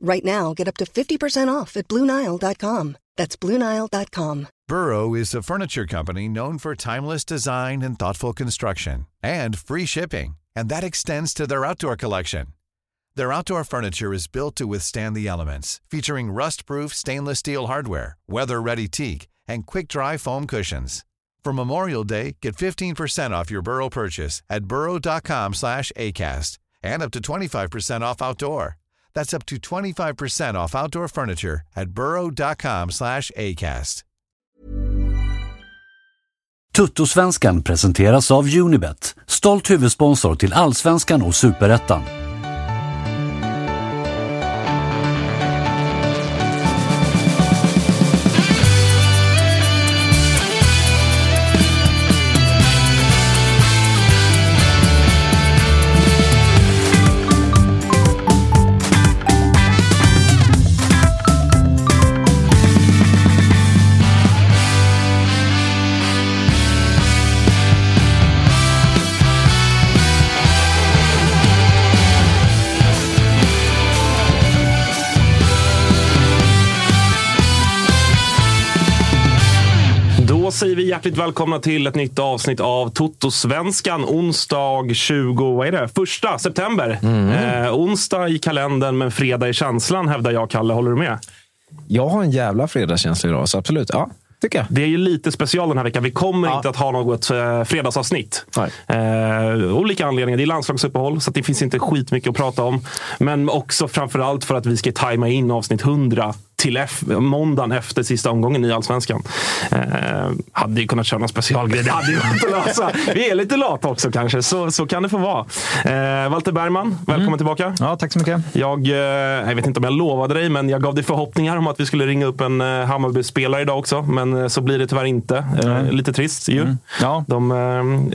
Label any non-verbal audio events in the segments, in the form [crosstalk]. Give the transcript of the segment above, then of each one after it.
Right now, get up to 50% off at BlueNile.com. That's BlueNile.com. Burrow is a furniture company known for timeless design and thoughtful construction and free shipping, and that extends to their outdoor collection. Their outdoor furniture is built to withstand the elements, featuring rust-proof stainless steel hardware, weather-ready teak, and quick-dry foam cushions. For Memorial Day, get 15% off your Burrow purchase at burrow.com slash ACAST and up to 25% off outdoor. That's up to 25% off outdoor furniture at burrow.com slash ACAST. Tuttosvenskan presenteras av Unibet, stolt huvudsponsor till Allsvenskan och Superettan. Hjärtligt välkomna till ett nytt avsnitt av Toto-svenskan. Onsdag 20, vad är det? Första september. Eh, onsdag i kalendern men fredag i känslan hävdar jag, Kalle. Håller du med? Jag har en jävla fredagskänsla idag, så absolut. Ja. Det är ju lite special den här veckan. Vi kommer Ja. inte att ha något eh, fredagsavsnitt. Eh, olika anledningar. Det är landslagsuppehåll, så det finns inte skitmycket att prata om. Men också framförallt för att vi ska tajma in avsnitt 100 till F måndagen efter sista omgången i Allsvenskan. Eh, hade ju kunnat köra någon specialgrej. Det hade ju gått att lösa. Vi är lite lata också kanske, så, så kan det få vara. Eh, Walter Bergman, välkommen tillbaka. Ja, tack så mycket. Jag, eh, jag vet inte om jag lovade dig, men jag gav dig förhoppningar om att vi skulle ringa upp en eh, Hammarby-spelare idag också. Men eh, så blir det tyvärr inte. Eh, lite trist ju. Ja. De eh,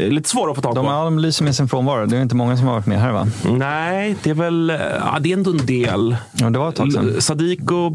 är lite svåra att få tag på. De, ja, de lyser med sin frånvaro. Det är inte många som har varit med här, va? Nej, det är väl eh, ja, det är ändå en del. Ja, det var ett tag sedan. Sadiko,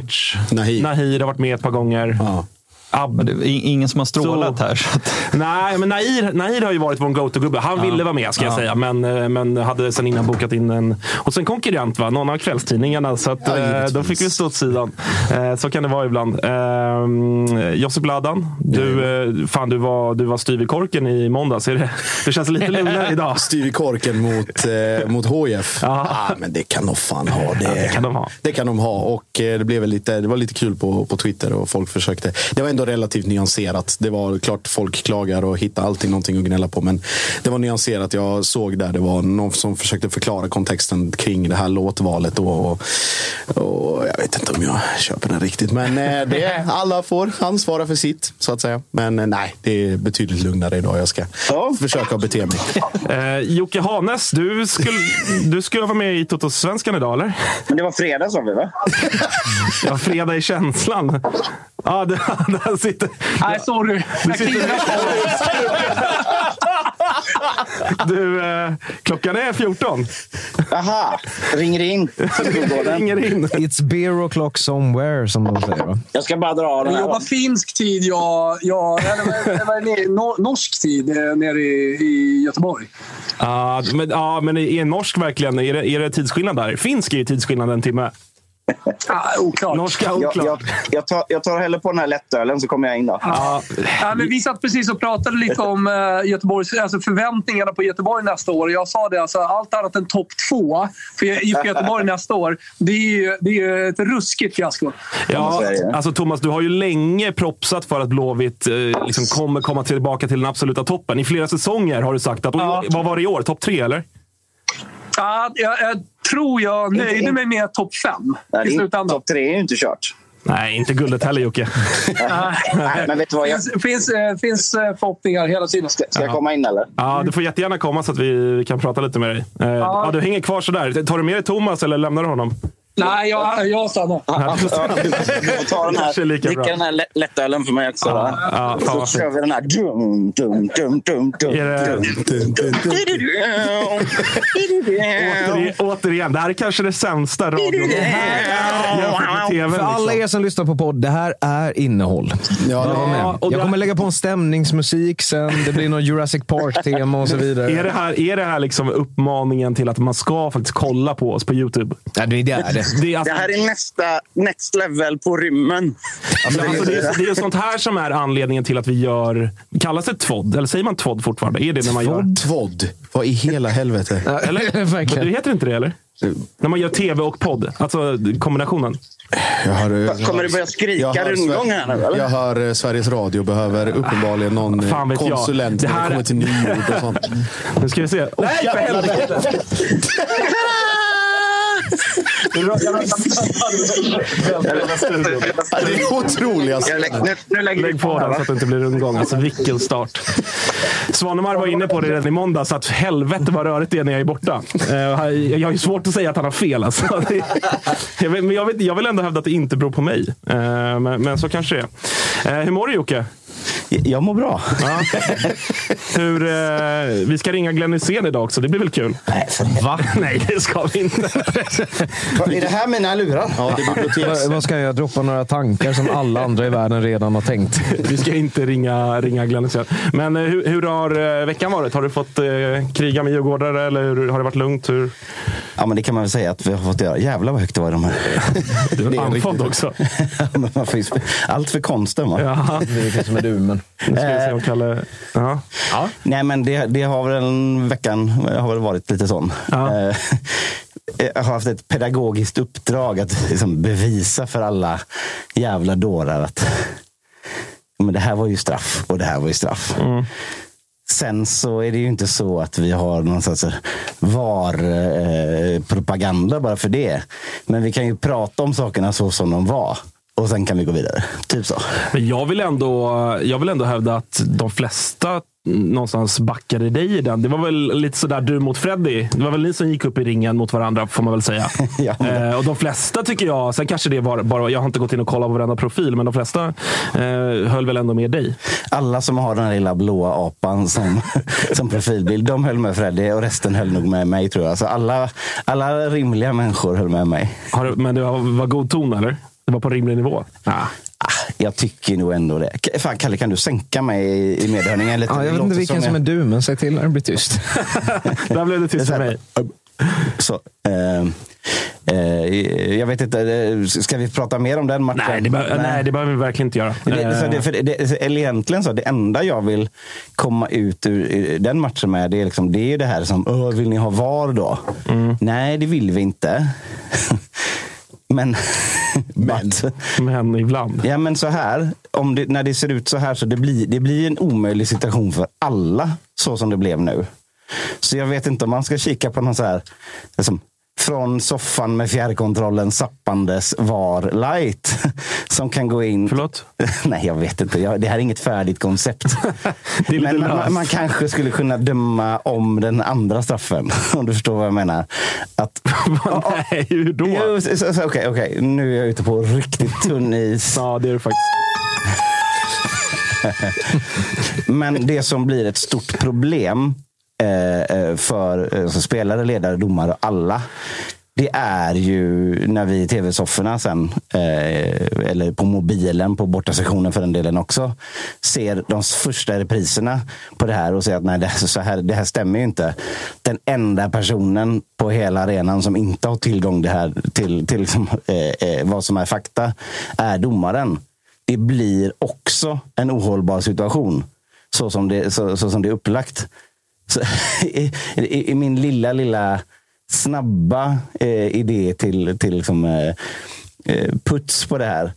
Bojanic, Nahir. Nahir har varit med ett par gånger. Ja. Ab- Men det är ingen som har strålat Så- här. Så att, Nej, men Nahir, Nahir har ju varit vår go-to-gubbe. Han ville vara med, ska jag Ja. säga. Men, eh, men hade sen innan bokat in en hos en konkurrent, va? någon av kvällstidningarna. Så att, Ja, eh, då fick vi stå åt sidan. Eh, Så kan det vara ibland. Eh, Josip Ladan, du, fan, du, var, du var styv i korken i måndags. Är det, det känns lite lugnare [laughs] idag. Styr i korken mot, eh, mot HF. Ja. Ah, men det kan de fan ha. Det, det kan de ha. Det kan de ha. Och det, blev lite, det var lite kul på, på Twitter och folk försökte. Det var ändå relativt nyanserat. Det var klart folk klagar och hittar alltid någonting att gnälla på. Men det var nyanserat. Jag såg där det var någon som försökte förklara kontexten kring det här låtvalet. Då, och, och jag vet inte om jag köper den riktigt. Men eh, det, alla får ansvara för sitt, så att säga. Men eh, nej, det är betydligt lugnare idag. Jag ska försöka bete mig. Eh, Jocke Hanes, du skulle, du skulle vara med i Toto-svenskan idag, eller? Men det var fredag sa vi va? Ja, fredag i känslan. Ja, det, [laughs] där sitter... Nej, sorry. Jag klirar Du, eh, klockan är 14. Aha, ringer in. ringer in. It's beer o'clock somewhere, som de säger. Va? Jag ska bara dra den Jag här. jobbar finsk tid, jag, jag, eller norsk tid eh, nere i, i Göteborg. Ja, men, ja, men är norsk verkligen, är det, är det tidsskillnad där? Finsk är ju tidsskillnad en timme. Ah, oklart. Norska Jag, oklart. jag, jag, tar, jag tar hellre på den här lättölen så kommer jag in då. Ja, Ja, men vi satt precis och pratade lite om eh, Göteborgs, alltså förväntningarna på Göteborg nästa år. Jag sa det, alltså, allt annat än topp två för, Göteborg nästa år, det är ju, det är ju ett ruskigt fiasko. Ja, alltså Thomas, du har ju länge propsat för att Blåvitt eh, liksom kommer komma tillbaka till den absoluta toppen. I flera säsonger har du sagt att... Ja. Vad var det i år? Topp tre, eller? Ja, jag, jag tror jag nöjde mig med topp fem Nej, i det slutändan. Topp tre är ju inte kört. Nej, inte guldet heller Jocke. Nej, men vet du vad? Jag, finns, finns, eh, finns eh, förhoppningar hela tiden. ska jag komma in eller? Ja, du får jättegärna komma så att vi kan prata lite med dig. Eh, ja. du hänger kvar sådär. Tar du med dig Thomas eller lämnar du honom? Nej, jag, jag stannar. Ja, du får ta den här, dricka den här lä- lättölen för mig också. Ja, ja, fan så vad kör vi den här... Dum, dum, dum, dum, dum, det- Återigen, återigen, det här är kanske det sämsta radion. [laughs] För alla liksom. er som lyssnar på podd, det här är innehåll. Ja, med. och Jag det- kommer lägga på en stämningsmusik sen. Det blir någon Jurassic Park-tema och så vidare. Är det här, är det här liksom uppmaningen till att man ska faktiskt kolla på oss på YouTube? Ja, det är det. Det. Det är, alltså, Det här är nästa next level på rymmen. alltså, det, är, det är sånt här som är anledningen till att vi gör... Kallas det tvådd? Eller säger man tvådd fortfarande? Är det när man gör... Tvodd. Vad i hela helvete? Eller? [laughs] Verkligen. Det heter inte det, eller? När man gör tv och podd. Alltså kombinationen. Jag har, eh, Kommer det börja skrika jag hör rundgång här nu, eller? Jag hör eh, Sveriges Radio behöver uppenbarligen någon eh, Fan vet jag. konsulent Det när det här- kommer till nyord och sånt. Nu ska vi se. Oh, Nej, för helvete! [laughs] Det är otroliga nu, nu lägger Lägg på den så att det inte blir rundgång. Alltså vilken start. Svanemar var inne på det redan i måndags, att helvete vad rörigt det är när jag är borta. Eh, Jag har ju svårt att säga att han har fel. Alltså. [laughs] Men jag, vill ändå hävda att det inte beror på mig. Eh, Men, men så kanske det är. Eh, Hur mår du Jocke? Jag mår bra. Ja. Hur, eh, vi ska ringa Glenn Hysén idag också, det blir väl kul? Nej, Va? Nej, det ska vi inte. Är det här mina lurar? Ja, det. Vad ska jag droppa några tankar som alla andra i världen redan har tänkt? Vi ska inte ringa, ringa Glenn Hysén. Men eh, hur, hur har eh, veckan varit? Har du fått eh, kriga med djurgårdare eller hur, har det varit lugnt? Hur? Ja, men det kan man väl säga att vi har fått göra. Jävlar vad högt det var i de här. Du Det är är andfådd också. [laughs] Man Allt för konsten va? Ja. Det är som med du, men... Nu ska vi se om Kalle... Ja. Ja. Nej, men det, det har väl en veckan har väl varit lite sån. Ja. Eh, Jag har haft ett pedagogiskt uppdrag att liksom bevisa för alla jävla dårar att men det här var ju straff och det här var ju straff. Mm. Sen så är det ju inte så att vi har någon sorts VAR-propaganda bara för det. Men vi kan ju prata om sakerna så som de var. Och sen kan vi gå vidare. Typ så. Men jag vill, ändå, jag vill ändå hävda att de flesta någonstans backade dig i den. Det var väl lite sådär du mot Freddy. Det var väl ni som gick upp i ringen mot varandra, får man väl säga. [laughs] Ja, eh, och de flesta tycker jag, sen kanske det var bara, jag har inte gått in och kollat på varenda profil, men de flesta eh, höll väl ändå med dig. Alla som har den här lilla blåa apan som, [laughs] som profilbild, de höll med Freddy och resten höll nog med mig tror jag. Så alla, alla rimliga människor höll med mig. Har, du- men det var, var god ton, eller? Det var på rimlig nivå? Ah. Jag tycker nog ändå det. Fan, Kalle, kan du sänka mig i, medhörningen lite? Ja, jag vet inte vilken som är jag- du, men säg till när det blir tyst. [laughs] Där blev det tyst för mig. Så, eh, eh, jag vet inte, eh, ska vi prata mer om den matchen? Nej, det, be- nej, det behöver vi verkligen inte göra. Det, så det, för det, det, eller egentligen så, det enda jag vill komma ut ur den matchen med, det är, liksom, det är det här som, "Åh, vill ni ha VAR då? Mm. Nej, det vill vi inte. Men, [laughs] but, Men ibland. ja, men så här, om det, när det ser ut så här, så det blir, det blir en omöjlig situation för alla, så som det blev nu. Så jag vet inte om man ska kika på någon så här, liksom, från soffan med fjärrkontrollen zappandes VAR light. Som kan gå in. Förlåt? [laughs] Nej, jag vet inte. Jag, det här är inget färdigt koncept. [laughs] Men man, man, kanske skulle kunna döma om den andra straffen. [laughs] Om du förstår vad jag menar. Att, Nej, hur då? Okej, okej. nu är jag ute på riktigt tunn is. Ja, det är det faktiskt. Men det som blir ett stort problem Eh, eh, för eh, alltså spelare, ledare, domare och alla. det är ju när vi i tv-sofforna sen, eh, eller på mobilen, på bortasektionen för den delen också, ser de första repriserna på det här och ser att nej, det, så här, det här stämmer ju inte. Den enda personen på hela arenan som inte har tillgång det här till, till liksom, eh, vad som är fakta är domaren. Det blir också en ohållbar situation så som det, så, så som det är upplagt. I, i, I min lilla, lilla snabba eh, idé till, till liksom, eh, eh puts på det här.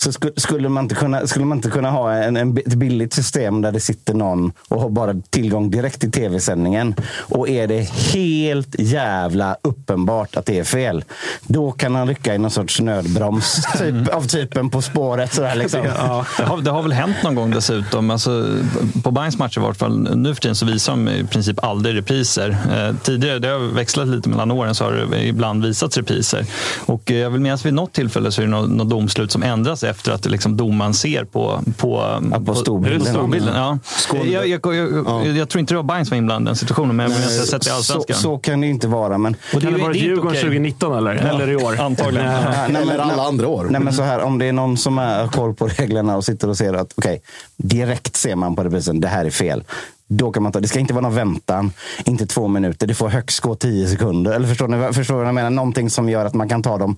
Så skulle, man inte kunna, skulle man inte kunna ha en, en, ett billigt system där det sitter någon och har bara tillgång direkt till tv-sändningen. Och är det helt jävla uppenbart att det är fel, då kan han rycka i någon sorts nödbroms [laughs] typ, av typen På spåret. Sådär, liksom. ja, det, har, det har väl hänt någon gång dessutom. Alltså, på Bayerns matcher i vart fall, nu för tiden så visar de i princip aldrig repriser. Eh, tidigare, det har växlat lite mellan åren, så har det ibland visats repriser. Och eh, jag vill minnas vid något tillfälle så är det något, något domslut som ändras efter att liksom domaren ser på, på, Ja, på storbilden. storbilden. Ja. Jag, jag, jag, Ja. jag tror inte det var Bayern som var inblandad i den situationen, men jag Nej, har sett det i Så, Allsvenskan. så kan det inte vara. Men, Och Kan det är- vara är inte Djurgården okej. 2019 eller? Eller i år? Antagligen. Nej. Ja, nej, Eller men- alla andra år. Nej, men så här, om det är någon som har koll på reglerna och sitter och ser att okej, direkt ser man på reprisen, det här är fel. Då kan man ta, det ska inte vara någon väntan, inte två minuter. Det får högst gå tio sekunder. Eller förstår ni, förstår ni vad jag menar? Någonting som gör att man kan ta de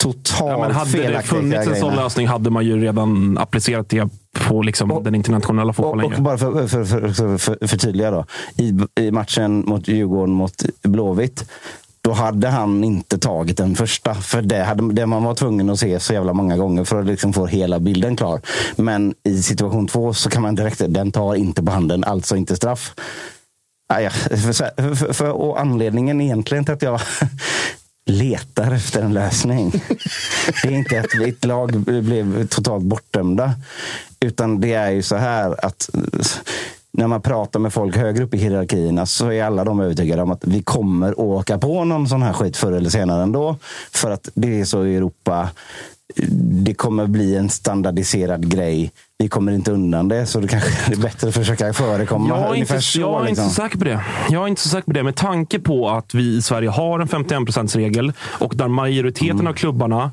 totalt Ja, men hade det funnits en sån lösning hade man ju redan applicerat det på liksom den internationella Och, fotbollen. och ju. bara för, för, för, för, för förtydliga då. I, I matchen mot Djurgården mot Blåvitt. Då hade han inte tagit den första. För det, hade, det man var tvungen att se så jävla många gånger för att liksom få hela bilden klar. Men i situation två så kan man direkt, den tar inte på handen, alltså inte straff. Ah, ja, för, för, för, och anledningen egentligen till att jag [laughs] letar efter en lösning. Det är inte att ett lag blev totalt bortdömda. Utan det är ju så här att när man pratar med folk högre upp i hierarkierna så är alla de övertygade om att vi kommer åka på någon sån här skit förr eller senare ändå. För att det är så i Europa. Det kommer bli en standardiserad grej. Vi kommer inte undan det, så det kanske [laughs] är bättre att försöka förekomma. Jag är, inte, så, jag är inte liksom. så säker på det. Jag är inte så säker på det. Med tanke på att vi i Sverige har en 51% regel och där majoriteten Mm. av klubbarna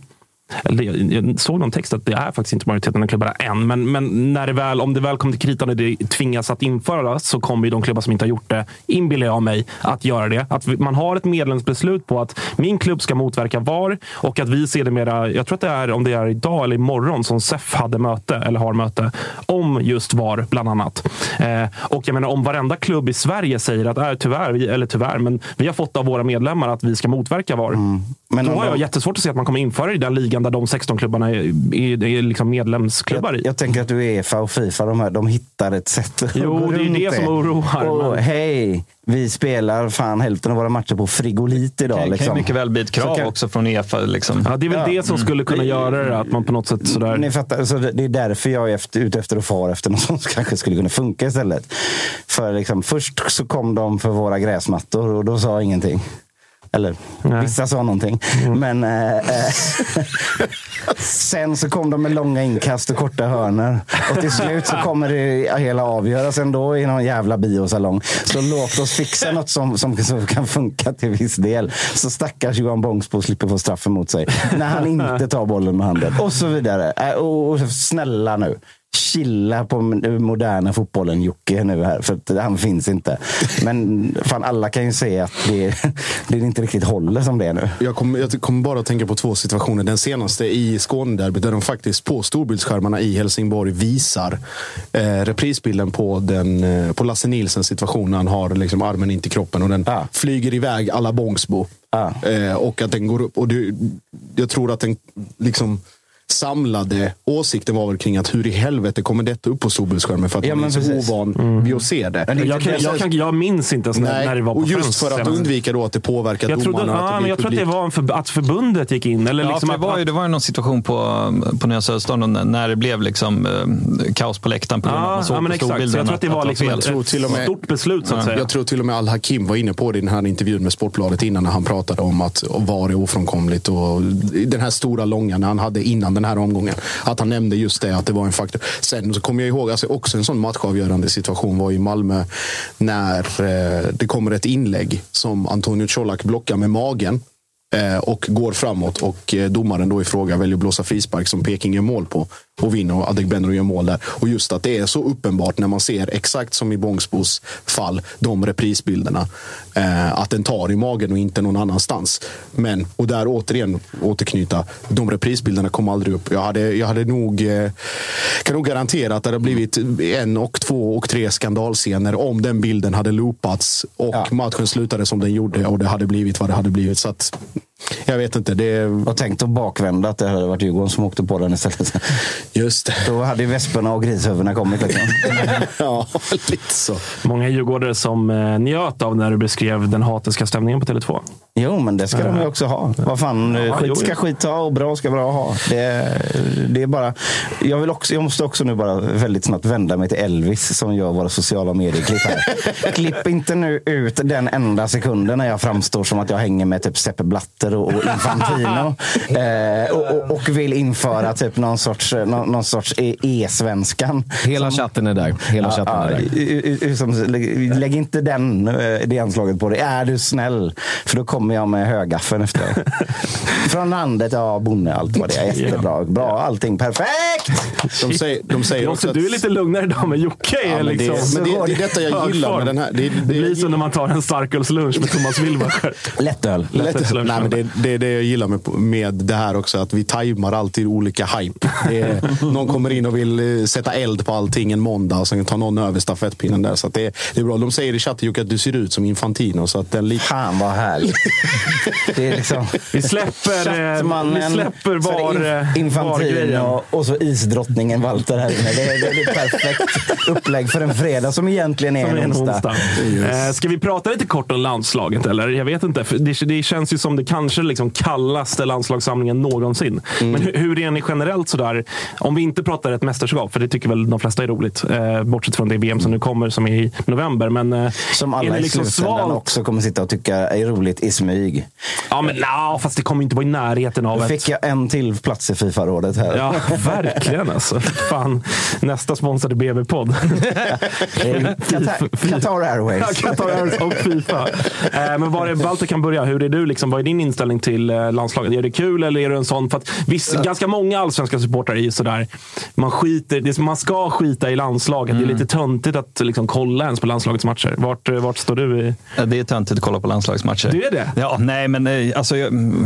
eller jag såg någon text att det är faktiskt inte majoriteten av klubbarna än. Men, men när det väl, om det väl kommer till kritan och det tvingas att införas så kommer ju de klubbar som inte har gjort det, inbillar jag mig, att göra det. Att man har ett medlemsbeslut på att min klubb ska motverka VAR och att vi ser det mera, jag tror att det är om det är idag eller imorgon som SEF hade möte, eller har möte, om just VAR bland annat. Eh, och jag menar om varenda klubb i Sverige säger att äh, tyvärr, vi, eller tyvärr, men vi har fått av våra medlemmar att vi ska motverka VAR. Mm. Men Då har jag de- jättesvårt att se att man kommer införa det i den ligan där de 16 klubbarna är, är, är liksom medlemsklubbar Jag, i. jag tänker att Uefa och Fifa, de, här, de hittar ett sätt att Jo, gå det är det som oroar, Och men- hej, vi spelar fan hälften av våra matcher på frigolit idag. Det kan liksom. ju mycket väl bli ett krav kan- också från Uefa. Liksom. Ja, det är väl Ja. det som skulle kunna Mm. göra det, att man på något sätt sådär... Ni fattar, så det det är därför jag är efter, ute efter att fara efter något [laughs] som kanske skulle kunna funka istället. För liksom, först så kom de för våra gräsmattor och då sa jag ingenting. Eller Nej. vissa sa någonting. Men eh, eh, [laughs] sen så kom de med långa inkast och korta hörnor. Och till slut så kommer det hela avgöras ändå i någon jävla biosalong. Så låt oss fixa något som, som, som kan funka till viss del. Så stackars Johan Bångsbo slipper få straff emot sig. När han inte tar bollen med handen. Och så vidare. Äh, Och, och snälla nu. Chilla på moderna fotbollen Jocke nu här. För att han finns inte. Men fan alla kan ju se att det, det inte riktigt håller som det är nu. Jag kommer kommer bara att tänka på två situationer. Den senaste i Skånederbyt där de faktiskt på storbildsskärmarna i Helsingborg visar eh, reprisbilden på, den, eh, på Lasse Nilsens situation när han har liksom armen in till kroppen och den Ja. flyger iväg alla Bångsbo. Ja. Eh, och att den går upp. Och det, jag tror att den liksom samlade åsikten var väl kring att hur i helvete kommer detta upp på storbildsskärmen för att Ja, man är så precis. ovan vid att se det. jag, kan, jag, kan, jag minns inte ens när, när det var på och just Friends för att undvika då att det påverkar jag trodde, domarna. ja, det men jag tror att det var en för, att förbundet gick in. Eller Ja, liksom det, att, var ju, det var ju någon situation på, på Nya Söderstaden när det blev liksom, eh, kaos på läktaren på grund av att Ja, man såg ja, men på exakt. Så jag tror att det var liksom ett, ett till och med- stort beslut så att säga. Jag tror till och med Al-Hakim var inne på det i den här intervjun med Sportbladet innan när han pratade om att VAR är ofrånkomligt. Och den här stora långa när han hade innan den här omgången. Att han nämnde just det, att det var en faktor. Sen så kommer jag ihåg, alltså också en sån matchavgörande situation var i Malmö när eh, det kommer ett inlägg som Antonio Colak blockar med magen. eh, och går framåt och eh, domaren då i fråga väljer att blåsa frispark som Peking gör mål på och vinner och Adegbenro gör mål där. Och just att det är så uppenbart när man ser, exakt som i Bångsbos fall, de reprisbilderna. Eh, att den tar i magen och inte någon annanstans. Men, och där återigen återknyta, de reprisbilderna kom aldrig upp. Jag hade, jag hade nog, eh, kan nog garantera att det hade blivit en och två och tre skandalscener om den bilden hade loopats och matchen slutade som den gjorde och det hade blivit vad det hade blivit. Så att, jag vet inte. Det... Och tänkt att bakvända att det hade varit Djurgården som åkte på den istället. Just det. Då hade ju vesperna och grishuvudena kommit. Liksom. [laughs] ja, lite så. Många djurgårdare som eh, njöt av när du beskrev den hatiska stämningen på Tele2. Jo, men det ska de ju också ha. Vad fan, Ja, skit jo, ska jo. skit ha och bra ska bra ha. Det, det är bara, jag, vill också, jag måste också nu bara väldigt snabbt vända mig till Elvis som gör våra sociala medieklipp här. [laughs] Klipp inte nu ut den enda sekunden när jag framstår som att jag hänger med typ Seppe Blatter och, och Infantino. [laughs] eh, och, och, och vill införa typ någon sorts, någon, någon sorts e- e-svenskan. Hela chatten är där. Hela chatten är där. i- som- lägg, lägg inte den, eh, det anslaget på dig. Är du snäll? För då kommer jag med högaffeln efter. [laughs] Från landet, ja, bonde, allt vad det är. Jättebra. Bra, allting perfekt! De säger, de säger också att... du är lite lugnare idag med Jocke. Ja, men det- liksom, men det- det är detta jag gillar med den här- det- det- det blir som när man tar en starkölslunch med Thomas Wilbacher. Lättöl. Lättölslunch. Nej, men det, det är det jag gillar med, med det här också. Att vi tajmar alltid olika hype. Det är, någon kommer in och vill eh, sätta eld på allting en måndag och sen tar någon över stafettpinnen där. Så att det, det är bra. De säger i chatten Jocke att du ser ut som Infantino. Så att den lik... Fan vad härligt. Det är liksom... Vi släpper, eh, Chattmannen, vi släpper var, det eh, in, var-grejen. Infantino och så isdrottningen Walter här inne. Det är, det är ett perfekt upplägg för en fredag som egentligen är Som en en onsdag. onsdag. Eh, ska vi prata lite kort om landslaget? Eller? Jag vet inte. För det, det känns ju som det kanske liksom kallaste landslagssamlingen någonsin. Mm. Men hur, hur är ni generellt sådär? Om vi inte pratar ett mästerskap, för det tycker väl de flesta är roligt. Eh, bortsett från det VM som nu kommer som är i november. Men, eh, Som är alla i liksom slutändan svalt? också kommer sitta och tycka är roligt i smyg. Ja, men na, fast det kommer inte vara i närheten av ett... fick jag en till plats i Fifa-rådet här. Ja, verkligen alltså. Fan, nästa sponsrade BB-podd. [laughs] Qatar, Airways. Qatar Airways och Fifa. Eh, men var är Walter kan börja. Hur är du? Liksom, vad är din inställning till eh, landslaget? Är det kul eller är du en sån? För att visst, ganska många allsvenska supportrar är ju sådär. Man, skiter, det, är man ska skita i landslaget. Det är lite töntigt att liksom, kolla ens på landslagets matcher. Vart, eh, vart står du? I? Ja, Det är töntigt att kolla på landslagsmatcher. Det är det? Ja, nej, men eh, alltså,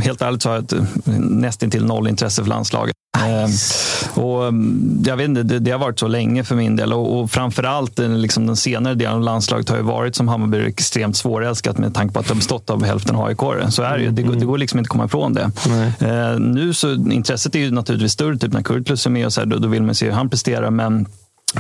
helt ärligt så har jag ett nästintill noll intresse för landslaget. Eh, och, mm, jag vet inte, det, det har varit så länge för min del och, och framförallt eh, liksom den senare delen av landslaget har ju varit som Hammarby extremt svårälskat med tanke på att har bestått av hälften aik Så är det ju. Det, går- det går liksom inte att komma ifrån det. Eh, nu så intresset är ju naturligtvis större, typ när Kurtulus är med och så här, då, då vill man se hur han presterar. Men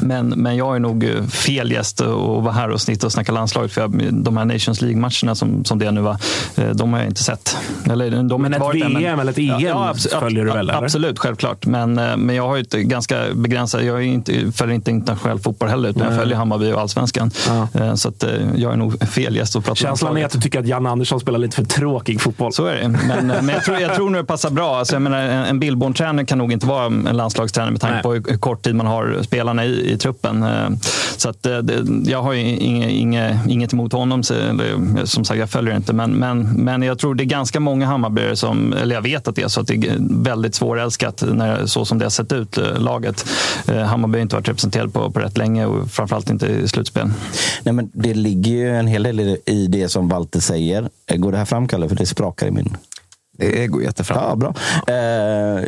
men, men jag är nog eh, fel gäst att vara här och snitta och snacka landslaget. För jag, de här Nations League-matcherna som, som det nu var, eh, de har jag inte sett. Eller, de Men ett varit där, VM eller ett EM abs- följer du väl, eller? Absolut, självklart. Men, eh, men jag har ju ett ganska begränsat... Jag är inte, följer inte internationell fotboll heller, utan jag Nej. följer Hammarby och allsvenskan. Eh, Så att, jag är nog fel gäst att prata Känslan är att du tycker att Janne Andersson spelar lite för tråkig fotboll. Så är det. Men, men jag, tror, jag tror nog det passar bra. Alltså, jag menar, en, Billborn-tränare kan nog inte vara en landslagstränare med tanke Nej. på hur, hur kort tid man har spelarna i, i truppen. Eh, Så att, eh, jag har ju inget, inget, emot honom. Som sagt, jag följer inte. Men, men, men jag tror det är ganska många Hammarbyare som, eller jag vet att det är så, att det är väldigt svårälskat när, så som det har sett ut, eh, laget. Hammarby har inte varit representerad på, på rätt länge och framförallt inte i slutspel. Nej, men det ligger ju en hel del i det- i det som Walter säger. Går det här fram, Kalle? För det sprakar i min... Det går jättefram. Ja, bra. Eh,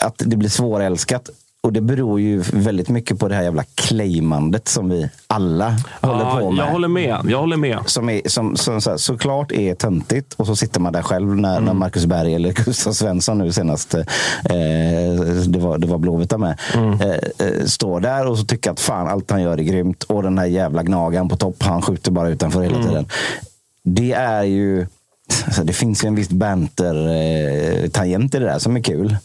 att det blir svårälskat. Och det beror ju väldigt mycket på det här jävla claimandet som vi alla håller Ja, på med. Jag håller med. Jag håller med. Som, är, som, som så här, såklart är töntigt och så sitter man där själv när, Mm. när Marcus Berg eller [laughs] Gustav Svensson nu senast, eh, det var, det var Blåvitt med, Mm. eh, eh, står där och så tycker att fan allt han gör är grymt och den här jävla gnagaren på topp, han skjuter bara utanför hela Mm. tiden. Det är ju Alltså det finns ju en viss banter-tangent i det där som är kul.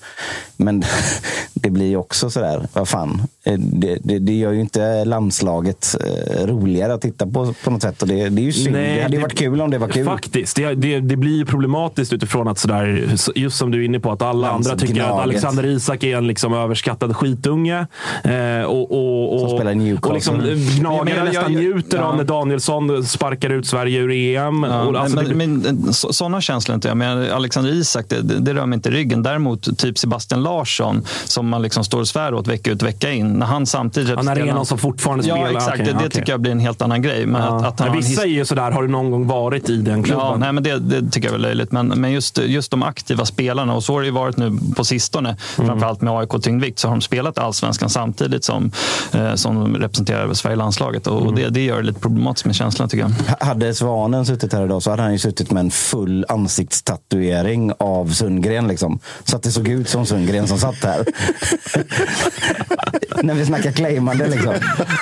Men [laughs] det blir ju också sådär, vad fan. eh, Det, det, det gör ju inte landslaget eh, roligare att titta på på något sätt. Och det, det är ju synd. Nej, det hade det- varit kul om det var kul. Faktiskt. Det, det, blir ju problematiskt utifrån att sådär, just som du är inne på, att alla andra tycker att Landsgnaget. Alexander Isak är en liksom överskattad skitunge. Eh, och, och, och, Som spelar i Newcastle. Och liksom Men gnagare jag- jag- nästan jag- njuter ja. av när Danielsson sparkar ut Sverige ur EM. Ja, och, alltså, men, det, men, så, sådana känslor inte jag. Men Alexander Isak, det, det, det rör mig inte i ryggen. Däremot typ Sebastian Larsson, som man liksom står och svär åt vecka ut vecka in. När han samtidigt Han är representerar- någon som fortfarande Ja, spelar. exakt. Okej, det det okej. tycker jag blir en helt annan grej. Men Ja. att, att han Men vissa är ju sådär, har du någon gång varit i den klubben? Ja, nej, men det, det tycker jag är väl löjligt. Men, men just, just de aktiva spelarna, och så har det ju varit nu på sistone, Mm. framförallt med AIK tyngdvikt, så har de spelat allsvenskan samtidigt som, eh, som de representerar Sverige landslaget. Och, Mm. och det, det gör det lite problematiskt med känslan tycker jag. Hade Svanen suttit här idag så hade han ju suttit med en full ansiktstatuering av Sundgren. Liksom. Så att det såg ut som Sundgren som satt här. [laughs] När vi snackar claimande liksom.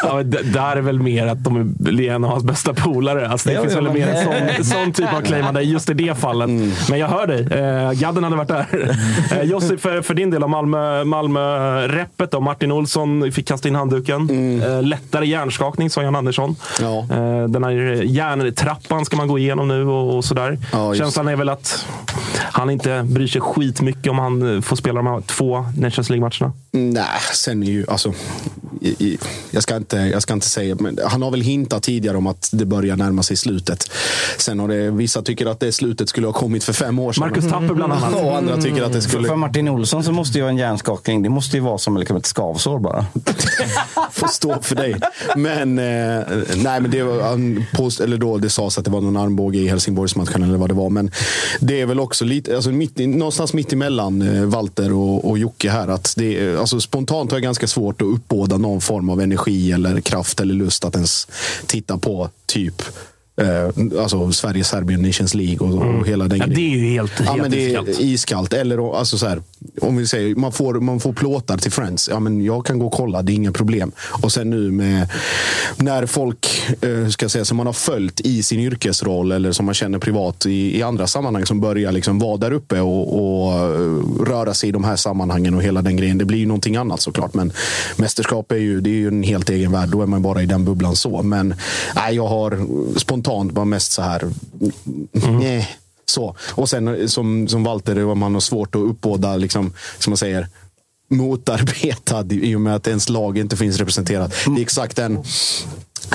Ja, där är väl mer att de är en av hans bästa polare. Alltså, det Ja, finns ja, väl mer en sån, sån typ av claimande just i det fallet. Men jag hör dig. Eh, Gadden hade varit där. Eh, Jossi, för, för din del av Malmö, Malmö-reppet då. Martin Olsson fick kasta in handduken. Eh, lättare hjärnskakning, sa Jan Andersson. Ja. Eh, den här järntrappan ska man gå igenom nu och, och sådär. Ja. Känslan är väl att han inte bryr sig skitmycket om han eh, får spela de här två Nations League-matcherna. Nej, sen är ju alltså. I, i, jag, ska inte, jag ska inte säga, men han har väl hintat tidigare om att det börjar närma sig slutet. Sen har det, vissa tycker att det slutet skulle ha kommit för fem år sedan. Marcus Tapper bland annat. Och andra tycker att det skulle för Martin Olsson så måste ju en hjärnskakning, det måste ju vara som liksom ett skavsår bara. [laughs] få stå för dig. Men, eh, nej, men det, var, han post, eller då, det sades att det var någon armbåge i Helsingborgsmatchen eller vad det var. Men det är väl också lite, alltså mitt, någonstans mitt emellan eh, Walter och, och Jocke här. Att det, alltså, spontant har jag ganska svårt att uppbåda någon form av energi eller kraft eller lust att ens titta på typ Eh, alltså Sverige, Serbien, Nations League och, och hela den Ja, grejen. det är ju helt, Ja, helt men det är iskallt. Eller alltså så här, om vi säger man får, man får plåtar till Friends. Ja, men jag kan gå och kolla, det är inga problem. Och sen nu med när folk eh, ska säga, som man har följt i sin yrkesroll eller som man känner privat i, i andra sammanhang som börjar liksom vara där uppe och, och eh, röra sig i de här sammanhangen och hela den grejen. Det blir ju någonting annat såklart. Men mästerskap är ju, det är ju en helt egen värld. Då är man bara i den bubblan så. Men nej, jag har spontant bara mest så här. Nej. Så. Och sen eh, som, som Walter, man har svårt att uppbåda, liksom, som man säger, motarbetad i och med att ens lag inte finns representerat. Det är exakt den,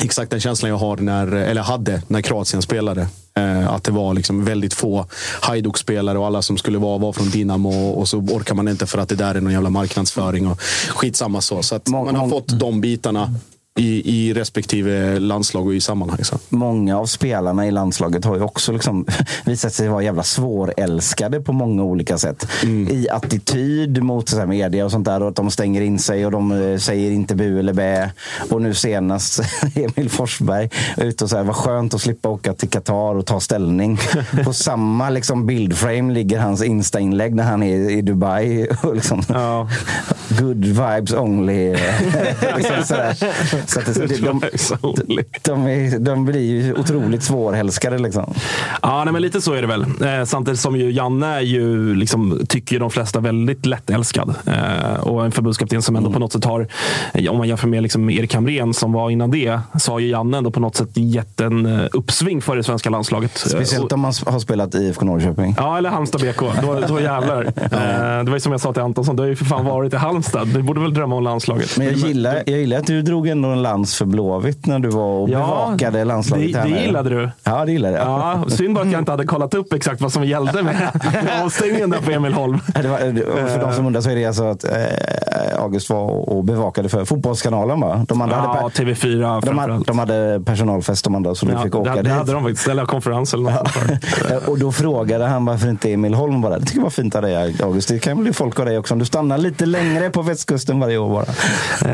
exakt den känslan jag har när, eller hade när Kroatien spelade. Eh, att det var liksom väldigt få Hajduk-spelare och alla som skulle vara var från Dinamo och, och så orkar man inte för att det där är någon jävla marknadsföring och skitsamma så. Så att man har fått de bitarna i, i respektive landslag och i sammanhang. Så. Många av spelarna i landslaget har ju också liksom [laughs] visat sig vara jävla svårälskade på många olika sätt. I attityd mot så här media och sånt där. Och att de stänger in sig och de eh, säger inte bu eller bä. Och nu senast [laughs] Emil Forsberg ute och säger vad skönt att slippa åka till Qatar och ta ställning. [laughs] på samma liksom bildframe ligger hans Insta-inlägg när han är i Dubai. Och liksom, Good vibes only. liksom sådär. Så att det, [laughs] de, de, de, är, de blir ju otroligt svårälskade. Liksom. Ja, nej, men lite så är det väl. Eh, samtidigt som ju Janne är ju, liksom, tycker de flesta väldigt lättälskad. Eh, och en förbundskapten som ändå på något sätt har, eh, om man jämför med liksom Erik Hamrén som var innan det, så har ju Janne ändå på något sätt gett en eh, uppsving för det svenska landslaget. Speciellt om man har spelat i IFK Norrköping. Ja, eller Halmstad BK. Då, då [laughs] jävlar. Eh, det var ju som jag sa till Antonsson, du har ju för fan varit i Halmstad. Du borde väl drömma om landslaget. Men jag gillar, jag gillar att du drog ändå en lans för Blåvitt när du var och Ja, bevakade landslaget. det- det gillade du. Ja, det gillade jag. Ja, synd bara att jag inte hade kollat upp exakt vad som gällde med, [laughs] avstängningen där på Emil Holm. Det var, för de som undrar så är det alltså att eh, August var och bevakade för Fotbollskanalen. Va? De andra Ja, hade, TV4 de, hade, de hade personalfest de andra, så du Ja, fick det, åka det dit. hade de faktiskt. Eller konferens eller något. där. [laughs] och då frågade han varför inte Emil Holm var där. Det tycker jag var fint av dig August. Det kan bli folk av dig också om du stannar lite längre på västkusten varje år bara.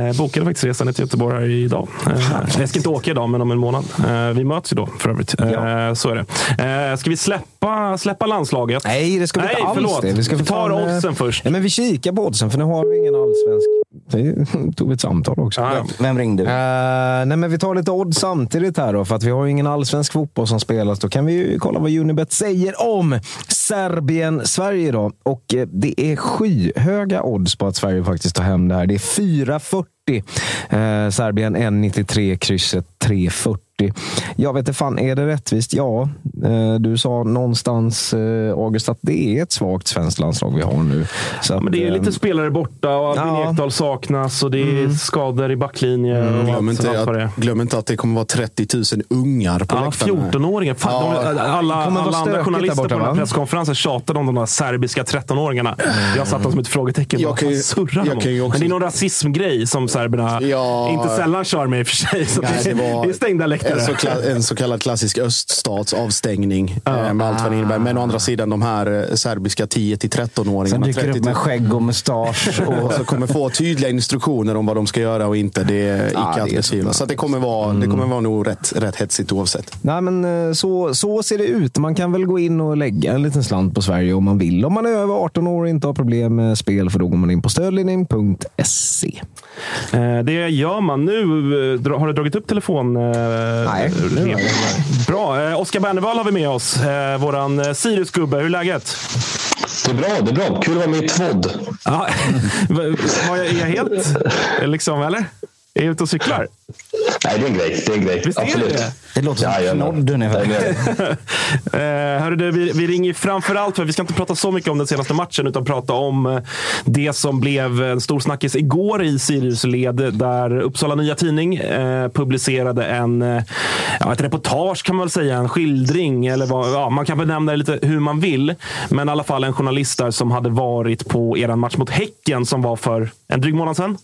Eh, bokade faktiskt resan till Göteborg här idag. [laughs] Eh, jag ska inte åka idag, men om en månad. Eh, vi möts ju då för övrigt. Eh, Så är det. Ska vi släppa, släppa landslaget? Nej, det ska vi Nej, inte alls förlåt. det. Vi ska Vi tar fan, oddsen först. Ja, men vi kikar på oddsen, för nu har vi ingen allsvensk. Det tog vi ett samtal också. Ja. Vem ringde? Eh, nej, men vi tar lite odds samtidigt här då, för att vi har ju ingen allsvensk fotboll som spelas. Då kan vi ju kolla vad Unibet säger om Serbien-Sverige då. Och eh, det är skyhöga odds på att Sverige faktiskt tar hem det här. Det är 4,40. Eh, Serbien 1,93, krysset 3,40. 40. Jag vet inte fan, är det rättvist? Ja, eh, du sa någonstans eh, August att det är ett svagt svenskt landslag vi har nu. Så Men det är lite eh, spelare borta och Albin Ja. Ekdal saknas och det är Mm. skador i backlinjen. och Glöm inte, att, glöm inte att det kommer vara 30 000 ungar på Ja, läktarna. 14-åringar. Fan, Ja. de, alla alla andra journalister borta, på den här presskonferensen tjatade om de där serbiska 13-åringarna. Jag satt dem som ett frågetecken. Jag kan ju- surrar de jag ju också- Men det är någon rasismgrej som serberna Ja. inte sällan kör med i och för sig. Så Nej, det, det var det är stängda läktare. En så, kla- en så kallad klassisk öststatsavstängning eh, med allt vad det innebär. Men å andra sidan de här eh, serbiska 10-13-åringarna. Sen dyker det 30 upp med skägg och mustasch. [laughs] och så kommer få tydliga instruktioner om vad de ska göra och inte. Det är icke Ja, det är att betvivla. såklart. Så att det kommer vara, det kommer vara nog rätt, rätt hetsigt oavsett. Nej, men eh, så, så ser det ut. Man kan väl gå in och lägga en liten slant på Sverige om man vill. Om man är över 18 år och inte har problem med spel, för då går man in på stödlinjen.se. Det gör man nu. Har du dragit upp telefon? Nej. Bra. Eh, Oskar Bernevall har vi med oss. Eh, Våran eh, Sirius-gubbe. Hur är läget? Det är bra, det är bra. Kul att vara med i Tvodd. Ja, [laughs] var jag helt... [laughs] Liksom, eller? Är jag ute och cyklar? Nej, det är en grej. Det är en grej. Visst är det Absolut. det? Det låter som Jajamän. knodd ungefär. Eh, hörru du, vi, vi ringer ju framförallt för vi ska inte prata så mycket om den senaste matchen utan prata om eh, det som blev en stor snackis igår i Sirius led där Uppsala Nya Tidning eh, publicerade en, eh, ja, ett reportage kan man väl säga, en skildring eller vad, ja, man kan benämna det lite hur man vill. Men i alla fall en journalist där som hade varit på er match mot Häcken som var för en dryg månad sedan.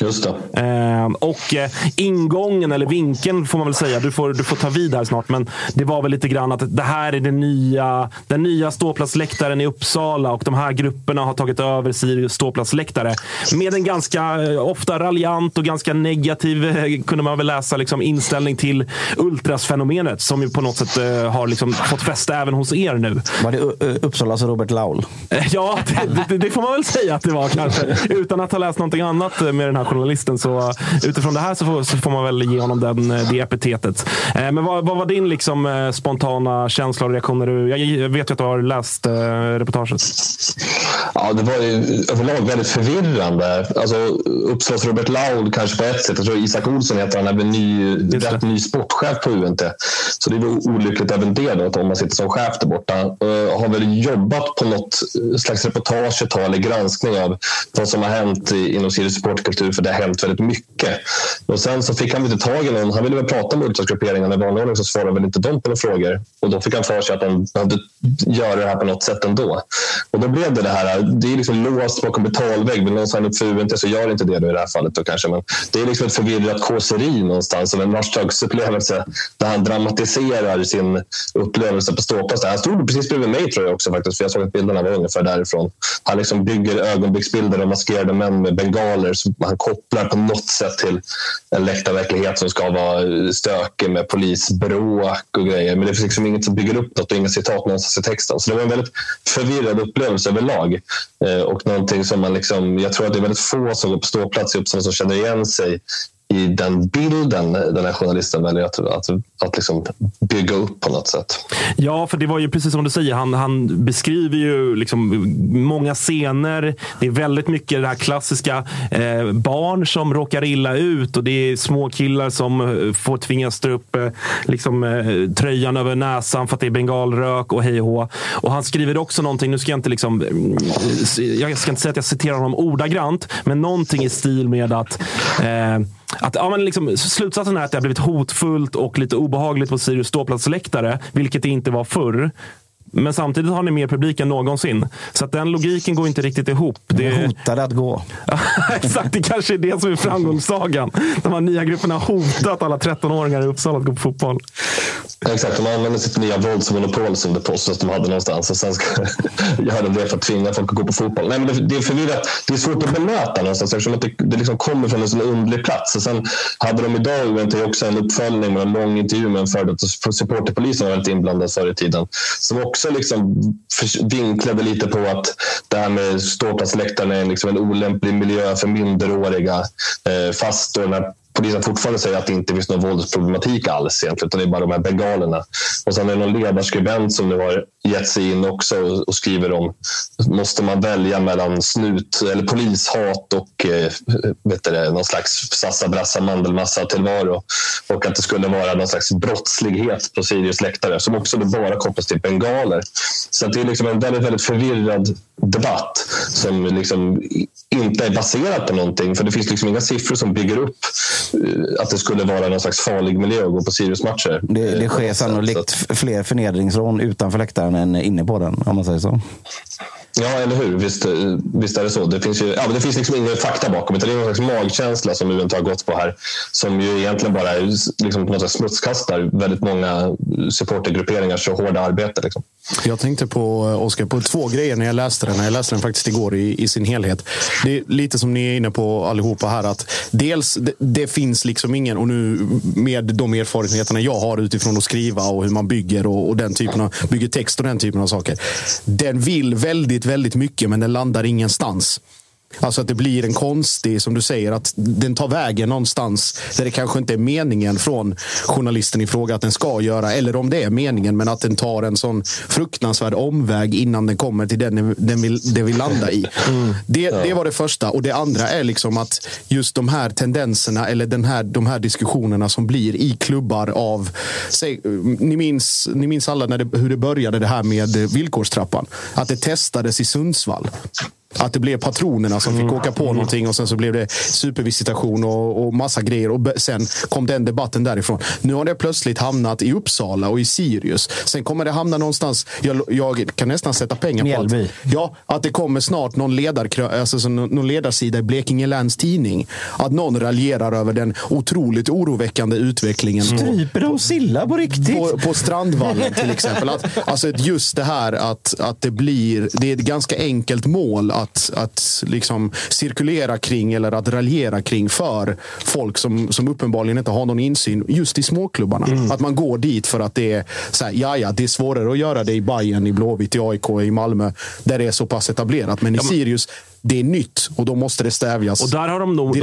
Just det. Eh, och eh, ingången, eller vinkeln får man väl säga, du får, du får ta vid här snart, men det var väl lite grann att det här är den nya, den nya ståplatsläktaren i Uppsala och de här grupperna har tagit över Sirius ståplatsläktare med en ganska eh, ofta raljant och ganska negativ, eh, kunde man väl läsa, liksom, inställning till ultrasfenomenet som ju på något sätt eh, har liksom fått fäste även hos er nu. Var det Uppsalas Robert Laul? [laughs] Ja, det, det, det får man väl säga att det var kanske. Utan att ha läst någonting annat med den här journalisten. Så eh, utifrån det här så får, så får man väl ge honom den, eh, det epitetet. Eh, Men vad, vad var din liksom, spontana känsla och reaktioner? Du- Jag vet ju att du har läst reportaget. Ja, det var ju överlag väldigt förvirrande. Alltså, Uppsalas Robert Laul kanske på ett sätt. Jag tror Isak Olsson heter han, är väl ny, rätt ny sportchef på UNT. Så det är olyckligt även det då, att om man sitter som chef där borta. Uh, har väl jobbat på något slags reportage ett tag, eller granskning av vad som har hänt inom Sirius supportkultur, för det har hänt väldigt mycket. Och sen så fick han inte tag i någon. Han ville väl prata med ultrasgrupperingarna i vanlig ordning, liksom så svarade väl inte de på några frågor. Och då fick han för sig att han behövde göra det här på något sätt ändå. Och då blev det det här. Det är liksom låst bakom betalvägg. Vill någon signa upp för UNT så gör inte det då i det här fallet. Då kanske. Men det är liksom ett förvirrat kåseri någonstans av en upplevelse där han dramatiserar sin upplevelse på ståplats. Han stod precis bredvid mig tror jag också faktiskt, för jag såg att bilderna var ungefär därifrån. Han liksom bygger ögonblicksbilder av maskerade män med bengaler Så han kopplar på något sätt till en läktarverklighet som ska vara stökig med polisbråk och grejer. Men det finns liksom inget som bygger upp något och inga citat någonstans i texten. Så det var en väldigt förvirrad upplevelse överlag. Eh, och någonting som man liksom, jag tror att det är väldigt få som går på ståplats i Uppsala som känner igen sig i den bilden den här journalisten väljer att, att, att liksom bygga upp på något sätt. Ja, för det var ju precis som du säger. Han, han beskriver ju liksom många scener. Det är väldigt mycket det här klassiska. Eh, barn som råkar illa ut och det är små killar som eh, får tvingas dra upp eh, liksom, eh, tröjan över näsan för att det är bengalrök och hej och. Och han skriver också någonting, nu ska jag inte liksom, eh, jag ska inte säga att jag citerar honom ordagrant, men någonting i stil med att eh, att, ja, men liksom, slutsatsen är att det har blivit hotfullt och lite obehagligt på Sirius ståplatsläktare, vilket det inte var förr. Men samtidigt har ni mer publik än någonsin. Så att den logiken går inte riktigt ihop. Det... Hotade att gå. [laughs] Exakt, det kanske är det som är framgångssagan. De här nya grupperna har hotat alla 13-åringar i Uppsala att gå på fotboll. Exakt, de använder sitt nya våldsmonopol som det påstås de hade någonstans. Och sen ska [laughs] göra det för att tvinga folk att gå på fotboll. Nej, men det, det är förvirrat. Det är svårt att bemöta någonstans eftersom att det, det liksom kommer från en sån underlig plats. Och sen hade de idag UNT också en uppföljning med en lång intervju med en före detta supporterpolis som var väldigt inblandad förr i tiden. Som också liksom vinklade lite på att det här med ståplatsläktaren är liksom en olämplig miljö för minderåriga. Eh, fast då den här polisen fortfarande säger att det inte finns någon våldsproblematik alls egentligen, utan det är bara de här bengalerna. Och sen är det någon ledarskribent som nu har gett sig in också och, skriver om måste man välja mellan snut eller polishat och eh, vet det, någon slags sassa brassa mandelmassa tillvaro och att det skulle vara någon slags brottslighet på Sirius läktare som också bara kopplas till bengaler. Så att det är liksom en väldigt, väldigt förvirrad debatt som liksom inte är baserad på någonting. För det finns liksom inga siffror som bygger upp att det skulle vara någon slags farlig miljö att gå på Sirius-matcher. Det, det sker sannolikt fler förnedringsrån utanför läktaren än inne på den, om man säger så. Ja, eller hur? Visst, eh, visst är det så. Det finns, ju, ja, men det finns liksom ingen fakta bakom. Utan det är någon slags magkänsla som UNT har gått på här. Som ju egentligen bara liksom, på något sätt smutskastar väldigt många supportergrupperingars så hårda arbete. Liksom. Jag tänkte på, eh, Oskar, på två grejer när jag läste den. Jag läste den faktiskt igår i, i sin helhet. Det är lite som ni är inne på allihopa här. att Dels, det, det finns liksom ingen, och nu med de erfarenheterna jag har utifrån att skriva och hur man bygger och, och den typen av, bygger text och den typen av saker. Den vill väldigt, väldigt mycket, men den landar ingenstans. Alltså att det blir en konstig, som du säger, att den tar vägen någonstans där det kanske inte är meningen från journalisten i fråga att den ska göra. Eller om det är meningen, men att den tar en sån fruktansvärd omväg innan den kommer till den den vill, den vill landa i. Det, det var det första. Och det andra är liksom att just de här tendenserna eller den här, de här diskussionerna som blir i klubbar av... Säg, ni, minns, ni minns alla när det, hur det började det här med villkorstrappan. Att det testades i Sundsvall. Att det blev patronerna som fick åka på någonting och sen så blev det supervisitation och, och massa grejer. Och sen kom den debatten därifrån. Nu har det plötsligt hamnat i Uppsala och i Sirius. Sen kommer det hamna någonstans. Jag, jag kan nästan sätta pengar på att, ja, att det kommer snart någon, ledarkrö, alltså, så någon ledarsida i Blekinge Läns Tidning. Att någon raljerar över den otroligt oroväckande utvecklingen. Stryper de Silla på riktigt? På, på Strandvallen till exempel. Att, alltså just det här att, att det blir, det är ett ganska enkelt mål att, att liksom cirkulera kring eller att raljera kring för folk som, som uppenbarligen inte har någon insyn just i småklubbarna. Att man går dit för att det är så här, ja, ja, det är svårare att göra det i Bayern, i Blåvitt, i AIK, i Malmö där det är så pass etablerat. Men i Sirius, det är nytt och då måste det stävjas. Och där har de nog,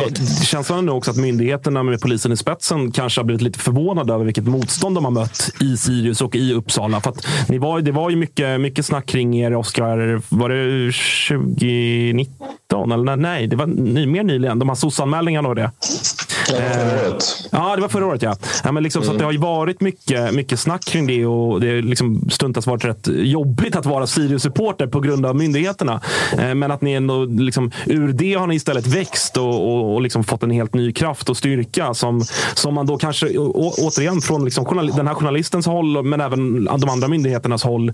känslan är nog också att myndigheterna med polisen i spetsen kanske har blivit lite förvånade över vilket motstånd de har mött i Sirius och i Uppsala. För att ni var, det var ju mycket, mycket snack kring er, Oskar. Var det 2019? Eller nej, nej det var ny, mer nyligen. De här SOS-anmälningarna och det. förra året. Ja, det var förra året ja. ja men liksom, Så att det har ju varit mycket, mycket snack kring det och det har liksom stundtals varit rätt jobbigt att vara Sirius-supporter på grund av myndigheterna. Eh, Men att ni ändå, liksom, ur det har ni istället växt och, och, och liksom fått en helt ny kraft och styrka som, som man då kanske, å, återigen från liksom den här journalistens håll, men även de andra myndigheternas håll,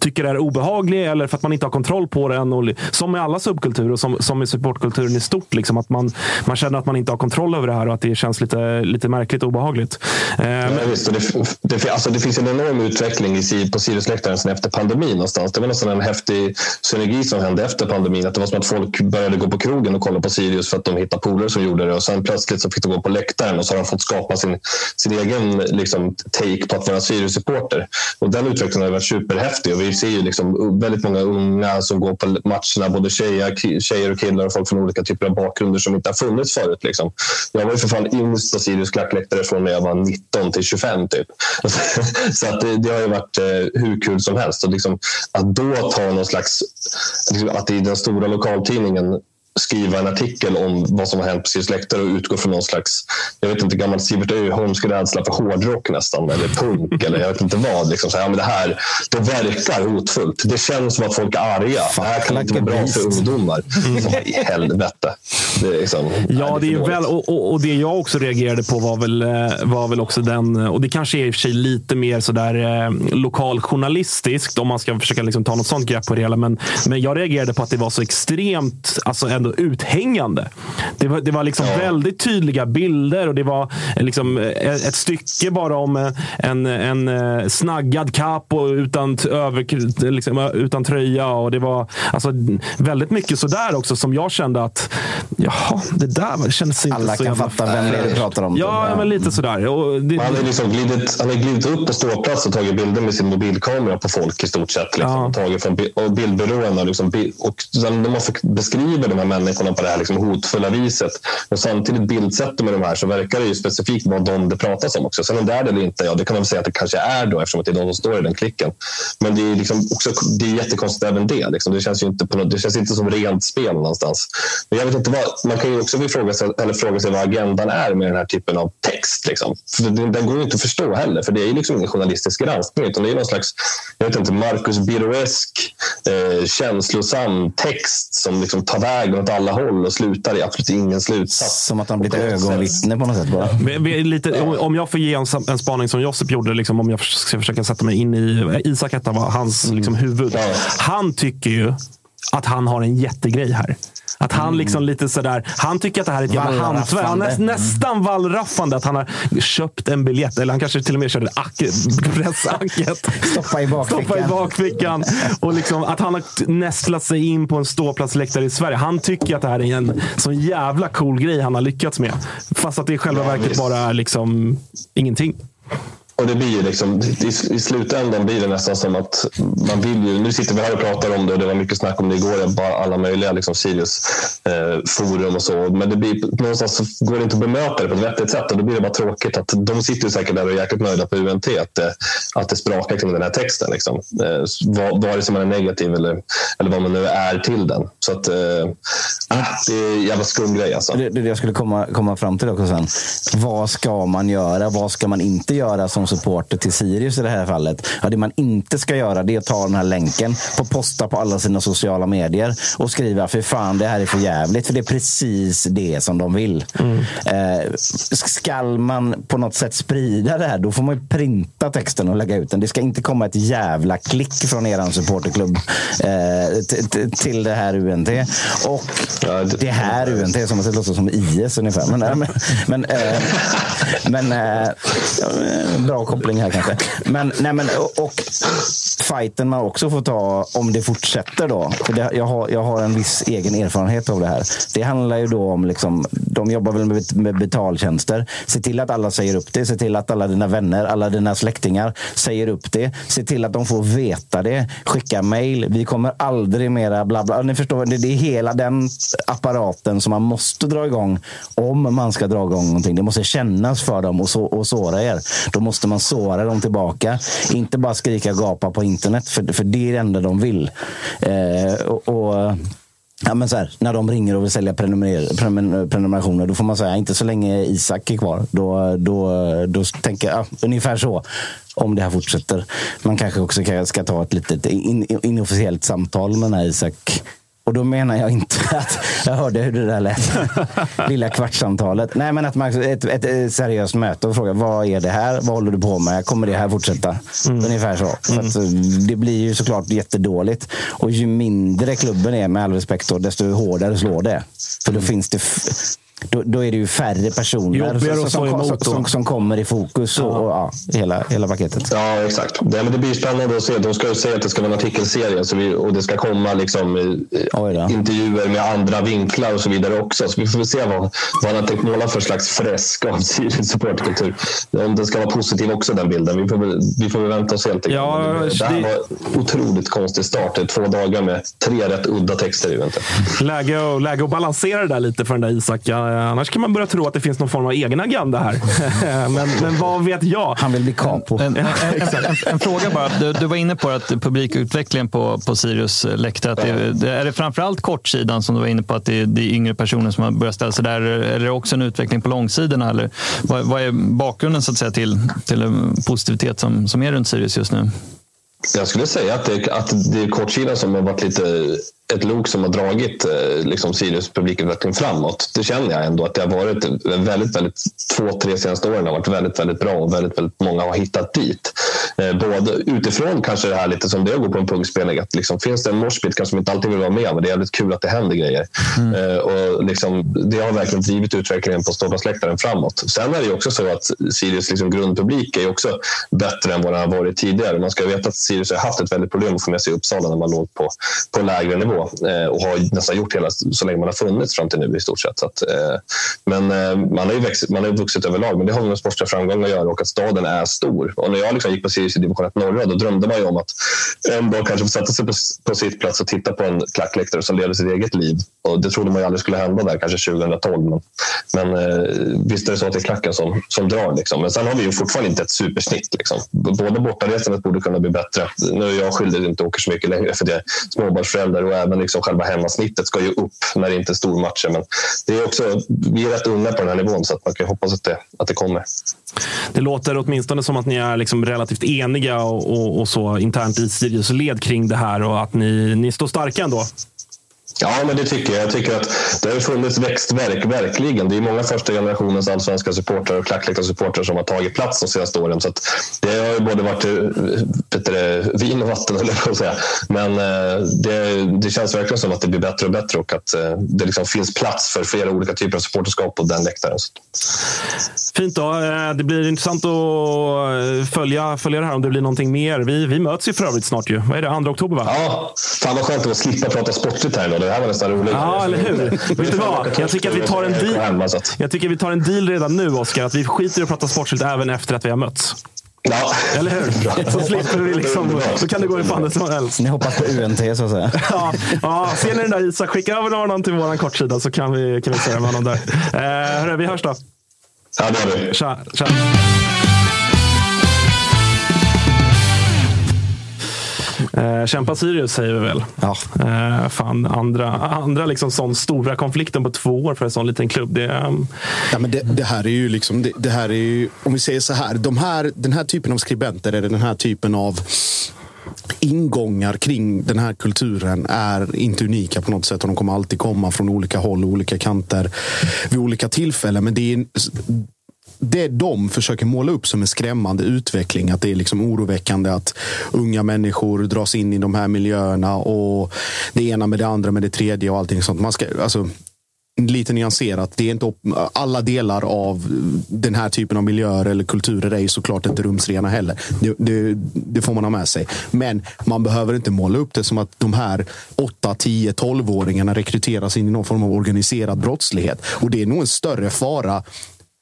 tycker är obehaglig eller för att man inte har kontroll på den. Och, som med alla subkulturer och som, som med supportkulturen i stort. Liksom, att man, man känner att man inte har kontroll över det här och att det känns lite, lite märkligt och obehagligt. Eh, Ja, visst, det, det, alltså det finns en enorm utveckling i, på Siriusläktaren efter pandemin. någonstans. Det var nästan en häftig synergi som hände efter pandemin. Att det var som att folk började gå på krogen och kolla på Sirius för att de hittade polare som gjorde det. Och sen plötsligt så fick de gå på läktaren och så har de fått skapa sin, sin egen liksom, take på att vara Sirius-supporter. Och den utvecklingen har varit superhäftig. Och vi ser ju liksom väldigt många unga som går på matcherna. Både tjejer, tjejer och killar och folk från olika typer av bakgrunder som inte har funnits förut. Liksom. Jag var ju för fan yngst på Sirius klackläktare från när jag var 19 till 25 typ. [laughs] Så att det, det har ju varit eh, hur kul som helst. Och liksom, att då ta någon slags... Liksom, att i den stora lokaltidningen skriva en artikel om vad som har hänt på Sirius läktare och utgå från någon slags, jag vet inte, gammal Sivert Öholmsk rädsla för hårdrock nästan, eller punk, eller jag vet inte vad. Liksom så här, ja, men det här det verkar hotfullt. Det känns som att folk är arga. Det här kan inte vara bra för ungdomar. I helvete. Det är liksom, Ja, det är ju väl, och, och, och det jag också reagerade på var väl, eh, var väl också den, och det kanske är i och för sig lite mer sådär eh, lokaljournalistiskt om man ska försöka liksom ta något sånt grepp på det hela. Men, men jag reagerade på att det var så extremt alltså ändå uthängande. Det var, det var liksom väldigt tydliga bilder och det var eh, liksom eh, ett stycke bara om eh, en, en snaggad kapp och utan, över, liksom, utan tröja. Och det var alltså, väldigt mycket sådär också som jag kände att Jaha, det där kändes inte Alla så kan jävla fatta vem det är du pratar om. Ja, men lite sådär. Och det, Han har liksom glidit, han glidit upp på ståplats och tagit bilder med sin mobilkamera på folk i stort sett. Liksom, Ja. tagit från bi- och bildbyrån. Och, liksom, och sen när man beskriver de här människorna på det här liksom hotfulla viset och samtidigt bildsätter med de här så verkar det ju specifikt vara de det pratas om också. Sen om det är det eller inte, ja, det kan man väl säga att det kanske är då eftersom att det är de som står i den klicken. Men det är, liksom också, det är jättekonstigt även det. Liksom. Det, känns ju inte på något, det känns inte som rent spel någonstans. Men jag vet inte vad, man kan ju också fråga sig, eller fråga sig vad agendan är med den här typen av text. Liksom. För den, den går ju inte att förstå heller, för det är ju liksom ingen journalistisk granskning. Utan det är någon slags, jag vet inte, Marcus Birroesk, eh, känslosam text som liksom tar vägen åt alla håll och slutar i absolut ingen slutsats. Som att han blivit ögonvittne på något sätt bara. Vi- vi- Lite, om jag får ge en, en spaning som Josip gjorde, liksom, om jag ska försöka sätta mig in i Isak Etta var hans liksom, huvud. Han tycker ju att han har en jättegrej här. Att han liksom lite sådär, han tycker att det här är ett jävla hantverk. Han är nästan wallraffande att han har köpt en biljett. Eller han kanske till och med körde ack, pressacket. Stoppa i bakfickan. Stoppa i bakfickan. Och liksom att han har nästlat sig in på en ståplatsläktare i Sverige. Han tycker att det här är en så jävla cool grej han har lyckats med. Fast att det i själva Ja, verket visst. bara är liksom ingenting. Och det blir ju liksom, i, I slutändan blir det nästan som att man vill ju... Nu sitter vi här och pratar om det och det var mycket snack om det igår. Bara alla möjliga liksom, Sirius eh, forum och så. Men det blir, någonstans går det inte att bemöta det på ett vettigt sätt. Och då blir det bara tråkigt att de sitter ju säkert där och är jäkligt nöjda på UNT att, det- att det sprakar kring den här texten. Liksom. Eh, vad- vare sig man är negativ eller, eller vad man nu är till den. Så att, eh, ah, det är en jävla skum grej alltså. Det, det jag skulle komma, komma fram till också sen. Vad ska man göra? Vad ska man inte göra som supporter till Sirius i det här fallet? Ja, det man inte ska göra det är att ta den här länken och posta på alla sina sociala medier och skriva för fan det här är för jävligt. För det är precis det som de vill. Eh, skall man på något sätt sprida det här då får man ju printa texten och lägga ut den. Det ska inte komma ett jävla klick från er supporterklubb eh, till det här UNT. Och det här UNT som det låter som IS ungefär. Men, men, men, eh, men eh, ja, bra koppling här kanske. Men, nej, men, och, och fighten man också får ta om det fortsätter då. För det, jag, har, jag har en viss egen erfarenhet av det här. Det handlar ju då om, liksom, de jobbar väl med, med betaltjänster. Se till att alla säger upp det. Se till att alla dina vänner, alla dina släktingar säger upp det. Se till att de får veta det. Skicka mail. Vi kommer aldrig mera bla bla. Ni förstår, det, det är hela den apparaten som man måste dra igång om man ska dra igång någonting. Det måste kännas för dem och, så, och såra er. Då måste man såra dem tillbaka. Inte bara skrika och gapa på internet, för, för det är det enda de vill. Eh, och, och Ja, men så här, när de ringer och vill sälja prenumer- prenumer- prenumerationer, då får man säga inte så länge Isak är kvar. Då, då, då tänker jag ja, ungefär så. Om det här fortsätter. Man kanske också ska- ska ta ett litet in, inofficiellt samtal med den här Isak. Och då menar jag inte [laughs] att jag hörde hur det där lät. [laughs] Lilla kvartssamtalet. Nej, men att man ett, ett, ett seriöst möte och fråga vad är det här? Vad håller du på med? Kommer det här fortsätta? Ungefär så. Att, eh, det blir ju såklart jättedåligt. Och ju mindre klubben är, med all respekt, då, desto hårdare slår det. För då finns det då, då är det ju färre personer som, som, som, som, som kommer i fokus. Och, och, ja, hela, hela paketet. Ja, exakt. Det, men det blir spännande att se. De ska ju säga att det ska vara en artikelserie så vi, och det ska komma liksom, intervjuer med andra vinklar och så vidare också. Så vi får se vad, vad han tänkt måla för slags fresk av Sirius supporterkultur. Om den ska vara positiv också, den bilden. Vi får väl, vi får vänta och se helt enkelt. Ja, det, här det- var otroligt konstig start. Två dagar med tre rätt udda texter. och, läge att balansera det där lite för den där Isak. Ja, annars kan man börja tro att det finns någon form av egen agenda här. [laughs] men, men vad vet jag? Han vill bli capo. En, en, en, [laughs] en, en fråga bara. Du, du var inne på att publikutvecklingen på, på Sirius läktare. Att det, det, är det framförallt kortsidan som du var inne på att det, det är yngre personer som har börjat ställa sig där? Är det också en utveckling på långsidorna? Eller vad, vad är bakgrunden så att säga, till, till positivitet som, som är runt Sirius just nu? Jag skulle säga att det, att det är kortsidan som har varit lite ett lok som har dragit eh, liksom Sirius publikutveckling framåt. Det känner jag ändå att det har varit väldigt, väldigt två, tre senaste åren har varit väldigt, väldigt bra och väldigt, väldigt många har hittat dit. Eh, både utifrån kanske det här lite som det är att gå på en punkspelning. Att liksom, finns det en moshpit kanske man inte alltid vill vara med men det är jävligt kul att det händer grejer. Eh, och liksom, det har verkligen drivit utvecklingen på ståplatsläktaren framåt. Sen är det också så att Sirius liksom grundpublik är också bättre än vad den har varit tidigare. Man ska veta att Sirius har haft ett väldigt problem att få med sig Uppsala när man låg på, på lägre nivå. Eh, och har nästan gjort hela så länge man har funnits fram till nu i stort sett. Så att, eh, men eh, man har ju växt, man har ju vuxit överlag, men det har med sportsliga framgångar att göra och att staden är stor. Och när jag liksom gick på Sirius i division 1 norra, då drömde man ju om att en dag kanske få sätta sig på, på sitt plats och titta på en klackläktare som levde sitt eget liv. Och det trodde man ju aldrig skulle hända där, kanske 2012. Men, men visst är det så att det är klacken som, som drar. Liksom. Men sen har vi ju fortfarande inte ett supersnitt. Liksom. Både bortaresandet borde kunna bli bättre. Nu är jag skyldig att inte åker så mycket längre för det är småbarnsförälder och även liksom själva hemmasnittet ska ju upp när det inte är stormatcher. Men det är också, vi är rätt unga på den här nivån så att man kan hoppas att det, att det kommer. Det låter åtminstone som att ni är liksom relativt eniga och, och, och så internt i Sirius led kring det här och att ni, ni står starka ändå. Ja, men det tycker jag. Jag tycker att det har funnits växtverk, verkligen. Det är många första generationens allsvenska supportrar och klackläktarsupportrar som har tagit plats de senaste åren. Så det har ju både varit bättre, vin och vatten, [laughs] eller att säga. Men eh, det, det känns verkligen som att det blir bättre och bättre och att eh, det liksom finns plats för flera olika typer av supporterskap på den läktaren. Fint då. Eh, det blir intressant att följa, följa det här om det blir någonting mer. Vi, vi möts ju för övrigt snart. Ju. Vad är det? 2 oktober va? Ja, fan vad skönt att slippa prata sportligt här. Då. Det här var nästan roligt. Ja, eller hur? Vet du vad? Jag tycker att vi tar en deal, jag tycker vi tar en deal redan nu, Oskar. Att vi skiter i att prata sportsligt även efter att vi har mötts. Ja. Eller hur? [laughs] Så slipper vi liksom. Så kan det gå i fan som helst. Ni hoppas på UNT så att säga. [laughs] Ja, ja ser ni den där Isak? Skicka över någon till vår kortsida så kan vi, kan vi säga med honom där. Eh, hörru, vi hörs då. Ja, det gör vi. Tja, tja. Eh, kämpa Sirius säger vi väl. Ja. Eh, fan, andra andra liksom sån stora konflikten på två år för en sån liten klubb. Det, um... ja, men det, det, här är ju liksom, det, det, här är ju, om vi säger så här, de här, den här typen av skribenter eller den här typen av ingångar kring den här kulturen är inte unika på något sätt. Och de kommer alltid komma från olika håll och olika kanter vid olika tillfällen. Men det är, det de försöker måla upp som en skrämmande utveckling. Att det är liksom oroväckande att unga människor dras in i de här miljöerna och det ena med det andra med det tredje och allting sånt. Man ska, alltså, lite nyanserat. Det är inte alla delar av den här typen av miljöer eller kulturer är såklart inte rumsrena heller. Det, det, det, får man ha med sig. Men man behöver inte måla upp det som att de här 8, 10, 12-åringarna rekryteras in i någon form av organiserad brottslighet. Och det är nog en större fara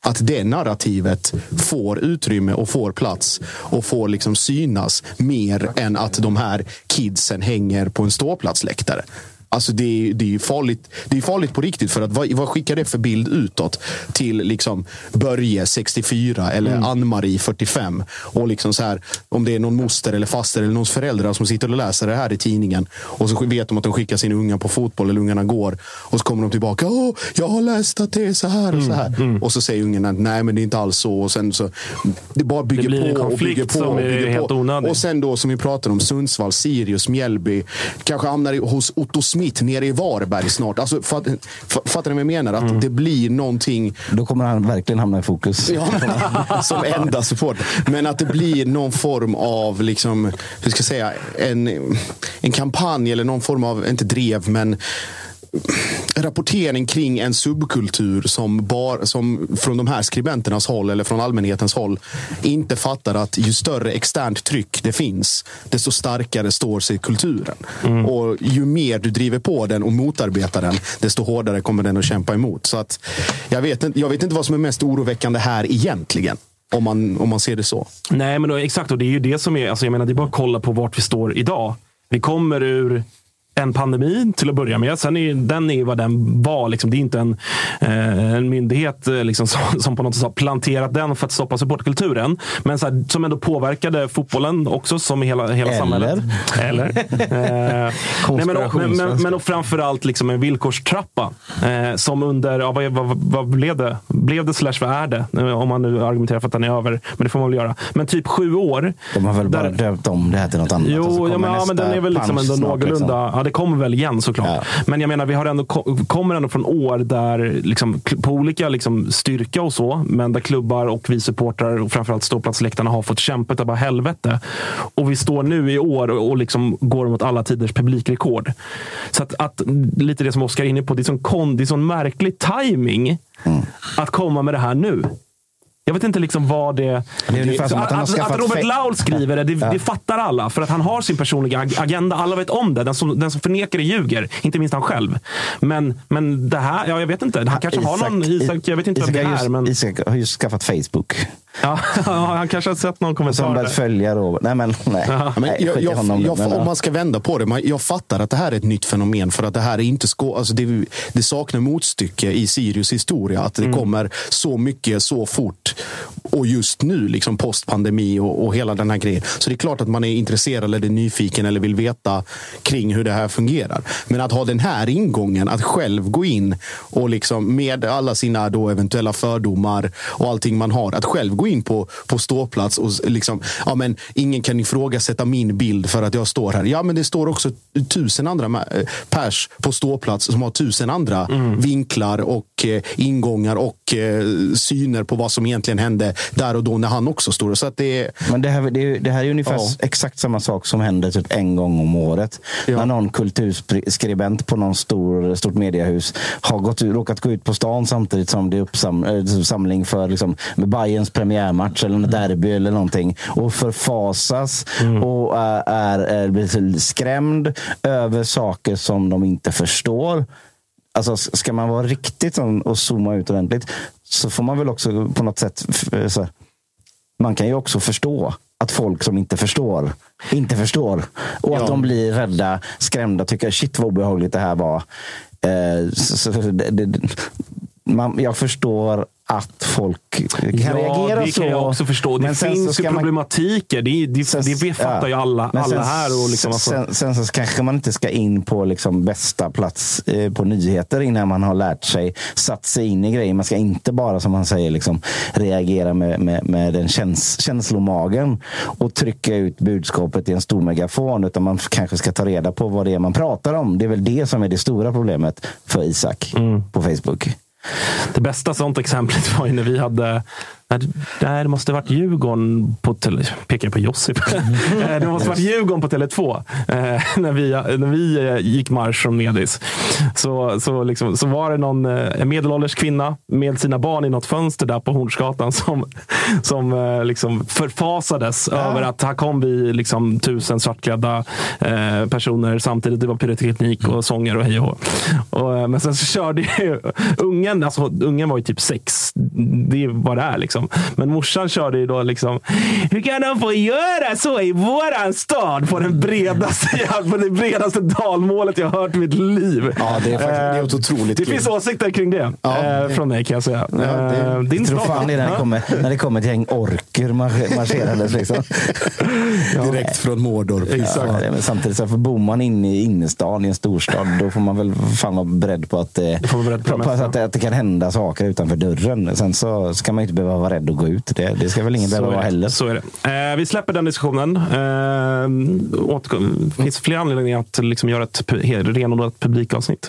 att det narrativet får utrymme och får plats och får liksom synas mer än att de här kidsen hänger på en ståplatsläktare. Alltså det, är, det är farligt. Det är farligt på riktigt. För att vad, vad skickar det för bild utåt? Till liksom Börje 64 eller mm. Ann-Marie 45. Och liksom så här, om det är någon moster eller faster eller någons föräldrar som sitter och läser det här i tidningen. Och så vet de att de skickar sina unga på fotboll eller ungarna går. Och så kommer de tillbaka. Åh, jag har läst att det är så här och så här. Mm. Mm. Och så säger ungarna nej men det är inte alls så. Och sen så det bara bygger det på och bygger på. Och bygger på. Och sen då som vi pratar om Sundsvall, Sirius, Mjällby. Kanske hamnar hos Otto Smith nere i Varberg snart. Alltså, fatt, fattar ni vad jag menar? Att mm. det blir någonting... Då kommer han verkligen hamna i fokus. Ja, [laughs] som enda support. Men att det blir någon form av, liksom, hur ska jag säga, en, en kampanj eller någon form av, inte drev, men rapportering kring en subkultur som, bar, som från de här skribenternas håll eller från allmänhetens håll inte fattar att ju större externt tryck det finns, desto starkare står sig kulturen. Mm. Och ju mer du driver på den och motarbetar den, desto hårdare kommer den att kämpa emot. Så att, jag, vet, inte, jag vet inte vad som är mest oroväckande här egentligen. Om man, om man ser det så. Nej, men då, exakt. Och det är ju det som är... Alltså jag menar, det är bara att kolla på vart vi står idag. Vi kommer ur en pandemi till att börja med. Sen är den är vad den var. Liksom. Det är inte en, eh, en myndighet eh, liksom, [laughs] som, som, på något sätt har planterat den för att stoppa supportkulturen. Men så här, som ändå påverkade fotbollen också, som i hela, hela Eller. samhället. Eller. [laughs] eh, nej, men, men, men, men och framförallt liksom en villkorstrappa. Eh, som under, ja, vad, vad, vad, blev det? Blev det slash vad är det? Eh, om man nu argumenterar för att den är över. Men det får man väl göra. Men typ sju år. De har väl där, bara döpt om det här till något annat. Jo, ja, men, ja, men den är väl liksom ändå någorlunda. Liksom. Ja, det kommer väl igen såklart. Ja. Men jag menar, vi har ändå, kommer ändå från år där liksom, på olika liksom, styrka och så, men där klubbar och vi supportrar och framförallt ståplatsläktarna har fått kämpa av bara helvete. Och vi står nu i år och, och liksom går mot alla tiders publikrekord. Så att, att lite det som Oskar är inne på, det är sån, kon, det är sån märklig timing mm. att komma med det här nu. Jag vet inte liksom vad det... Det som att att, att Robert Laul skriver det, det, Ja. det fattar alla. För att han har sin personliga ag- agenda. Alla vet om det. Den som, den som förnekar det ljuger. Inte minst han själv. Men, men det här, ja, jag vet inte. Han kanske har någon Isak, jag vet inte vem det Isak är. Men, Isak har just skaffat Facebook. [laughs] ja, han kanske har sett någon Och kommentar. som börjat följa Robert. Nej, men nej. Ja, men nej jag, jag, honom. jag, Men, om man ska vända på det, man, jag fattar att det här är ett nytt fenomen för att det här är inte skå, alltså det, det saknar motstycke i Sirius historia. Att det Mm. kommer så mycket så fort och just nu, liksom postpandemi och, och hela den här grejen. Så det är klart att man är intresserad eller är nyfiken eller vill veta kring hur det här fungerar. Men att ha den här ingången, att själv gå in och liksom med alla sina då eventuella fördomar och allting man har, att själv gå in på, på ståplats och liksom, ja men ingen kan ifrågasätta min bild för att jag står här. Ja men det står också tusen andra eh, pers på ståplats som har tusen andra vinklar och eh, ingångar och eh, syner på vad som egentligen hände där och då när han också står. Så att det är, Men det här, det, är- det här är ungefär Ja. exakt samma sak som händer typ en gång om året. När någon kulturskribent på någon stor, stort mediehus har gått, råkat gå ut på stan samtidigt som det är uppsam, äh, samling för liksom, Bayerns premiärmatch eller en derby eller någonting och förfasas och är, är, är skrämd över saker som de inte förstår. Alltså, ska man vara riktigt och zooma ut ordentligt så får man väl också på något sätt f- så, man kan ju också förstå att folk som inte förstår, inte förstår. Och att Ja. de blir rädda, skrämda, tycker shit vad obehagligt det här var. Eh, så, så, det, det, man, jag förstår att folk kan Ja, reagera det så. kan jag också förstå. Det Men så finns ju ska man- problematiker. Det, det, Sen- det fattar ju alla, alla sen, här. Och liksom, alltså, sen, sen så kanske man inte ska in på liksom bästa plats eh, på nyheter innan man har lärt sig, satt sig in i grejen. Man ska inte bara, som man säger, liksom, reagera med, med, med den käns, känslomagen och trycka ut budskapet i en stor megafon. Utan man kanske ska ta reda på vad det är man pratar om. Det är väl det som är det stora problemet för Isak Mm. på Facebook. Det bästa sånt exemplet [laughs] var ju när vi hade Nej, det- måste varit Djurgården på tele, pekar på Josip. [laughs] Eh, det måste varit Djurgården på Tele2 eh, när vi, när vi eh, gick marsch från Medis. Så, så, liksom, så var det någon en medelålders kvinna med sina barn i något fönster där på Hornsgatan som, som liksom förfasades över att här kom vi liksom, tusen svartklädda personer samtidigt. Det var pyroteknik och sånger och hej och och, Men sen så körde ju ungen, alltså ungen var ju typ sex. Det vad det är liksom. Men morsan körde ju då liksom, hur kan de få göra så i våran stad? På den bredaste, [laughs] på det bredaste dalmålet jag har hört i mitt liv. ja, det är faktiskt ett otroligt Det kul. finns åsikter kring det, Ja, eh, från mig kan jag säga. det- Eh, Din tror fan det är när det Ja. kommer, när det kommer ett gäng orker marsch- marscherandes. Liksom. [laughs] Direkt från Mordor. Ja, samtidigt så för bor man inne i innerstan i en storstad då får man väl fan vara beredd på att, eh, beredd på att, det- att det kan hända saker utanför dörren. Sen så ska man inte behöva vara rädd att gå ut. Det, det ska väl ingen behöva vara det. heller. Så är det. Eh, vi släpper den diskussionen. Eh, återkom- det finns fler anledningar att liksom göra ett renodlat publikavsnitt.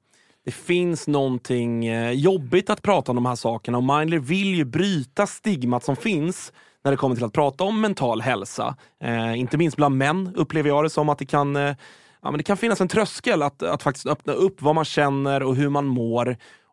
det finns någonting eh, jobbigt att prata om de här sakerna och Mindler vill ju bryta stigmat som finns när det kommer till att prata om mental hälsa. Eh, inte minst bland män upplever jag det som att det kan, eh, ja, men det kan finnas en tröskel att, att faktiskt öppna upp vad man känner och hur man mår.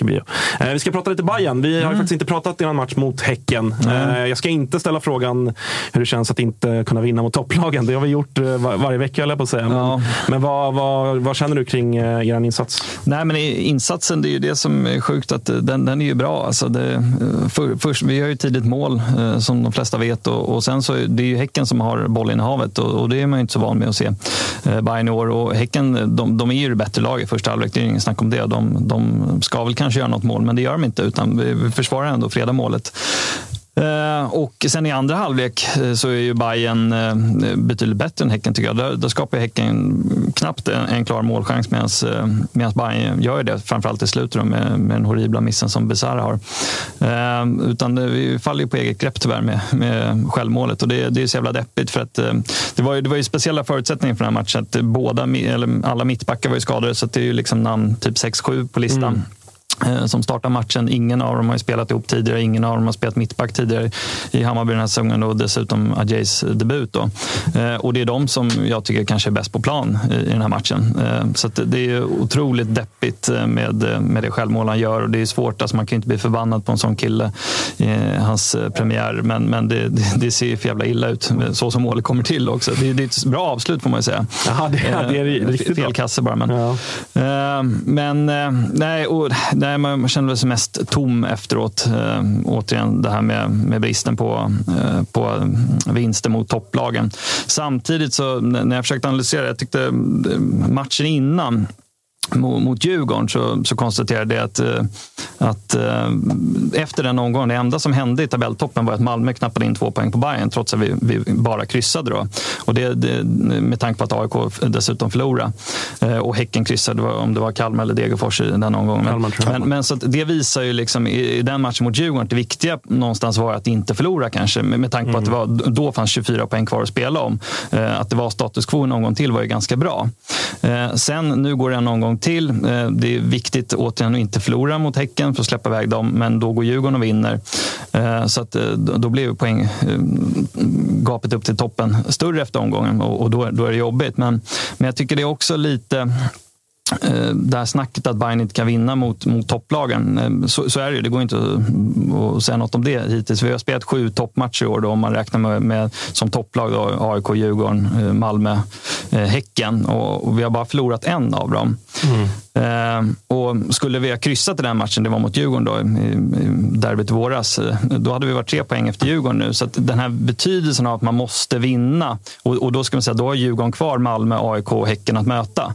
Eh, Vi ska prata lite Bayern. Vi har ju faktiskt inte pratat i någon match mot Häcken. Eh, Jag ska inte ställa frågan hur det känns att inte kunna vinna mot topplagen. Det har vi gjort eh, var- varje vecka, höll jag på att säga. Men, men vad, vad, vad känner du kring eh, er insats? Nej, men insatsen, det är ju det som är sjukt. att Den, den är ju bra. Alltså det, för, först, vi har ju tidigt mål, som de flesta vet. Och, och sen så är det är ju Häcken som har bollinnehavet och, och det är man ju inte så van med att se. Eh, Bayern i år. Och häcken, de, de är ju det bättre lag i första halvlek. Det är ju ingen snack om det. De, de ska väl kanske Kanske göra något mål, men det gör de inte. Utan vi, försvarar ändå freda målet. Eh, och sen i andra halvlek eh, så är ju Bayern eh, betydligt bättre än Häcken tycker jag. Där, där skapar ju Häcken knappt en, en klar målchans medan Bayern gör det. Framförallt i slutet då, med, med den horribla missen som Besara har. Eh, Utan det, vi faller ju på eget grepp tyvärr med, med självmålet och det, det är så jävla deppigt för att eh, det var ju, det var ju speciella förutsättningar för den här matchen. Att båda, eller alla mittbackar var ju skadade så att det är ju liksom namn typ 6-7 på listan Mm som startar matchen. Ingen av dem har spelat ihop tidigare. Ingen av dem har spelat mittback tidigare i Hammarby den här säsongen och dessutom Ajays debut. Då. Eh, Och det är de som jag tycker kanske är bäst på plan i den här matchen. Eh, Så det är otroligt deppigt eh, med, eh, med det självmål han gör och det är svårt. Alltså man kan ju inte bli förbannad på en sån kille i hans eh, premiär. Men, men det, det, ser ju för jävla illa ut så som målet kommer till också. Det, det är ett bra avslut får man ju säga. Jaha, det, Eh, det är riktigt fel kasse bara. Men, Eh, men eh, nej, och, nej, man man känner sig mest tom efteråt. Eh, återigen det här med, med bristen på, eh, på mm, vinster mot topplagen. Samtidigt så när jag försökte analysera, jag tyckte eh, matchen innan mot, mot Djurgården så, så konstaterade jag att, eh, att eh, efter den omgången, det enda som hände i tabelltoppen var att Malmö knappade in två poäng på Bayern trots att vi, vi bara kryssade. Då. Och det, det, med tanke på att AIK dessutom förlorade. Eh, och Häcken kryssade, om det var Kalmar eller Degerfors i den omgången. Men, men, men så att det visar ju liksom, i, den matchen mot Djurgården att det viktiga någonstans var att inte förlora kanske. Med, med tanke på att det var, då fanns 24 poäng kvar att spela om. Att det var status quo en omgång till var ju ganska bra. Sen, nu går det en omgång till. Eh, det är viktigt återigen att inte förlora mot Häcken för att släppa iväg dem. Men då går Djurgården och vinner. Eh, så att, eh, då blir poäng, gapet upp till toppen större efter omgången och, då, då är det jobbigt. Men, men jag tycker det är också lite Eh, det här snacket att Bayern inte kan vinna mot, mot topplagen. Eh, så, så är det ju. Det går inte att, att säga något om det hittills. Vi har spelat sju toppmatcher i år då, om man räknar med, med som topplag då, AIK, Djurgården, eh, Malmö, Häcken. Och, och vi har bara förlorat en av dem. Mm. Eh, och skulle vi ha kryssat i den matchen, det var mot Djurgården då, i, i derbyt i våras, eh, då hade vi varit tre poäng efter Djurgården nu. Så att den här betydelsen av att man måste vinna, och, och då ska man säga, då har Djurgården kvar Malmö, AIK och Häcken att möta.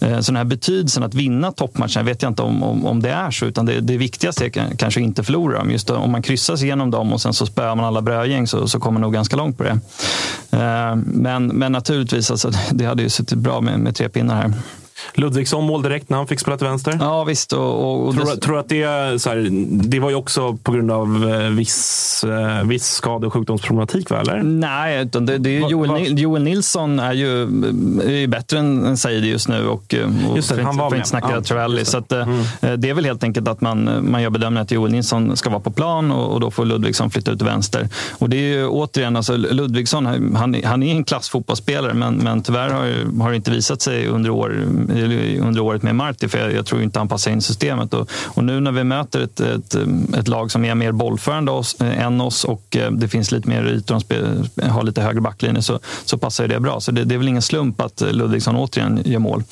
Eh, så den här betydelsen att vinna toppmatchen, vet jag inte om, om, om det är så, utan det, det viktigaste är kanske att inte förlora dem. Just om man kryssar sig igenom dem och sen så spöar man alla brödgäng så, så kommer man nog ganska långt på det. Eh, men, men naturligtvis, alltså, [laughs] det hade ju suttit bra med, med tre pinnar här. Ludvigsson mål direkt när han fick spela till vänster. Ja, visst. Och, och tror, dess- du- tror att det, så här, det var ju också på grund av eh, viss, eh, viss skade och sjukdomsproblematik, va? Eller? Nej, utan det, det är ju Joel, Ni- Joel Nilsson är ju, är ju bättre än än Saidi just nu. Och, och Just det, för, han var för inte snacka Ja, Travelli. Så att, eh, det är väl helt enkelt att man, man gör bedömningen att Joel Nilsson ska vara på plan och, och då får Ludvigsson flytta ut till vänster. Och det är ju återigen, alltså, Ludvigsson, han, han är en klassfotbollsspelare men, men tyvärr har, har det inte visat sig under, år, Eh, under året med Marti för jag, jag tror inte han passar in i systemet. Och, och nu när vi möter ett, ett, eh, ett lag som är mer bollförande oss, eh, än oss och det finns lite mer ytor, de har lite högre backlinje så, så passar ju det bra. Så det, det är väl ingen slump att Ludvigsson återigen gör mål.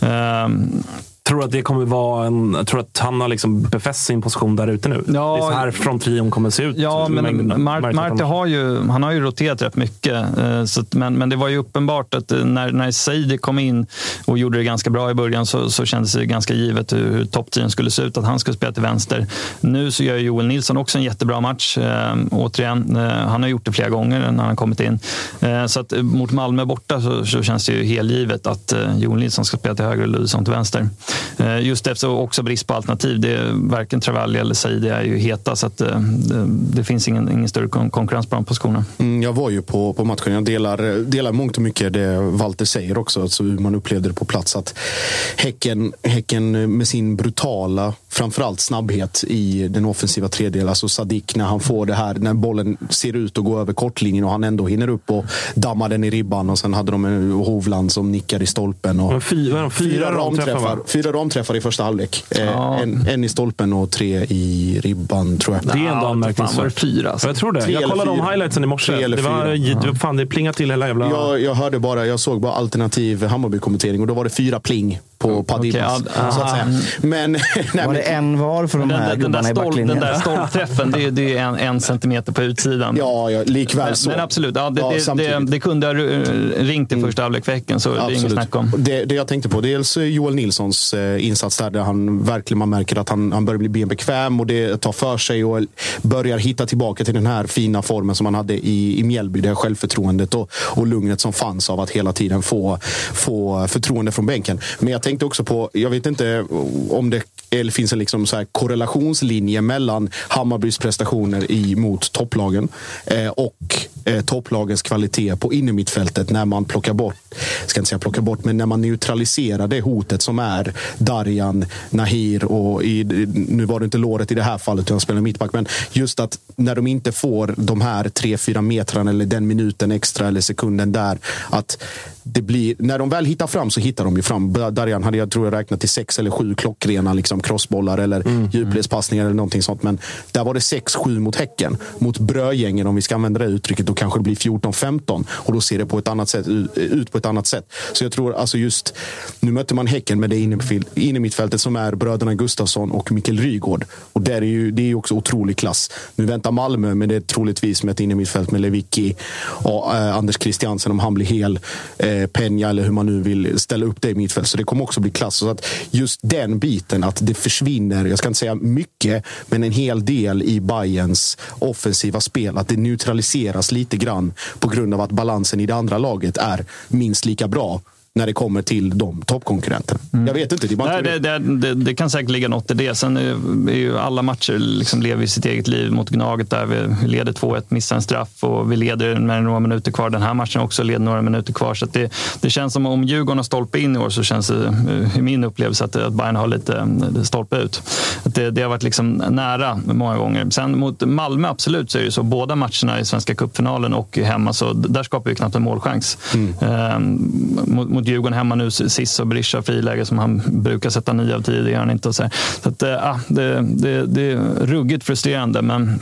Um, Tror att det kommer vara en... Tror att han har liksom befäst sin position där ute nu? Ja, det är så här fronttrion kommer se ut. Ja, men Mart, Marte han- har ju, han har ju roterat rätt mycket. eh, Så att, men, men det var ju uppenbart att eh, när, när Saidi kom in och gjorde det ganska bra i början så, så kändes det ganska givet hur, hur topptiden skulle se ut, att han skulle spela till vänster. Nu så gör Joel Nilsson också en jättebra match. Eh, återigen, han har gjort det flera gånger när han kommit in. Så att mot Malmö borta så, så känns det ju helgivet att Joel Nilsson ska spela till höger och Ludvigsson till vänster. Eh, just efter också brist på alternativ. Det är, varken Travalli eller Saidi är ju heta så att, eh, det, det finns ingen, ingen större kon- konkurrens på de positionerna. Mm, jag var ju på, på matchen. Jag delar, delar mångt och mycket det Walter säger också. Alltså hur man upplevde det på plats. Att häcken, häcken med sin brutala, framförallt snabbhet i den offensiva tredjedelen. Alltså Sadik när han får det här, när bollen ser ut att gå över kortlinjen och han ändå hinner upp och dammar den i ribban. Och sen hade de en Hovland som nickar i stolpen. Och Men fyra- fyra ramträffar? Fyra ramträffar i första halvlek. Eh, Ja. En, en i stolpen och tre i ribban tror jag. Det är ändå anmärkningsvärt. var det fyra, alltså? Jag tror det. Tre jag kollade om highlightsen i morse. Tre eller Det, var, det, fan, det plingade till hela jävla... Jag, jag hörde bara, jag såg bara alternativ Hammarby-kommentering och då var det fyra pling på Padibas. Okej, ja, så att säga. Men, [laughs] nej, Var det en var för de Den, här där- den, där stol, den där stolpträffen, det är, det är en, en centimeter på utsidan. ja, ja, likväl så. men absolut, ja, det, Ja, det, det. Mm. det kunde ha ringt i första halvlek för Häcken, så det är inget Absolut. snack om. Det, det jag tänkte på, dels Joel Nilssons eh, insats där, där han verkligen man märker att han, han börjar bli bekväm och det tar för sig och börjar hitta tillbaka till den här fina formen som han hade i, i Mjällby. Det här självförtroendet och, och lugnet som fanns av att hela tiden få, få förtroende från bänken. Men jag tänkte också på, jag vet inte om det eller finns en liksom så här korrelationslinje mellan Hammarbys prestationer i, mot topplagen eh, och eh, topplagens kvalitet på innermittfältet när man plockar bort, ska inte säga plockar bort, men när man neutraliserar det hotet som är Darjan, Nahir och i, nu var det inte låret i det här fallet utan spelar mittback, men just att när de inte får de här tre, fyra metrarna eller den minuten extra eller sekunden där, att det blir, när de väl hittar fram så hittar de ju fram. Darjan hade jag tror jag räknat till sex eller sju klockrena liksom crossbollar eller Mm, djupledspassningar eller någonting sånt. Men där var det 6-7 mot Häcken. Mot Brögängen, om vi ska använda det uttrycket, kanske det blir 14-15. Och då ser det på ett annat sätt, ut på ett annat sätt. Så jag tror alltså just, nu möter man Häcken med det innermittfältet som är bröderna Gustafsson och Mikkel Rygård. Och där är ju, det är ju också otrolig klass. Nu väntar Malmö, men det är troligtvis med ett innermittfält med Lewicki och eh, Anders Christiansen om han blir hel. Eh, Peña eller hur man nu vill ställa upp det i mittfält. Så det kommer också bli klass. Så att just den biten, att det försvinner, jag ska inte säga mycket, men en hel del i Bayerns offensiva spel. Att det neutraliseras lite grann på grund av att balansen i det andra laget är minst lika bra när det kommer till de toppkonkurrenterna. Jag vet inte. Det, Nej, det, det, det, det kan säkert ligga något i det. Sen är är ju alla matcher liksom lever ju sitt eget liv mot Gnaget där vi leder 2-1, missar en straff och vi leder med några minuter kvar. Den här matchen också leder några minuter kvar. Så det, det känns som om Djurgården har stolpe in i år så känns det eh, i min upplevelse att, att Bayern har lite eh, stolpe ut. Att det, det har varit liksom nära många gånger. Sen mot Malmö, absolut, så är det så. Båda matcherna i Svenska cupfinalen och hemma, så där skapar vi knappt en målchans. Ehm, mot, mot Djurgården hemma nu, Sis och Berisha friläge som han brukar sätta nio av tio, det gör han inte. Och så här. så att, äh, det, det, det är ruggigt frustrerande. Men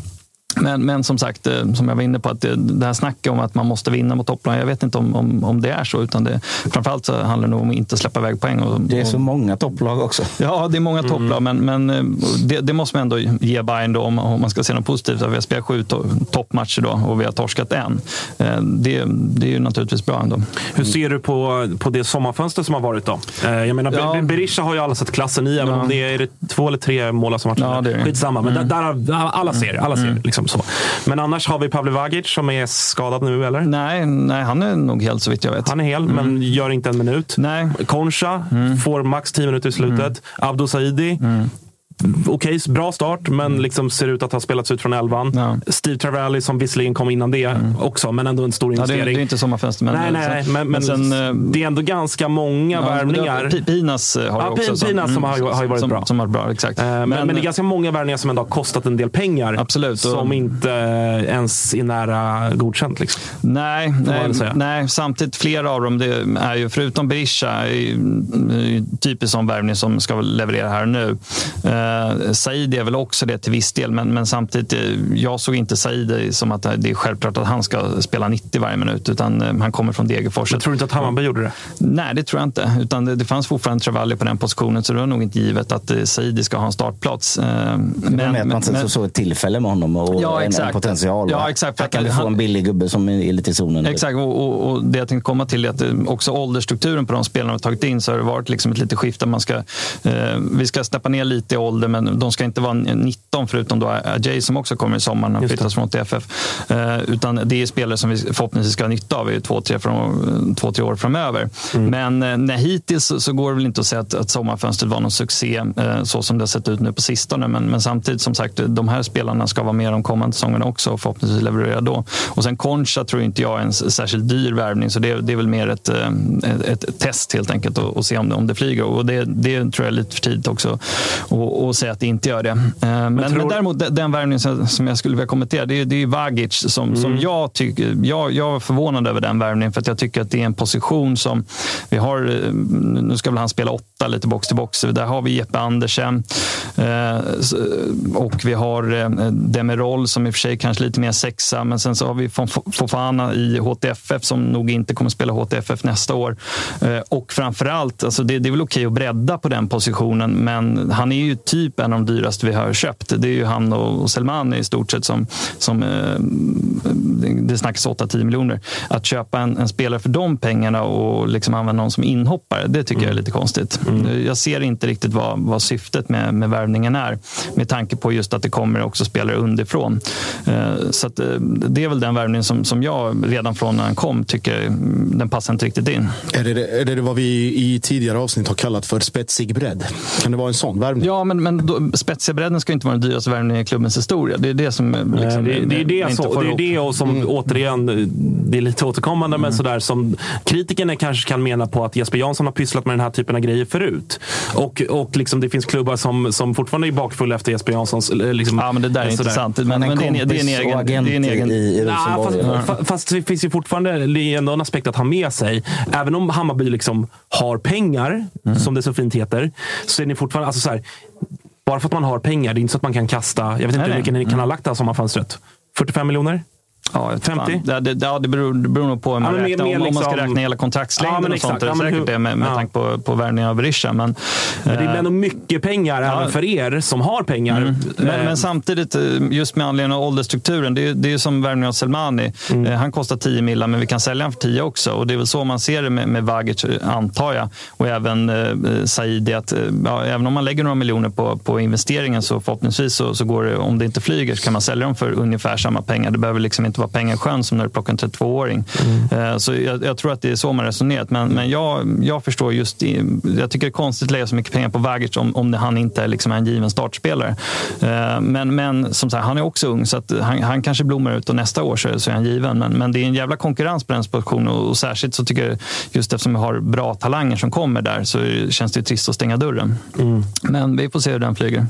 men, men som sagt, eh, som jag var inne på, att det, det här snacket om att man måste vinna mot topplag, jag vet inte om, om, om det är så. Utan det, framförallt så handlar det nog om att inte släppa iväg poäng. Och, Det är så många topplag också. Ja, det är många topplag, men, men eh, det, det måste man ändå ge Bayern då, om, om man ska se något positivt. Att vi har spelat sju to- toppmatcher då, och vi har torskat en. Eh, Det, det är ju naturligtvis bra ändå. Hur ser du på, på det sommarfönster som har varit då? Jag menar, Ja. Be- Berisha har ju alla sett klassen i, även Ja. om det är, är det två eller tre mål som matchen. Ja, det är. Skitsamma, men Mm. där, där har alla ser, alla ser. Mm. Liksom. Liksom så. Men annars har vi Pavle Vagic som är skadad nu, eller? Nej, nej, han är nog helt så vitt jag vet. Han är hel, men gör inte en minut. Nej. Concha får max 10 minuter i slutet. Abdo Saidi. Okej, bra start, men liksom ser ut att ha spelats ut från elvan. Steve Travalli som visserligen kom innan det också, men ändå en stor Ja, det, är- investering. det är inte sommarfönster. Men, nej, nej, sen- men, men, sen, eh, det är ändå ganska många ja, värvningar. Pinas eh, har Ja, ju också. Som- Pinas som mm, har, har ju varit som, bra. Som har bra, exakt. Eh, Men, men, det är ganska många värvningar som ändå har kostat en del pengar. Absolut. Som inte ens är nära godkänt. Liksom. Nej, nej, nej, samtidigt flera av dem, det är ju, förutom Berisha, ju typiskt sån värvning som ska leverera här nu. Eh, Said är väl också det till viss del, men, men samtidigt, eh, jag såg inte Said som att det är självklart att han ska spela 90 varje minut, utan eh, han kommer från Degerfors. Jag tror inte att Hammarby gjorde det? Nej, det tror jag inte. Utan det, det fanns fortfarande Travalli på den positionen, så det var nog inte givet att eh, Saidi ska ha en startplats. Eh, Men, med att man sen så såg ett tillfälle med honom och Ja, en, en potential. Ja, exakt, Här kan vi han- få en billig gubbe som är lite i zonen. Exakt, och, och, och det jag tänkte komma till är att eh, också åldersstrukturen på de spelarna vi tagit in så har det varit liksom ett litet skifte. Man ska, eh, vi ska steppa ner lite i ålder, men de ska inte vara 19 förutom då Ajay som också kommer i sommar när han flyttas från TFF. Eh, utan det är spelare som vi förhoppningsvis ska ha nytta av i två, tre, från, två, tre år framöver. Mm. Men eh, hittills så, så går det väl inte att säga att, att sommarfönstret var någon succé eh, så som det har sett ut nu på sistone. Men, men samtidigt, som sagt, de här spelarna ska vara med de kommande säsongerna också och förhoppningsvis leverera då. Och sen Concha tror inte jag är en särskilt dyr värvning, så det, det är väl mer ett, eh, ett, ett test helt enkelt och, och se om det, om det flyger. Och det, det tror jag är lite för tidigt också att säga att det inte gör det. Eh, Men, men, tror- däremot den, värvningen som, som jag skulle vilja kommentera, det är, det är Vagic som, som jag tycker, jag, jag var förvånad över den värvningen för att jag tycker att det är en position som vi har, eh, nu ska väl han spela åtta lite box till box, där har vi Jeppe Andersen eh, och vi har eh, Demirol som i och för sig kanske lite mer sexa, men sen så har vi Fof- Fofana i HTFF som nog inte kommer spela HTFF nästa år. Eh, och framförallt, alltså det, det är väl okej att bredda på den positionen, men han är ju typ en av de dyraste vi har köpt. Det är ju han och Selmani i stort sett som, som det- snackas 8-10 miljoner. Att köpa en, en spelare för de pengarna och liksom använda någon som inhoppare, det tycker jag är lite konstigt. Jag ser inte riktigt vad, vad syftet med, med värvningen är, med tanke på just att det kommer också spelare underifrån. Eh, Så att, eh, det är väl den värvningen som, som jag redan från när han kom tycker mm, den passar inte riktigt in. Är det, är det vad vi i tidigare avsnitt har kallat för spetsig bredd? Kan det vara en sån värvning? Ja, men, men då, spetsiga bredden ska inte vara den dyraste värvningen i klubbens historia. Det är det som eh, liksom, det, det är det, inte så, får det, är det och som återigen, det är lite återkommande, men sådär som kritikerna kanske kan mena på att Jesper Jansson har pysslat med den här typen av grejer förut. Och, och liksom det finns klubbar som, som fortfarande är bakfulla efter Jesper Janssons... eh, Liksom, Ja, men det där är sådär. intressant. Men, men det, är, en- det är en egen... Det är en egen Ja, fast, fa- fast det finns ju fortfarande det är ändå en aspekt att ha med sig. Även om Hammarby liksom har pengar, Mm. som det så fint heter, så är ni fortfarande... Alltså så här, bara för att man har pengar, det är inte så att man kan kasta... Jag vet inte Nej, hur nej. mycket ni kan Mm. ha lagt det här sommarfönstret. 45 miljoner? Ja, jag vet 50? fan. Ja, det, ja, det, beror, det beror nog på hur man Ja, men räknar. mer- Om, mer om man ska liksom- räkna hela Ja, kontraktslängden men och sånt. exakt. är det Ja, säkert hur- det med, med ja. tanke på, på värvningen av Berisha. Men, Men det är eh, ändå mycket pengar även för er som har pengar. Mm. Men, Eh, men samtidigt, eh, just med anledning av åldersstrukturen, det är, det är som värvningen av Selmani. Mm. Han kostar 10 millar, men vi kan sälja honom för 10 också. Och det är väl så man ser det med, med Vagic, antar jag. Och även eh, Saidi, att ja, även om man lägger några miljoner på, på investeringen så förhoppningsvis så, så går det, om det inte flyger, så kan man sälja dem för ungefär samma pengar. Det behöver liksom inte vara pengar i sjön som när du plockar en 32-åring. Eh, Så jag, jag tror att det är så man resonerat. Men, men jag, jag förstår just, jag tycker det är konstigt att lägga så mycket pengar på Vagic om, om det, han inte är liksom en given startspelare. Eh, Men, men som sagt, han är också ung så att han, han kanske blommar ut och nästa år så, så är han given. Men, men det är en jävla konkurrens på den positionen och, och särskilt så tycker jag, just eftersom vi har bra talanger som kommer där så känns det trist att stänga dörren. Men vi får se hur den flyger.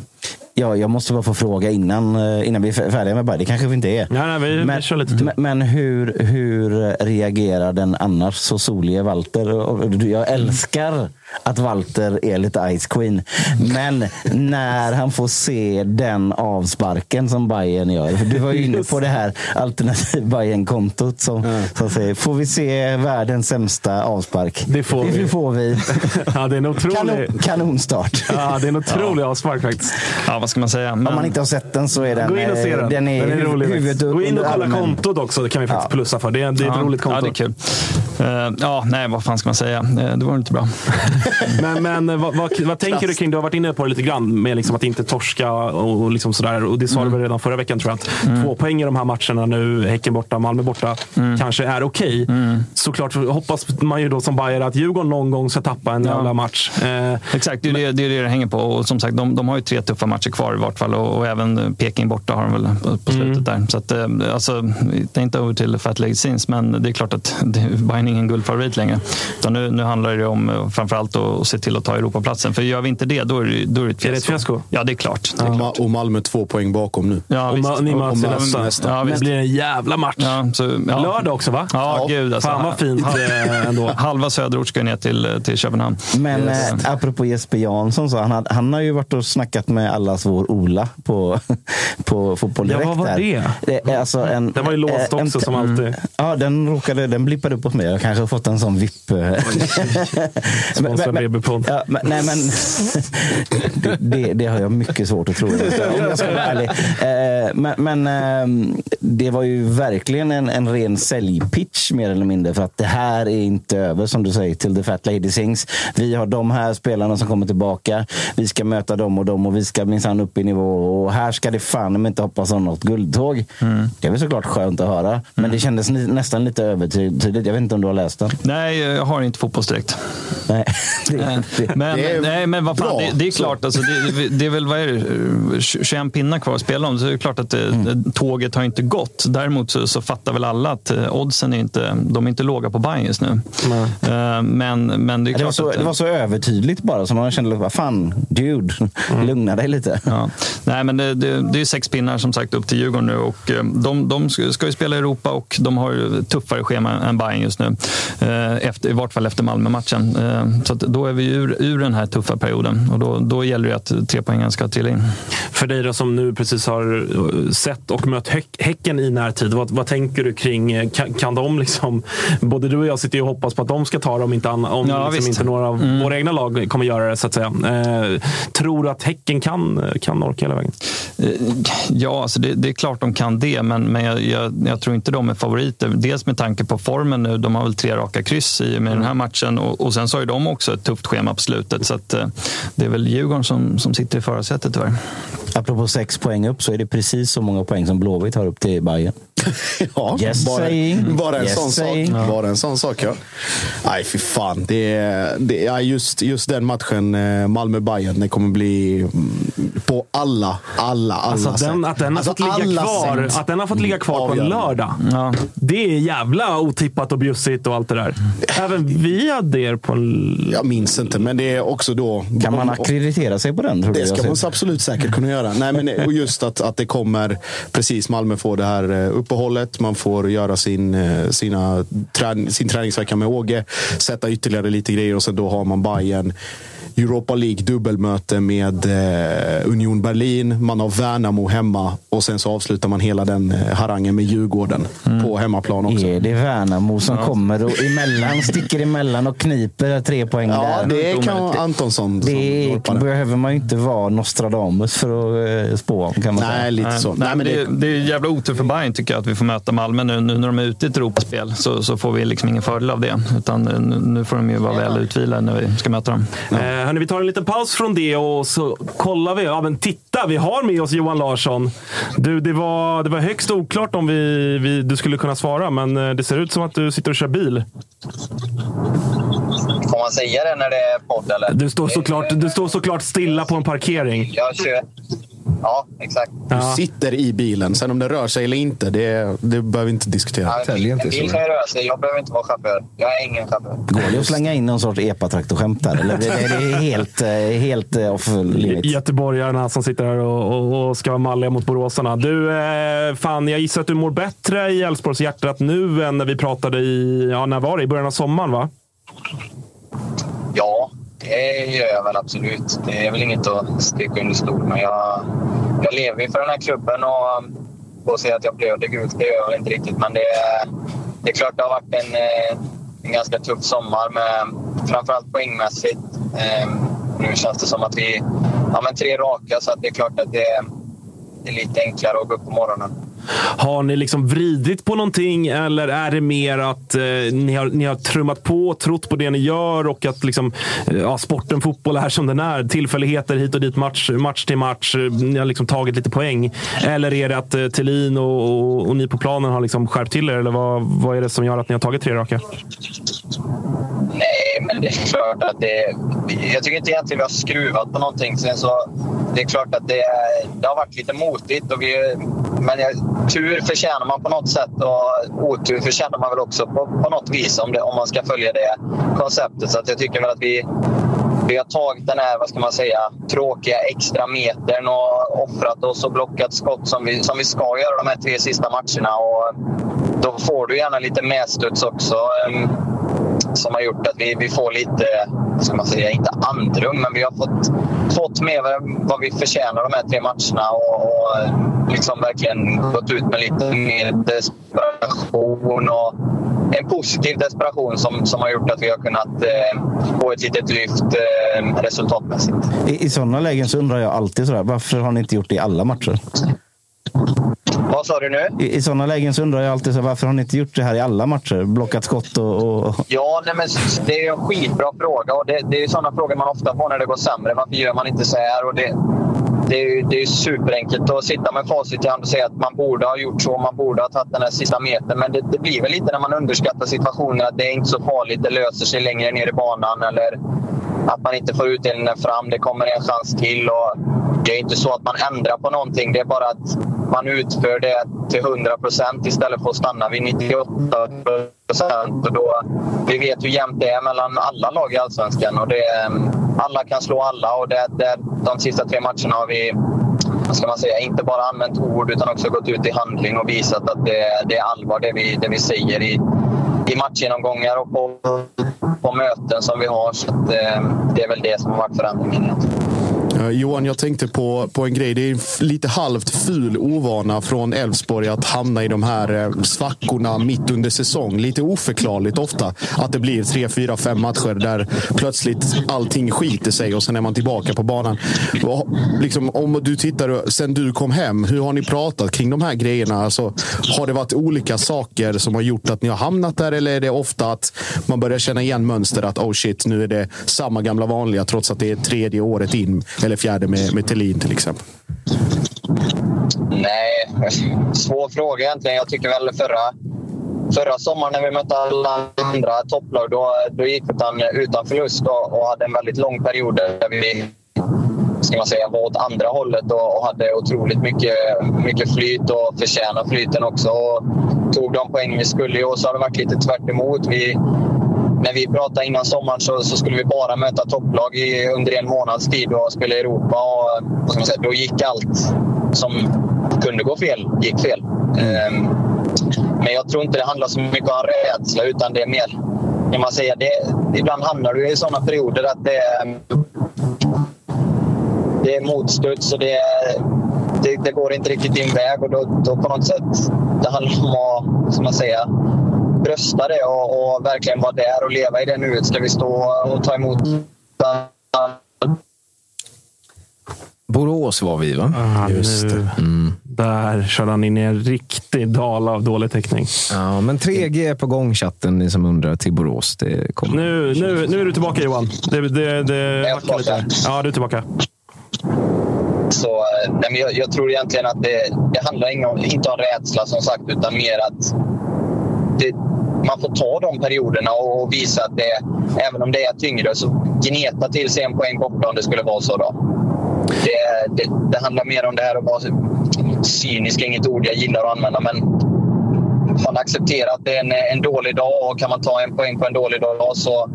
Ja, jag måste bara få fråga innan, eh, innan vi är färdiga med bara. Det kanske vi inte är. Nej, nej, vi, men, vi kör lite till. men, hur, hur reagerar den annars så solige Walter? Jag älskar att Walter är lite Ice Queen. Men när han får se den avsparken som Bayern gör. För du var ju inne på det här alternativ bayern kontot som, som säger, får vi se världens sämsta avspark? Det får vi. Det får vi. [laughs] Ja, det är en otrolig... Kanon, kanonstart. Ja, det är en otrolig avspark faktiskt. Ja, vad ska man säga? Men, Om man inte har sett den så är den, Gå in och se eh, den. den är, rolig. huvudet Gå in och kolla kontot också. Det kan vi faktiskt Ja. plussa för. Det är, det är ett Ja, roligt konto. Ja, det är kul. Eh, ja, nej, vad fan ska man säga? Eh, det var inte bra. Men, men eh, vad, vad, vad tänker du kring, du har varit inne på det lite grann, med liksom att inte torska och, och liksom sådär. Och det sa du väl redan förra veckan tror jag. Att Mm. Två poäng i de här matcherna nu, Häcken borta, Malmö borta, Mm. kanske är okej. Såklart hoppas man ju då som Bayern att Djurgården någon gång ska tappa en jävla match. Eh, Exakt, det är det, det är det det hänger på. Och som sagt, de, de har ju tre tuffa matcher kvar i vart fall. Och, och även Peking borta har de väl på, på slutet där. Så att, eh, alltså, det är inte över till fat leg scenes, men det är klart att Bayern är ingen guldfavorit längre. Utan nu, nu handlar det om eh, framförallt att att se till att ta Europaplatsen. För gör vi inte det, då är det, då är det ett fiasko. Är det ett fiasko? Ja, det är klart. Det är Och, klart. Och Malmö två poäng bakom nu. Ja, och visst. ni möts och nästa. nästa. Ja, det blir en jävla match. Ja, så, ja. Lördag också va? Ja, gud alltså. Fan vad fint ändå. [laughs] Halva söderort ska ner till, till Köpenhamn. Men Eh, eh, apropå Jesper Jansson, så han, hade, han har ju varit och snackat med allas vår Ola på, [laughs] på Fotboll Ja, Direkt. vad var det? är alltså en, Den var ju låst eh, en- också som alltid. Ja, den råkade, den blippade upp hos mig. Jag kanske har fått en sån vipp. [laughs] eh. Sponsrad BB-podd. Ja, men, nej, men det, [laughs] det, det har jag mycket svårt att tro. Om jag ska vara ärlig. Eh, Men, men eh, det var ju verkligen en, en ren säljpitch mer eller mindre. För att det här är inte över som du säger till the fat lady sings. Vi har de här spelarna som kommer tillbaka. Vi ska möta dem och dem och vi ska minsann upp i nivå. Och här ska det fan inte hoppas om något guldtåg. Det är väl såklart skönt att höra. Men det kändes nästan lite övertydligt. Jag vet inte om du har läst den? Nej, jag har inte fotbollsdirekt. Nej. [laughs] Men, det är nej, men vad fan, det, det är klart. Alltså, det, det är väl vad är det, 21 pinnar kvar att spela om. Så det är klart att det, Mm. tåget har inte gått. Däremot så, så fattar väl alla att eh, oddsen är inte, de är inte låga på Bayern just nu. Eh, Men, men det är Det klart var, så, att, det var så övertydligt bara, så man kände, vad fan, dude, lugna dig lite. Ja. Nej, men det, det, det är sex pinnar som sagt upp till Djurgården nu. Och eh, de, de ska ju spela i Europa och de har tuffare schema än Bayern just nu. Eh, Efter, I vart fall efter Malmö-matchen. Så då är vi ur, ur den här tuffa perioden. Och då, då gäller det att tre poängen ska trilla in. För dig då som nu precis har eh, sett och mött Häck- Häcken i närtid. Vad, vad tänker du kring, eh, kan, kan de liksom, både du och jag sitter ju och hoppas på att de ska ta det om inte, anna- om Ja, liksom inte några av Mm. våra egna lag kommer göra det så att säga. Eh, tror du att Häcken kan, kan orka hela vägen? Eh, Ja, alltså det, det är klart de kan det, men, men jag, jag, jag tror inte de är favoriter. Dels med tanke på formen nu. De har väl tre raka kryss i och med den här matchen och, och sen så har ju de också ett tufft schema på slutet. Så att, eh, det är väl Djurgården som, som sitter i förarsätet tyvärr. Apropå sex poäng upp så är det precis så många poäng som Blåvitt har upp till Bayern. [laughs] Ja, Just bara, saying. bara, en Just sån saying. sak. Ja. bara en sån sak. Ja. Nej, fy fan. Det, är- det, är just, just den matchen, eh, Malmö-Bayern, det kommer bli mm, på alla, alla, alla Alltså att den, sätt. att den har Alltså fått ligga kvar, sätt. att den har fått ligga kvar på en Avgörande. lördag. Det är jävla otippat och bjussigt och allt det där. [laughs] Även vi hade er på en... Jag minns inte, men det är också då... Kan man ackreditera sig på den? Tror du, Det ska man absolut säkert kunna göra. Nej, men och just att, att det kommer, precis Malmö får det här eh, uppehållet. Man får göra sin, eh, sina, sin träningsvecka med Åge. Sätta ytterligare lite grejer och sen då har man Bayern Europa League dubbelmöte med eh, Union Berlin. Man har Värnamo hemma och sen så avslutar man hela den eh, harangen med Djurgården på hemmaplan också. Är det Värnamo som Ja. kommer och emellan, sticker emellan och kniper tre poäng Ja, där? det kan vara Antonsson Det norpade. behöver man ju inte vara Nostradamus för att eh, spå om. Kan man säga. Nej, men det, är- det är jävla otur för Bayern tycker jag att vi får möta Malmö nu. Nu när de är ute i ett Europaspel så, så får vi liksom ingen fördel av det. Utan nu, nu får de ju vara väl utvilade när vi ska möta dem. Eh, hörni, vi tar en liten paus från det och så kollar vi. Ja, men titta, vi har med oss Johan Larsson. Du, det, var, det var högst oklart om vi, vi, du skulle kunna svara, men eh, det ser ut som att du sitter och kör bil. Får man säga det när det är podd eller? Du står såklart, du står såklart stilla på en parkering. Jag kör. Ja, exakt. Du sitter i bilen. Sen om det rör sig eller inte, det, det behöver vi inte diskutera. Ja, en bil kan ju röra sig. Jag behöver inte vara chaufför. Jag är ingen chaufför. Går det att slänga in någon sorts epatraktorskämt där? Eller det, det är helt, eh, helt eh, off limit? Göteborgarna som sitter här och, och, och ska vara malliga mot boråsarna. Du, eh, fan, jag gissar att du mår bättre i Älvsborgs hjärtat nu än när vi pratade i, ja, när var det? I början av sommaren, va? Ja, det gör jag väl absolut. Det är väl inget att sticka under stol med. Jag, jag lever ju för den här klubben och och säga att jag blöder gult, det gör jag inte riktigt. Men det, är- det är klart det har varit en, eh, en ganska tuff sommar, med, framförallt poängmässigt. Ehm, nu känns det som att vi har ja, men tre raka, så att det är klart att det, det är lite enklare att gå upp på morgonen. Har ni liksom vridit på någonting eller är det mer att eh, ni, har, ni har trummat på, trott på det ni gör och att liksom, eh, ja, sporten fotboll är som den är. Tillfälligheter hit och dit, match, match till match. Eh, ni har liksom tagit lite poäng. Eller är det att eh, Thelin och, och, och ni på planen har liksom skärpt till er? Eller vad, vad är det som gör att ni har tagit tre raka? Nej, men det är klart att det... Jag tycker inte egentligen vi har skruvat på någonting. Sen så, det är klart att det, det har varit lite motigt. Och vi, men jag, tur förtjänar man på något sätt och otur förtjänar man väl också på, på något vis om, det, om man ska följa det konceptet. Så att jag tycker väl att vi, vi har tagit den här, vad ska man säga, tråkiga extra metern och offrat oss och blockat skott som vi, som vi ska göra de här tre sista matcherna. Och då får du gärna lite medstuds också. Ehm, som har gjort att vi, vi får lite, ska man säga, inte andrum, men vi har fått, fått mer vad vi förtjänar de här tre matcherna och, och liksom verkligen gått ut med lite mer desperation och en positiv desperation som, som har gjort att vi har kunnat eh, få ett litet lyft eh, resultatmässigt. I, I sådana lägen så undrar jag alltid sådär, varför har ni inte gjort det i alla matcher? Vad sa du nu? I, i sådana lägen så undrar jag alltid så varför har ni inte gjort det här i alla matcher? Blockat skott och... och... Ja, nej, men det är en skitbra fråga. Och det, det är sådana frågor man ofta får när det går sämre. Varför gör man inte så här? Och det, det är, det är superenkelt att sitta med facit i hand och säga att man borde ha gjort så. Man borde ha tagit den här sista metern. Men det, det blir väl lite när man underskattar situationen att det är inte så farligt. Det löser sig längre ner i banan. Eller att man inte får utdelningen fram. Det kommer en chans till. Och det är inte så att man ändrar på någonting. Det är bara att man utför det till 100 procent istället för att stanna vid 98 procent. Vi vet hur jämnt det är mellan alla lag i Allsvenskan. Och det, mm, alla kan slå alla. Och det, det, de sista tre matcherna har vi vad ska man säga, inte bara använt ord utan också gått ut i handling och visat att det, det är allvar det vi, det vi säger i, i matchgenomgångar och på, på möten som vi har. Så att, eh, det är väl det som har varit förändringen egentligen. Uh, Johan, jag tänkte på, på en grej. Det är lite halvt ful ovana från Elfsborg att hamna i de här eh, svackorna mitt under säsong. Lite oförklarligt ofta att det blir tre, fyra, fem matcher där plötsligt allting skiter sig och sen är man tillbaka på banan. Och, liksom, om du tittar sen du kom hem, hur har ni pratat kring de här grejerna? Alltså, har det varit olika saker som har gjort att ni har hamnat där eller är det ofta att man börjar känna igen mönster att oh shit, nu är det samma gamla vanliga trots att det är tredje året in eller fjärde med, med Thelin till exempel? Nej, svår fråga egentligen. Jag tycker väl förra, förra sommaren när vi mötte alla andra topplag då, då gick utan, utan förlust och, och hade en väldigt lång period där vi ska man säga, var åt andra hållet och, och hade otroligt mycket, mycket flyt och förtjänade flyten också. Och tog de poäng vi skulle. och så har det varit lite tvärt emot. Vi, när vi pratade innan sommaren så, så, skulle vi bara möta topplag i, under en månads tid och spela i Europa. Och, och säga, då gick allt som kunde gå fel, gick fel. Um, men jag tror inte det handlar så mycket om rädsla utan det är mer, kan man säga, det, ibland hamnar du i sådana perioder att det, det är motstuds och det, det, det, går inte riktigt din väg och då, då på något sätt, det handlar om att, som man säger, brösta det och, och, verkligen vara där och leva i det nuet. Ska vi stå och ta emot Borås var vi va? Ah, Just det. Mm. Där körde han in i en riktig dal av dålig täckning. Ja, men 3G är på gång chatten, ni som undrar, till Borås. Det kommer. Nu, nu, nu är du tillbaka Johan. Det, det, det hackar lite. Ja, du är tillbaka. Så, nej, men jag, jag, tror egentligen att det, det handlar inte om rädsla som sagt, utan mer att det, man får ta de perioderna och visa att det, även om det är tyngre, så gneta till sig en poäng borta om det skulle vara så. Då. Det, det, det handlar mer om det här att vara cynisk, inget ord jag gillar att använda, men man accepterar att det är en, en dålig dag och kan man ta en poäng på en dålig dag så,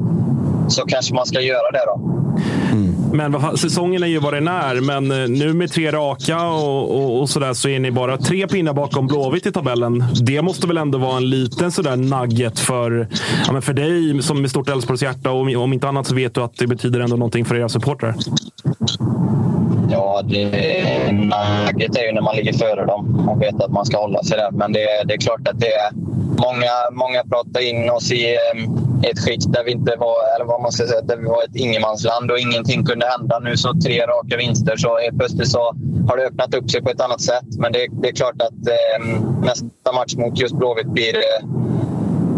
så kanske man ska göra det. då. Men vad, säsongen är ju vad den är, men eh, nu med tre raka och, och, och sådär så är ni bara tre pinnar bakom Blåvitt i tabellen. Det måste väl ändå vara en liten sådär nugget för, ja, men för dig som med stort Elfsborgs hjärta och om inte annat så vet du att det betyder ändå någonting för era supportrar. Ja, det, nugget är ju när man ligger före dem och vet att man ska hålla sig där. Men det, det är klart att det är många, många pratar in oss i ett skikt där vi inte var, eller vad man ska säga, där vi var ett ingenmansland och ingenting kunde hända. Nu så tre raka vinster så helt plötsligt så har det öppnat upp sig på ett annat sätt. Men det, det är klart att eh, nästa match mot just Blåvitt blir, eh,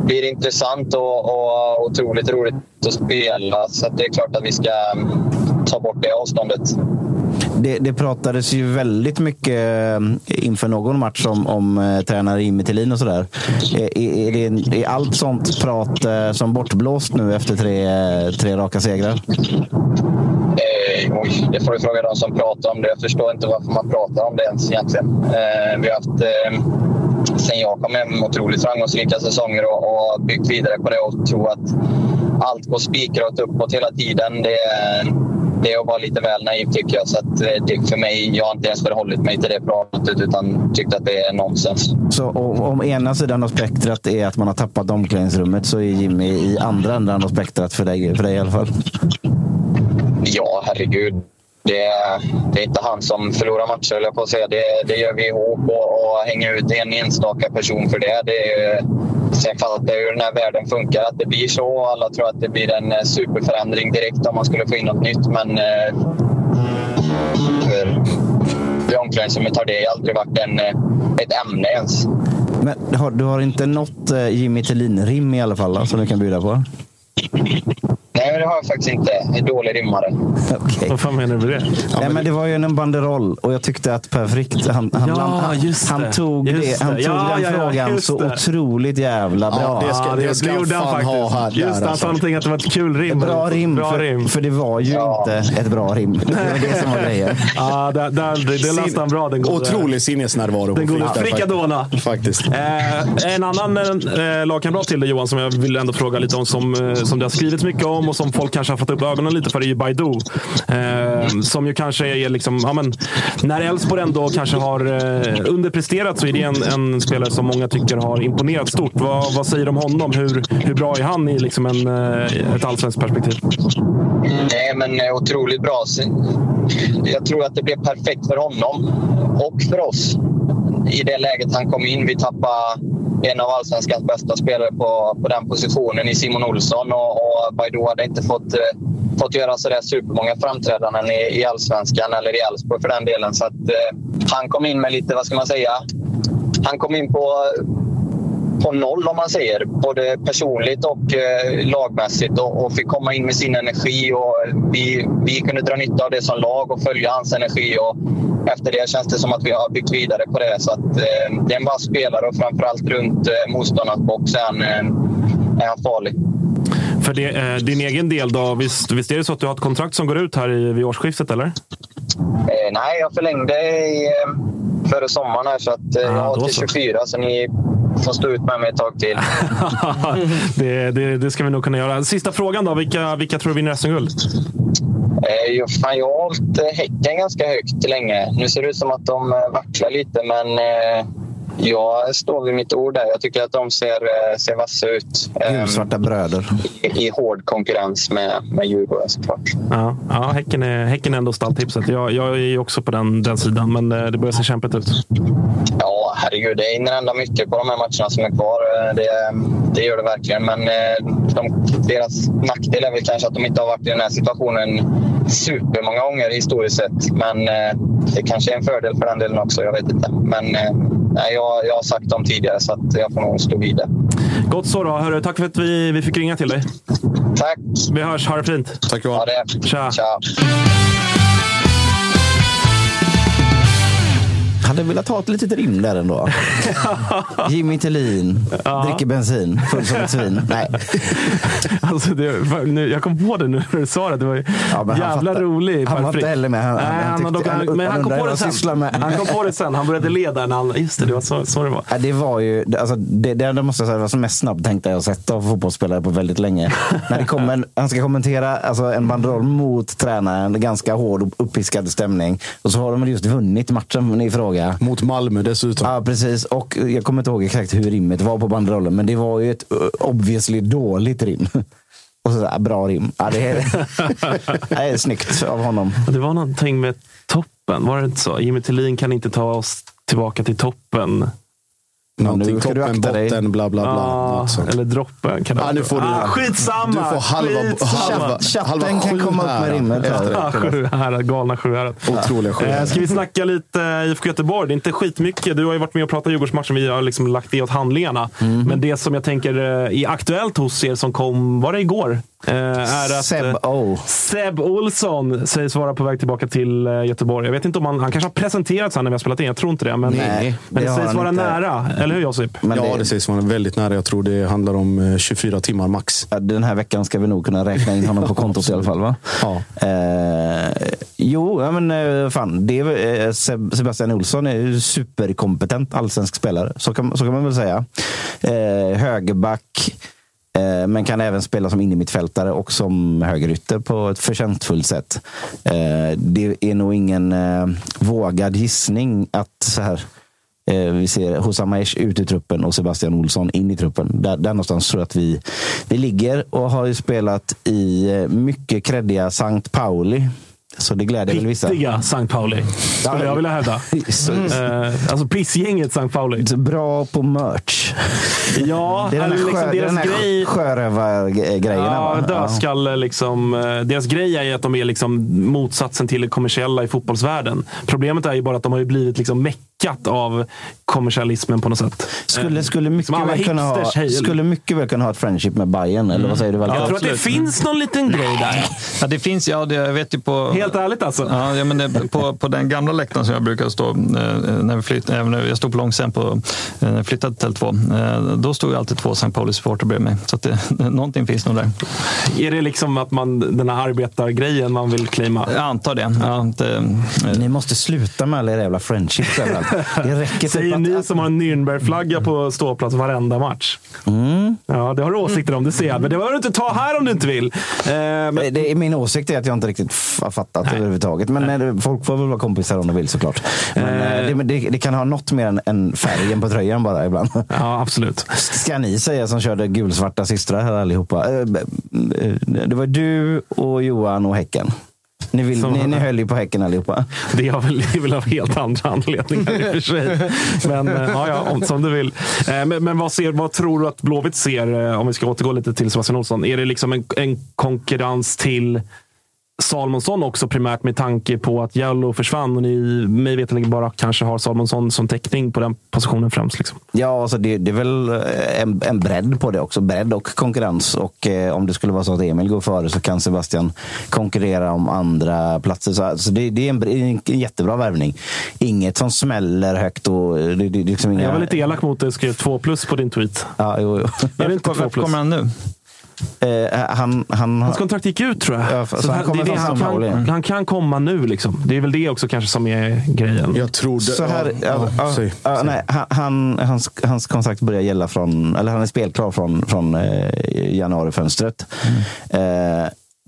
blir intressant och, och otroligt roligt att spela. Så att det är klart att vi ska ehm, ta bort det avståndet. Det, det pratades ju väldigt mycket eh, inför någon match om, om eh, tränare Jimmy Tillin och sådär. Eh, är, är, det, är allt sånt prat som bortblåst nu efter tre, tre raka segrar? Oj, det får du fråga de som pratar om det. Jag förstår inte varför man pratar om det ens egentligen. Eh, vi har haft, eh, sen jag kom hem, otroligt framgångsrika säsonger och, och byggt vidare på det och tro att allt går spikrat uppåt hela tiden. Det, det är att vara lite väl naiv tycker jag. Så att eh, det för mig, jag har inte ens förhållit mig till det pratet utan tyckt att det är nonsens. Så om, om ena sidan av spektrat är att man har tappat omklädningsrummet så är Jimmy i andra änden av spektrat för dig, för dig i alla fall? Ja, herregud. Det, det är inte han som förlorar matcher, eller på att säga. Det, det gör vi ihop och, och hänger ut en enstaka person för det. det är, sen fattar jag hur den här världen funkar, att det blir så. Alla tror att det blir en eh, superförändring direkt om man skulle få in något nytt. Men eh, för, för omklädningsrummet har det aldrig varit en, eh, ett ämne ens. Men har, du har inte något Jimmy Tillin-rim i alla fall då, som du kan bjuda på? Nej, det har jag faktiskt inte. En dålig rimmare. Okay. Vad fan menar du med det? Nej, men det var ju en banderoll och jag tyckte att Per Frick, han, han, Ja, han, just han tog, Just det, han tog Ja, den ja, ja, frågan så det. otroligt jävla bra. Ja, det ska- Ja, det, ska det gjorde han fan ha här, faktiskt. Just det, han alltså. sa någonting att det var ett kul rim. Bra rim, Bra för, rim. för det var ju inte ett bra rim. Det var det som var [laughs] grejen. Ja, där, där, det läste han bra. Den gode, Otrolig sinnesnärvaro. Den på goda Frick där, Fricadona. Faktiskt. Eh, en annan eh, lagkamrat till dig Johan, som jag vill ändå fråga lite om, som, eh, som det har skrivits mycket om och som folk kanske har fått upp ögonen lite för, är ju Baidu. Eh, som ju kanske är liksom, ja, men, när Elfsborg ändå kanske har eh, underpresterat så är det en, en spelare som många tycker har imponerat stort. Vad, vad säger du om honom? Hur, hur bra är han i liksom en, eh, ett allsvenskt perspektiv? Nej, men eh, otroligt bra. Jag tror att det blev perfekt för honom och för oss. I det läget han kom in. Vi tappade en av allsvenskans bästa spelare på, på den positionen i Simon Olsson och, och Baidoo hade inte fått, eh, fått göra så där supermånga framträdanden i, i allsvenskan eller i Elfsborg för den delen. Så att, eh, han kom in med lite, vad ska man säga, han kom in på på noll om man säger. Både personligt och eh, lagmässigt och, och fick komma in med sin energi. Och vi, vi kunde dra nytta av det som lag och följa hans energi. Och efter det känns det som att vi har byggt vidare på det. Så att, eh, det är en vass spelare och framförallt runt eh, motståndarnas box är han, eh, är han farlig. För det, eh, din egen del då, visst, visst är det så att du har ett kontrakt som går ut här i, vid årsskiftet eller? Eh, nej, jag förlängde i, eh, före sommaren här så att eh, jag har till så. 24 så ni får stå ut med mig ett tag till. [laughs] det, det, det ska vi nog kunna göra. Sista frågan då. Vilka, vilka tror du vinner SM-guld? Eh, fan, jag har hållit Häcken ganska högt länge. Nu ser det ut som att de eh, vacklar lite, men eh, jag står vid mitt ord där. Jag tycker att de ser, eh, ser vassa ut. Eh, Gulsvarta bröder. i, I hård konkurrens med, med Djurgården såklart. Ja, ja häcken, är, häcken är ändå stalltipset. Jag, jag är ju också på den, den sidan, men eh, det börjar se kämpigt ut. Ja, herregud. Det hinner hända mycket på de här matcherna som är kvar. Eh, Det, det gör det verkligen. Men de, deras nackdel är väl kanske att de inte har varit i den här situationen supermånga gånger historiskt sett. Men det kanske är en fördel för den delen också. Jag vet inte. Men eh, nej, jag, jag har sagt dem tidigare så att jag får nog stå vid det. Gott så då. Hörru, tack för att vi, vi fick ringa till dig. Tack. Vi hörs. Ha det fint. Tack Johan. Ha det. Tja. Tja. Hade velat ha ett litet rim där ändå. [laughs] Jimmy Tillin, dricker bensin, full som ett svin. Nej. [laughs] Alltså, det, nu, jag kom på det nu när du sa det. Det var Ja, jävla fattar- rolig. han var inte heller med. Han- Nej, han han, tyckte- han, han- men han kom på det sen. med. Han kom på det sen. Han började leda. När han, just det, det var så, så det var. Ja, Det var ju, alltså, det, det, det måste jag säga var som mest snabbtänkta jag sett av fotbollsspelare på väldigt länge. När det kommer en, han ska kommentera alltså, en banderoll mot tränaren, ganska hård och uppiskad stämning. Och så har de just vunnit matchen i fråga. Mot Malmö dessutom. Ja, precis. Och jag kommer inte ihåg exakt hur rimmet var på banderollen, men det var ju ett uh, obviously dåligt rim. [laughs] Och så där, bra rim. Ja, det, är, [laughs] det är snyggt av honom. Det var någonting med toppen. Var det inte så? Jimmy Tillin kan inte ta oss tillbaka till toppen. Någonting, nu ska du toppen, akta dig. botten, bla bla bla. Ja, något sånt. eller droppen. Kan det Ja, vara. nu får du- ah, skitsamma! Du får halva- skitsamma. halva- Chatten halva kan komma upp med rimmet. Sjuhärad, galna Sjuhärad. Otroliga Sjuhärad. Eh, ska vi snacka lite IFK Göteborg? Det är inte skitmycket. Du har ju varit med och pratat Djurgårdsmatchen. Vi har liksom lagt det åt handlingarna. Mhm. Men det som jag tänker eh, är aktuellt hos er som kom, var det igår? Eh, är att Seb eh, O. Seb Olsson sägs vara på väg tillbaka till eh, Göteborg. Jag vet inte om han, han kanske har presenterats här när vi har spelat in. Jag tror inte det. Men, Nej, men det det, sägs vara inte. nära. Eller hur Josip? Men ja, det- det sägs vara väldigt nära. Jag tror det handlar om eh, 24 timmar max. Den här veckan ska vi nog kunna räkna in honom på kontot i alla fall. Va? Ja. Eh, jo, ja, men fan. Det är, eh, Seb- Sebastian Olsson är ju superkompetent allsvensk spelare. Så kan, så kan man väl säga. Eh, högerback. Eh, men kan även spela som innermittfältare och som högerytter på ett förtjänstfullt sätt. Eh, det är nog ingen eh, vågad gissning att så här Vi ser Hossam Aiesh ut i truppen och Sebastian Olsson in i truppen. Där, där någonstans tror jag att vi, vi ligger och har ju spelat i mycket kreddiga Sankt Pauli. Så det gläder väl vissa. Pittiga St. Pauli, skulle Ja. jag vilja hävda. [laughs] Eh, alltså pissgänget St. Pauli. Bra på merch. Ja, Det är den här, liksom sjö, den deras här grej. sjörövargrejerna. Ja, dödskalle liksom. eh, Deras grej är att de är liksom motsatsen till det kommersiella i fotbollsvärlden. Problemet är ju bara att de har blivit liksom meckat av kommersialismen på något sätt. Skulle, skulle, mycket väl kunna ha, skulle mycket väl kunna ha ett friendship med Bayern eller vad säger du? Valter? Jag tror att det finns någon liten grej där. Ja, det finns, ja, det, jag vet ju på... Helt ärligt alltså. Ja, ja, men det, på, på den gamla läktaren som jag brukar stå, eh, när vi flytt, även när jag stod på långsen på, eh, när jag flyttade till Tele2, eh, då stod ju alltid två St. Pauli-supportrar bredvid mig. Så att det, [laughs] någonting finns nog där. Är det liksom att man, den här arbetargrejen man vill claima? Jag antar det. Ja, det eh, Ni måste sluta med alla era jävla friendships överallt. Det räcker typ Säger att- ni som har en Nürnbergflagga på ståplats varenda match. Mm. Ja, det har du åsikter om, det ser jag. Men det behöver du inte ta här om du inte vill. Eh, men, Det är min åsikt är att jag inte riktigt har fattat Nej. överhuvudtaget. Men eh, folk får väl vara kompisar om de vill såklart. Men eh, det, men det, det kan ha något mer än, än färgen på tröjan bara ibland. [laughs] ja, absolut. Ska ni säga som körde gulsvarta systrar här allihopa? Eh, eh, Det var du och Johan och Häcken. Ni, vill, Som- ni, ni höll ju på Häcken allihopa. [laughs] Det är väl, det är väl av helt andra anledningar i och för sig. Men eh, ja, ja, om, som du vill. Eh, Men, men vad, ser, vad tror du att Blåvitt ser, eh, om vi ska återgå lite till Sebastian Olsson? Är det liksom en, en konkurrens till Salmonsson också primärt med tanke på att Jallow försvann och ni mig veterligen bara kanske har Salmonsson som täckning på den positionen främst. Liksom. Ja, alltså det, det är väl eh, en, en bredd på det också. Bredd och konkurrens. Och eh, om det skulle vara så att Emil går före så kan Sebastian konkurrera om andra platser. Så, alltså det, det är en, en jättebra värvning. Inget som smäller högt. Och, det, det, det är liksom inga... Jag var lite elak mot dig och skrev två plus på din tweet. Ja, jo, jo. Är det inte två Varför plus? kommer han nu? Eh, han, han, Hans kontrakt gick ut tror jag. Ja, för- så han kommer det han, kan, han kan komma nu. Liksom. Det är väl det också kanske som är grejen. Jag tror det. Så här, ja, ja, ja, ja, säg, ja, säg. nej, han, han, hans, hans kontrakt börjar gälla från, eller han är spelklar från, från eh, januarifönstret. Eh,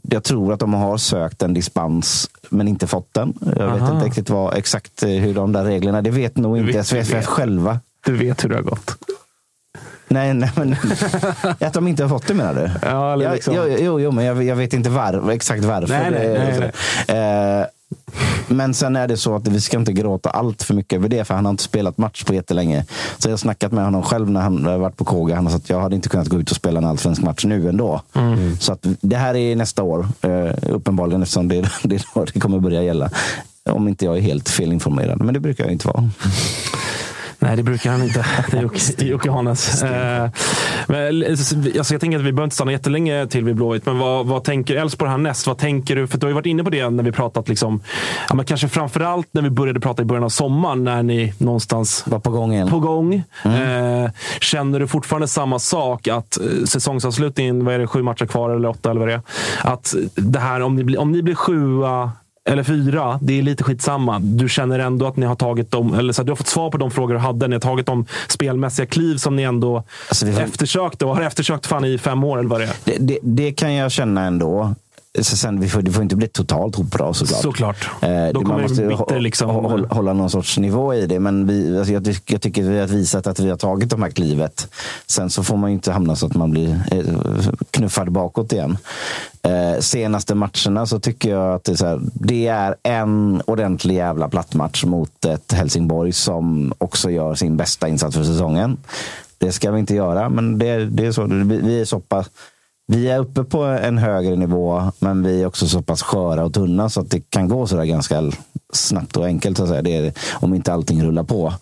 jag tror att de har sökt en dispens men inte fått den. Jag vet Aha. inte riktigt vad, exakt eh, hur de där reglerna, det vet nog inte vet- du SVFF vet. själva. Du vet hur det har gått. Nej, nej men [laughs] att de inte har fått det menar du? Ja, eller liksom. jo, jo, jo, men jag, jag vet inte var, exakt varför. Nej, nej, nej, nej. Eh, men sen är det så att vi ska inte gråta allt för mycket över det, för han har inte spelat match på jättelänge. Så jag har snackat med honom själv när han har varit på Kåga. Han har sagt att jag hade inte kunnat gå ut och spela en allsvensk match nu ändå. Mm. Så att det här är nästa år, eh, uppenbarligen, eftersom det, [laughs] det är då det kommer börja gälla. Om inte jag är helt felinformerad, men det brukar jag inte vara. Nej, det brukar han inte. [laughs] Det är Jocke- Hanes. Eh, men, alltså, jag tänker att vi behöver inte stanna jättelänge till vid Blåvitt. Men vad, vad tänker Elfsborg härnäst? Vad tänker du? För du har ju varit inne på det när vi pratat. Liksom, ja, men kanske framförallt när vi började prata i början av sommaren. När ni någonstans var på gång igen. På gång. Eh, känner du fortfarande samma sak? Att eh, säsongsavslutningen, vad är det, sju matcher kvar eller åtta eller vad det är. Att det här, om ni, om ni blir sjua eller fyra, det är lite skitsamma. Du känner ändå att ni har tagit dem, eller så att du har fått svar på de frågor du hade. Ni har tagit de spelmässiga kliv som ni ändå Alltså, får- eftersökte och har eftersökt fan i fem år eller vad det är. Det, det, det kan jag känna ändå. så sen, vi får, det får inte bli totalt hopbra såklart. Såklart. Eh, Då kommer man måste bitter liksom- hå- hålla, hålla någon sorts nivå i det. Men vi, alltså jag, tycker- jag tycker vi har visat att vi har tagit de här klivet. Sen så får man ju inte hamna så att man blir eh, knuffad bakåt igen. Eh, senaste matcherna så tycker jag att det är, så här, det är en ordentlig jävla plattmatch mot ett Helsingborg som också gör sin bästa insats för säsongen. Det ska vi inte göra, men det, det är så. Vi, vi är så pass vi är uppe på en högre nivå, men vi är också så pass sköra och tunna så att det kan gå sådär ganska snabbt och enkelt. Så att säga. Det är, om inte allting rullar på.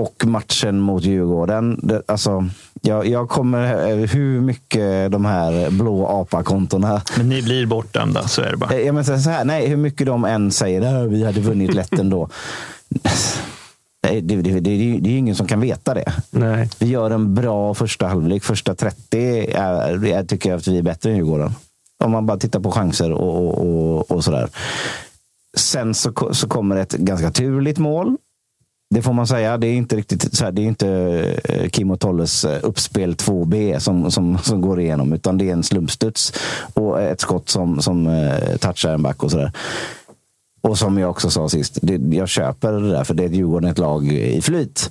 Och matchen mot Djurgården. Det, alltså, jag, jag kommer eh, hur mycket de här blå apa-kontona. Men ni blir bortdömda, så är det bara. Eh, Jag menar så här, nej, hur mycket de än säger att vi hade vunnit lätt ändå. [laughs] Nej, Det, det, det, det är ju ingen som kan veta det. Nej. Vi gör en bra första halvlek. Första 30 är, jag tycker jag att vi är bättre än Djurgården. Om man bara tittar på chanser och, och, och, och sådär. Sen så, så kommer ett ganska turligt mål. Det får man säga. Det är inte riktigt så här, det är inte eh, Kim och Tolles eh, uppspel 2B som, som, som går igenom, utan det är en slumpstuds och ett skott som, som eh, touchar en back och sådär. Och som jag också sa sist, det, jag köper det där för det är ett Djurgården ett lag i flyt.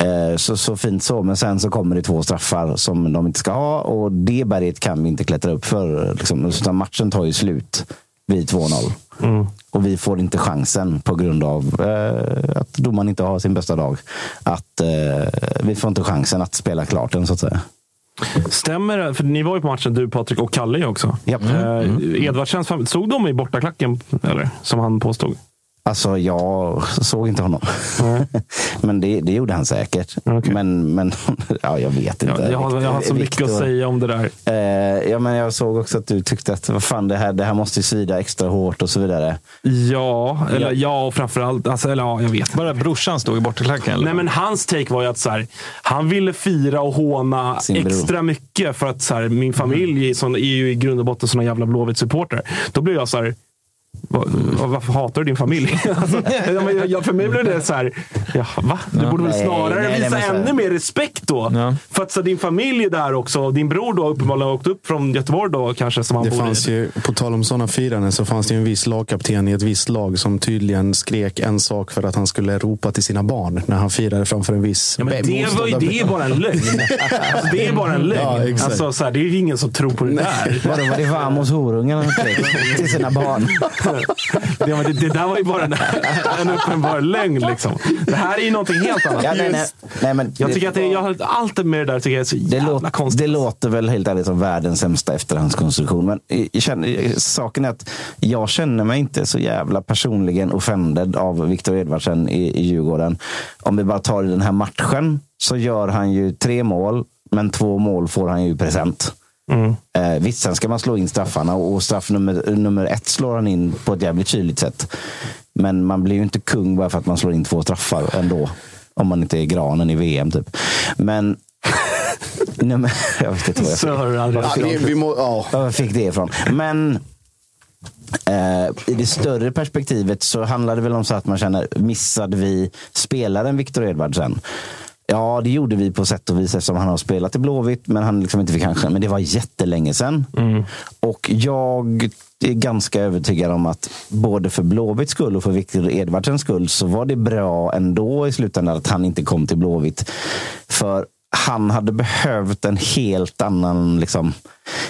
Eh, så, så fint så, men sen så kommer det två straffar som de inte ska ha och det berget kan vi inte klättra upp för. Liksom. Utan matchen tar ju slut vid 2-0. Mm. Och vi får inte chansen på grund av eh, att domaren inte har sin bästa dag. Att eh, vi får inte chansen att spela klart den så att säga. Stämmer det? För ni var ju på matchen, du Patrik och Kalle också. Japp. Eh, Edvardsens familj, såg de i bortaklacken? Eller? Som han påstod. Alltså, jag såg inte honom. [laughs] men det, det gjorde han säkert. Men, men [laughs] ja, jag vet inte. Ja, jag, har, jag har så mycket att Viktor- säga om det där. Eh, ja, men jag såg också att du tyckte att vad fan, det, här, det här måste ju svida extra hårt och så vidare. Ja, eller ja, och framförallt. Alltså, eller, ja, jag vet. Bara brorsan stod i bortaklacken? Nej, men hans take var ju att så här, han ville fira och håna extra mycket för att så här, min familj är, sån, är ju i grund och botten såna jävla Blåvitt-supportrar. Då blev jag så här. "Va- va- Varför hatar du din familj? [laughs] alltså, ja, men jag- för mig blev det så här. Ja, va? Du Ja. borde väl Nej, snarare nej, nej, visa här- ännu mer respekt då. För att så, din familj är där också. Din bror då uppenbarligen har åkt upp från Göteborg då kanske. Som han Det bor fanns i. ju, på tal om sådana firanden så fanns det ju en viss lagkapten i ett visst lag som tydligen skrek en sak för att han skulle ropa till sina barn när han firade framför en viss Ja, men det, var ju, det är bara en lögn. [laughs] Alltså, det är bara en lögn. Ja, alltså, så här, det är ju ingen som tror på det där. Vadå, var det Vamos horungarna han skrek till sina barn? [laughs] Det, men det, det där var ju bara en, en uppenbar lögn. Liksom. Det här är ju någonting helt annat. Ja, nej, nej, nej, men Jag det- tycker att det, jag, allt med det där tycker jag är så Det, jävla låter, konstigt. det låter väl helt ärligt som världens sämsta efterhandskonstruktion. Men jag känner, saken är att jag känner mig inte så jävla personligen offended av Viktor Edvardsen i, i Djurgården. Om vi bara tar i den här matchen så gör han ju tre mål, men två mål får han ju present. Mm. Eh, visst, sen ska man slå in straffarna och straff nummer, nummer ett slår han in på ett jävligt kyligt sätt. Men man blir ju inte kung bara för att man slår in två straffar ändå. Om man inte är granen i VM typ. Men... [laughs] Nej, men jag vet inte vad jag fick, var Ja, jag må, ja. jag fick det ifrån. Men eh, i det större perspektivet så handlar det väl om så att man känner, missade vi spelaren Viktor Edvardsen? Ja, det gjorde vi på sätt och vis eftersom han har spelat i Blåvitt, men han liksom inte fick chansen. Men det var jättelänge sedan. Och jag är ganska övertygad om att både för Blåvitts skull och för Viktor Edvardsens skull så var det bra ändå i slutändan att han inte kom till Blåvitt. För han hade behövt en helt annan liksom,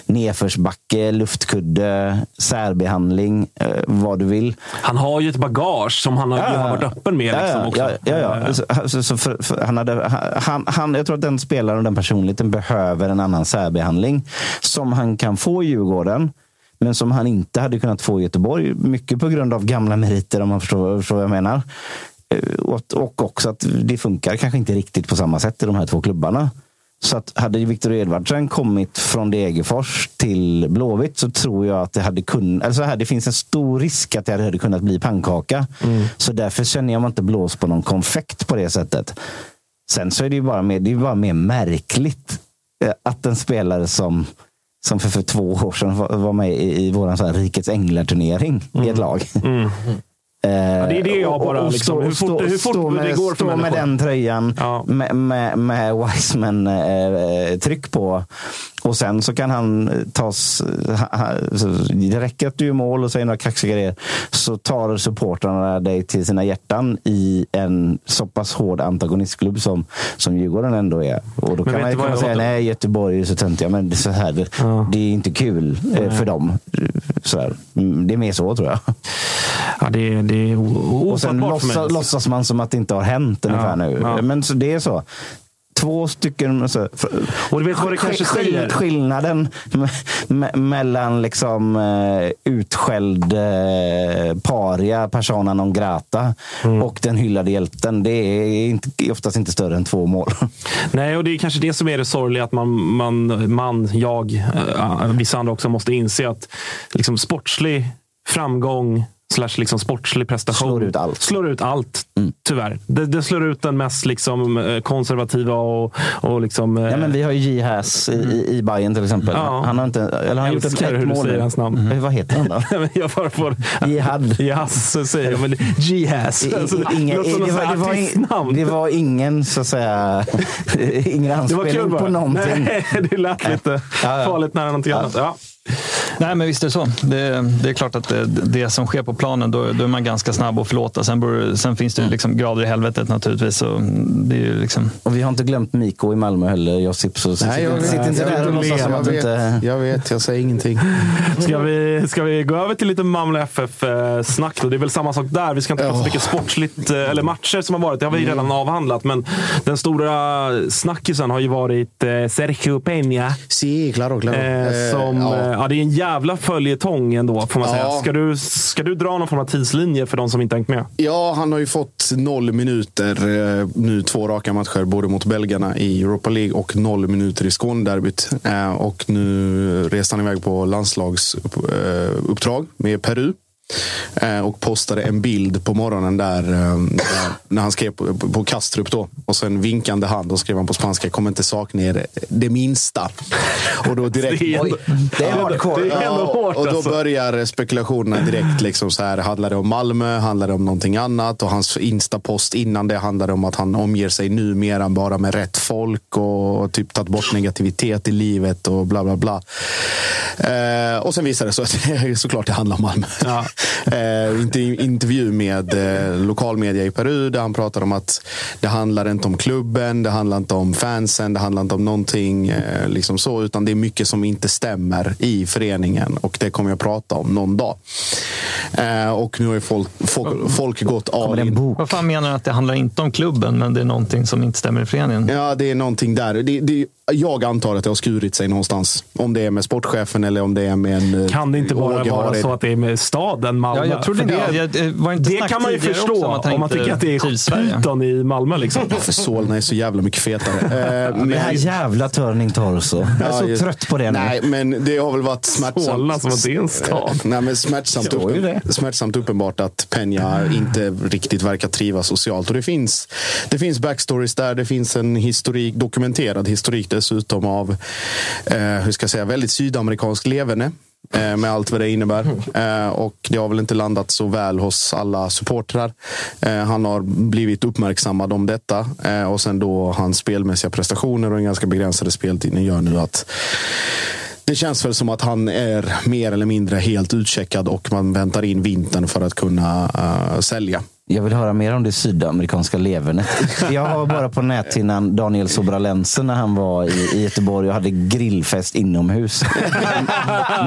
nedförsbacke, luftkudde, särbehandling, eh, vad du vill. Han har ju ett bagage som han har, har varit öppen med. Liksom, ja, också. ja, ja, ja. Så- Så, så för, för, han hade, han, han, jag tror att den spelaren och den personligheten behöver en annan särbehandling som han kan få i Djurgården. Men som han inte hade kunnat få i Göteborg. Mycket på grund av gamla meriter om man förstår, förstår vad jag menar. Eh, Och, också att det funkar kanske inte riktigt på samma sätt i de här två klubbarna. Så att hade Viktor Edvardsen kommit från Degerfors till Blåvitt så tror jag att det hade kunnat... Alltså här, det finns en stor risk att det hade kunnat bli pannkaka. Så därför känner jag mig inte blåst på någon konfekt på det sättet. Sen så är det ju bara mer, det är bara mer märkligt eh, att en spelare som, som för, för två år sedan var, med i, i vår Rikets Änglar-turnering i ett lag. Eh, det är det jag bara, liksom, hur fort- hur fort stå det med, går för stå med människor. den tröjan med, med, med Wiseman-tryck på. Och sen så kan han tas... ha- ha- så Det räcker att du gör mål och säger några kaxiga grejer. Så tar supportrarna dig till sina hjärtan i en så pass hård antagonistklubb som, som Djurgården ändå är. Och då Men kan man, man jag säga, nej Göteborg är så töntiga, men det är, så här, det, det är inte kul eh, Nej. för dem. Så här. Mm, Det är mer så tror jag. Ja, det, det är o- Och sen ofattbart för mig. låtsas, låtsas man som att det inte har hänt ungefär nu. ja. Men så det är så. Två stycken... Alltså, och du vet vad det kanske säger? Skillnaden me, me, mellan liksom eh, utskälld eh, paria, persona non grata Mm. och den hyllade hjälten. Det är inte, oftast inte större än två mål. [laughs] Nej, och det är kanske det som är det sorgliga. Att man, man, man jag, äh, vissa andra också måste inse att liksom, sportslig framgång slash liksom sportslig prestation Slår ut allt. Slår ut allt tyvärr. Det, det slår ut den mest liksom, eh, konservativa och, och liksom, eh, Ja, men vi har ju J-Hass i, i, Bayern till exempel. Ja. Han har inte, eller han har gjort ett, du mål. säger hans namn. Eh, Vad heter han då? [laughs] Jag bara får... Jihad. Jihas, säger jag. Men Jihas. Alltså, det, var, det, var, artistnamn. det var ingen, så att säga, [laughs] ingen anspelning på någonting. Nej, [laughs] det lät lite farligt nära någonting annat. Ja. Nej, men visst är det så. Det, det är klart att det, det som sker på planen, då, då är man ganska snabb att förlåta. Sen, bor, sen finns det ju liksom grader i helvetet naturligtvis. Så det är ju liksom... Och vi har inte glömt Miko i Malmö heller, Josip. Så sitt- Nej, jag vet. sitt inte Jag där vet. och låtsas som Jag att vet. inte... Jag vet, jag säger ingenting. [laughs] Ska vi, ska vi gå över till lite Malmö FF-snack då? Det är väl samma sak där. Vi ska inte prata så mycket sportsligt, eh, eller matcher som har varit. Det har vi Mm. redan avhandlat. Men den stora snackisen har ju varit eh, Sergio Peña. Sí, claro, claro. Eh, Eh, som, ja. Eh, ja. det är en jävla följetong ändå, får man Ja. säga. Ska du, ska du dra någon form av tidslinje för de som inte hängt med? Ja, han har ju fått noll minuter eh, nu två raka matcher, både mot belgarna i Europa League och noll minuter i Skånederbyt. Eh, och nu reste han iväg på landslagsuppdrag med Peru. Eh, och postade en bild på morgonen där, eh, där när han skrev på, på Kastrup då. Och sen vinkande hand och skrev han på spanska, kommer inte sakna er det minsta. Och då direkt... Det är ändå- det är hardcore. Ja, och då alltså. börjar spekulationerna direkt. Liksom så här, handlar det om Malmö? Handlar det om någonting annat? Och hans Insta-post innan det handlade om att han omger sig numera bara med rätt folk och typ tagit bort negativitet i livet och bla bla bla. Eh, och sen visade det sig att [laughs] det såklart det handlar om Malmö. Eh, inte intervju med eh, lokalmedia i Peru där han pratar om att det handlar inte om klubben, det handlar inte om fansen, det handlar inte om någonting eh, liksom så, utan det är mycket som inte stämmer i föreningen och det kommer jag prata om någon dag. Eh, och nu har ju folk, folk, folk gått in. Vad fan menar du att det handlar inte om klubben, men det är någonting som inte stämmer i föreningen? Ja, det är någonting där. Det, det, jag antar att det har skurit sig någonstans. Om det är med sportchefen eller om det är med en... eh, Kan det inte bara vara så att det är med staden Malmö? Ja, jag trodde det, jag- det var inte det snack kan man ju förstå också han om man tycker att det är trivs i Sverige. pyton i Malmö. Liksom. För Solna är så jävla mycket fetare. Eh, Det här jävla Turning Torso. Jag är Ja, så just- trött på det nu. Nej, men det har väl varit smärtsamt. Solna som att det är en stad. Nej, men smärtsamt, uppen, smärtsamt uppenbart att Peña inte riktigt verkar trivas socialt. Och det finns, det finns backstories där. Det finns en historik, dokumenterad historik dessutom av eh, hur ska jag säga, väldigt sydamerikansk leverne. Eh, med allt vad det innebär. Eh, och det har väl inte landat så väl hos alla supportrar. Eh, han har blivit uppmärksammad om detta. Och sen då hans spelmässiga prestationer och den ganska begränsade speltiden gör nu att det känns väl som att han är mer eller mindre helt utcheckad och man väntar in vintern för att kunna sälja. Jag vill höra mer om det sydamerikanska levernet. Jag har bara på näthinnan Daniel Sobralense när han var i, i Göteborg och hade grillfest inomhus.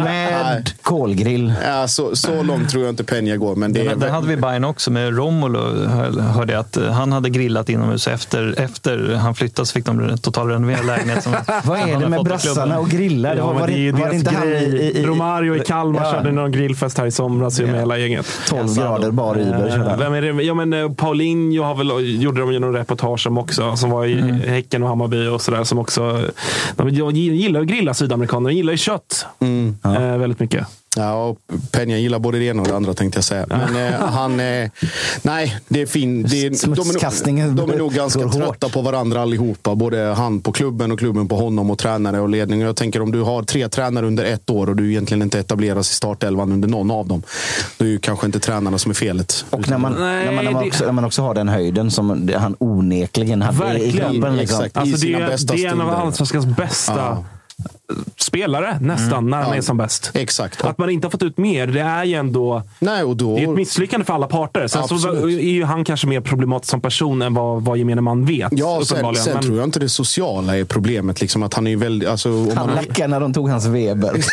Med kolgrill. Ja, så, så långt tror jag inte Peña går. Men det är Den, den hade vi i Bayern också med Romulo. hör- Hörde jag att eh, han hade grillat inomhus efter, efter han flyttade så fick de totalrenovera lägenhet. Som [laughs] Vad är det med brassarna och grillar? Det Ja, var, men var, det det, var deras inte han i, i, Romario i Kalmar Ja. körde någon grillfest här i somras med hela gänget. 12 grader bar Iber. Eh. Vem är det? Ja, men eh, Paulinho har väl, gjorde de ju någon reportage om också. Som var i Mm. Häcken och Hammarby och sådär. Som också, de gillar att grilla sydamerikaner. De gillar ju kött Mm. eh, väldigt mycket. Ja, och Peña gillar både det ena och det andra tänkte jag säga. Men eh, han... Eh, nej, det är fin. Det är, de, är de är nog ganska trötta på varandra allihopa. Både han på klubben och klubben på honom och tränare och ledning. Och Jag tänker om du har tre tränare under ett år och du egentligen inte etableras i startelvan under någon av dem. Då är ju kanske inte tränarna som är felet. Och när man, när, man, när, man också, när man också har den höjden som han onekligen hade i Verkligen. klubben. Liksom. Exakt. i Alltså det, sina är- bästa det är en av allsvenskans bästa Ja. Spelare, nästan, när han Ja. är som bäst. Exakt. Att man inte har fått ut mer, det är ju ändå... Nej, och då... Det är ett misslyckande för alla parter. Sen så är ju han kanske mer problematisk som person än vad, vad gemene man vet. Ja, sen, sen Men- tror jag inte det sociala är problemet. Liksom, att han är väldigt... Alltså, om Han man, lackade när de tog hans Weber. [laughs]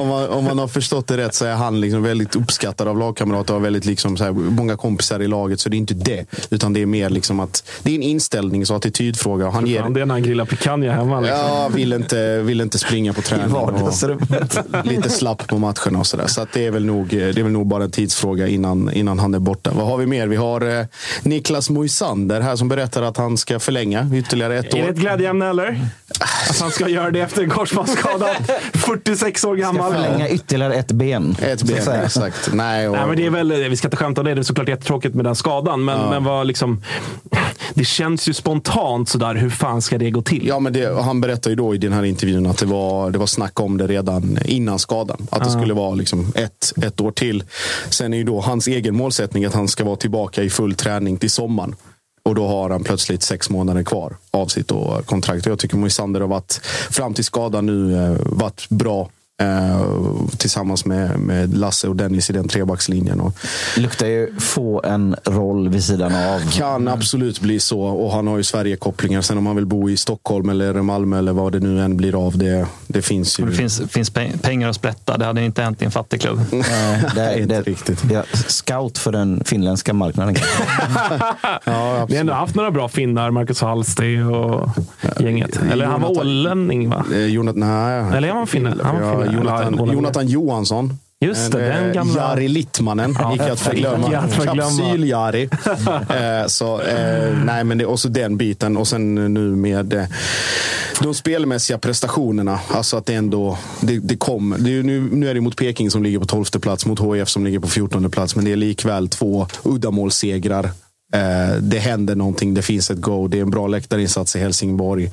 Om, man, om man har förstått det rätt så är han liksom väldigt uppskattad av lagkamrater och väldigt liksom så här, många kompisar i laget. Så det är inte det. Utan det är mer liksom att det är en inställnings och attitydfråga. Och han ger, det är när han grillar picanha hemma. Liksom. Ja, vill inte, vill inte springa på träning. vardagsrummet. Och [laughs] lite slapp på matcherna och sådär. Så att det, är väl nog, det är väl nog bara en tidsfråga innan, innan han är borta. Vad har vi mer? Vi har eh, Niklas Moisander här som berättar att han ska förlänga ytterligare ett Är det år. ett glädjeämne eller? Att han ska göra det efter en korsbandsskada. 46 [laughs] år gammal. Förlänga ytterligare ett ben. Ett så ben, exakt. Nej, och, Nej, men det är väl, vi ska inte skämta om det, det är såklart jättetråkigt med den skadan. Men, men vad liksom, det känns ju spontant sådär, hur fan ska det gå till? Ja, men det, han berättar ju då i den här intervjun att det var, det var snack om det redan innan skadan. Att det Ja. skulle vara liksom ett, ett år till. Sen är ju då hans egen målsättning att han ska vara tillbaka i full träning till sommaren. Och då har han plötsligt sex månader kvar av sitt kontrakt. Och jag tycker Moisander har varit, fram till skadan nu, eh, varit bra. Eh, tillsammans med, med Lasse och Dennis i den trebackslinjen. Och Luktar ju få en roll vid sidan av. kan absolut bli så. Och han har ju Sverige-kopplingar. Sen om han vill bo i Stockholm eller Malmö eller vad det nu än blir av. Det, det finns ju. Det finns, finns pe- pengar att sprätta. Det hade inte hänt i en fattigklubb. Nej, det är, [laughs] inte riktigt. Ja, scout för den finländska marknaden. [laughs] Ja, Vi har ändå haft några bra finnar, Marcus Hallsted och gänget. Eller han var Jonathan- ålänning va? Eh, Jonathan, nej. Eller är han finne? Han var Ja, finne. Jonathan, Eller- Jonathan Johansson. Just det, Eh, den gamla- Jari Littmannen, Ja, icke att förglömma. Kapsyl-Jari. [laughs] eh, så, eh, nej, men det, och så den biten. Och sen nu med eh, de spelmässiga prestationerna. Alltså att det ändå det, det kom. Det nu, nu är det mot Peking som ligger på 12 plats mot HIF som ligger på 14 plats. Men det är likväl två uddamålssegrar. Eh, det händer någonting, det finns ett go. Det är en bra läktarinsats i Helsingborg.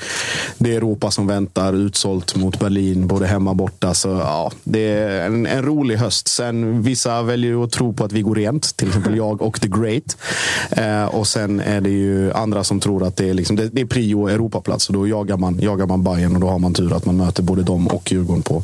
Det är Europa som väntar, utsålt mot Berlin, både hemma och borta. Så, ja, det är en, en rolig höst. Sen Vissa väljer att tro på att vi går rent, till exempel jag och The Great. Eh, och sen är det ju andra som tror att det är, liksom, det, det är prio Europaplats. Och då jagar man, jagar man Bayern och då har man tur att man möter både dem och Djurgården på,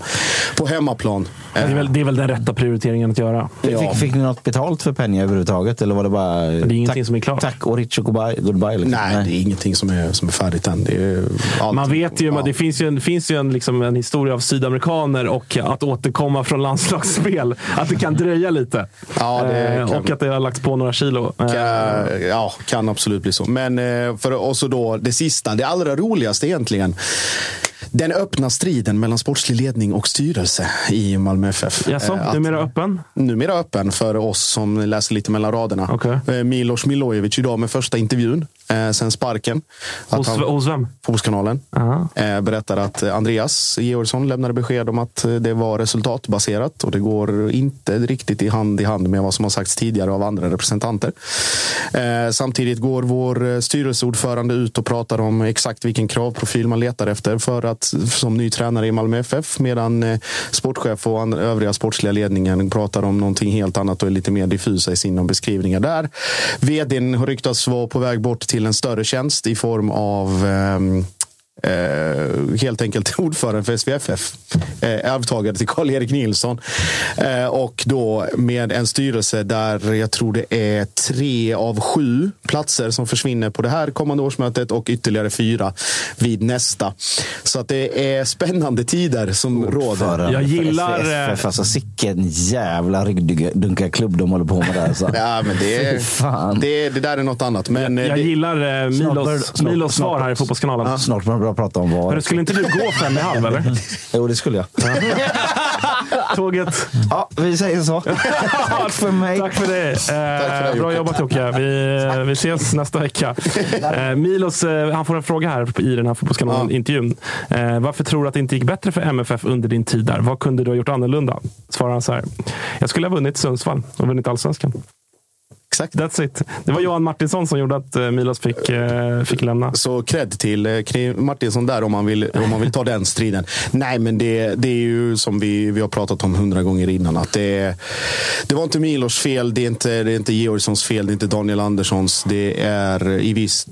på hemmaplan. Det är, väl, det är väl den rätta prioriteringen att göra. Fick, fick ni något betalt för Penja överhuvudtaget? Eller var det bara Det är ingenting tack, som är klart. tack och Rich och goodbye? goodbye liksom? Nej, det är ingenting som är, som är färdigt än. Det är allt, Man vet ju, ja. det finns ju en, finns ju en, liksom en historia av sydamerikaner och att återkomma från landslagsspel. Att det kan dröja lite. Ja, det Eh, kan- och att det har lagts på några kilo. Eh, Kan, ja, kan absolut bli så. Men eh, för och så då det sista, det allra roligaste egentligen. Den öppna striden mellan sportslig ledning och styrelse i Malmö FF. Jaså, Eh, att- numera öppen? numera öppen för oss som läser lite mellan raderna. Okej. Eh, Milos Milojevic idag med första intervjun eh, sen sparken. Hos, han- hos vem? Fotbollskanalen. Aha. Eh, berättar att Andreas Georgsson lämnade besked om att det var resultatbaserat och det går inte riktigt i hand i hand med vad som har sagts tidigare av andra representanter. Eh, samtidigt går vår eh, styrelseordförande ut och pratar om exakt vilken kravprofil man letar efter för att som ny tränare i Malmö FF medan eh, sportchef och andra, övriga sportsliga ledningen pratar om någonting helt annat och är lite mer diffusa i sina beskrivningar där. Vdn har ryktats vara på väg bort till till en större tjänst i form av ehm, Eh, helt enkelt [laughs] ordförande för SVFF. Eh, arvtagare till Karl-Erik Nilsson. Eh, och då med en styrelse där jag tror det är tre av sju platser som försvinner på det här kommande årsmötet och ytterligare fyra vid nästa. Så att det är spännande tider som råder. Jag gillar, SVFF, alltså sicken jävla ryggdunkarklubb de håller på med där. Alltså. [laughs] Ja, men det, fan. det, det där är något annat. Men eh, Jag det, gillar eh, Snart bör- Milos, snart- Milos svar här i Fotbollskanalen. Snart börjar vi prata om vad. Men skulle inte du gå fem i halv eller? Jo, det skulle jag. [laughs] tåget. Ja, vi säger så. [laughs] Tack för mig. Tack för det. Eh, bra jobbat Jocke. Vi, vi ses nästa vecka. [laughs] Eh, Milos eh, han får en fråga här i den här Fotbollskanalen-intervjun. Eh, varför tror du att det inte gick bättre för MFF under din tid där? Vad kunde du ha gjort annorlunda? Svarar han så här. Jag skulle ha vunnit Sundsvall och vunnit allsvenskan. Exakt. That's it. Det var Johan Martinsson som gjorde att eh, Milos fick, eh, fick lämna. Så cred till eh, Martinsson där om man vill, om man vill ta den striden. Nej, men det, det är ju som vi, vi har pratat om hundra gånger innan. Att det, det var inte Milos fel, det är inte, det är inte Georgssons fel, det är inte Daniel Anderssons. Det är i viss,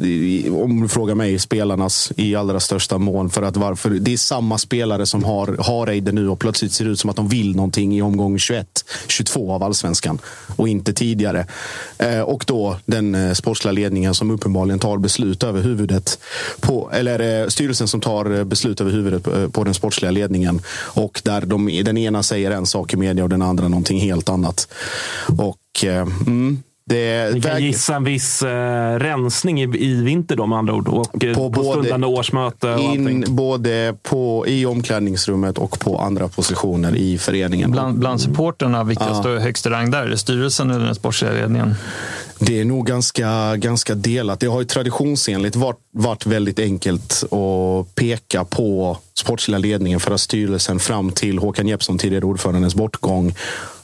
om du frågar mig, spelarnas i allra största mån. För att varför, det är samma spelare som har, har Eider nu och plötsligt ser det ut som att de vill någonting i omgång 21, 22 av allsvenskan och inte tidigare. Eh, och då den eh, sportsliga ledningen som uppenbarligen tar beslut över huvudet på, eller eh, styrelsen som tar eh, beslut över huvudet på, på den sportsliga ledningen. Och där de, den ena säger en sak i media och den andra någonting helt annat. Och eh, mm, det Ni kan väg- gissa en viss eh, rensning i, i vinter då med andra ord. Och eh, på, både- stundande årsmöte in både på, i omklädningsrummet och på andra positioner i föreningen. Bland, bland supporterna, vilka Ja. står högst i rang där? Är det styrelsen eller den sportsliga ledningen? Det är nog ganska, ganska delat. Det har ju traditionsenligt varit, varit väldigt enkelt att peka på sportsliga ledningen för att styrelsen fram till Håkan Jeppsson, tidigare ordförandens bortgång,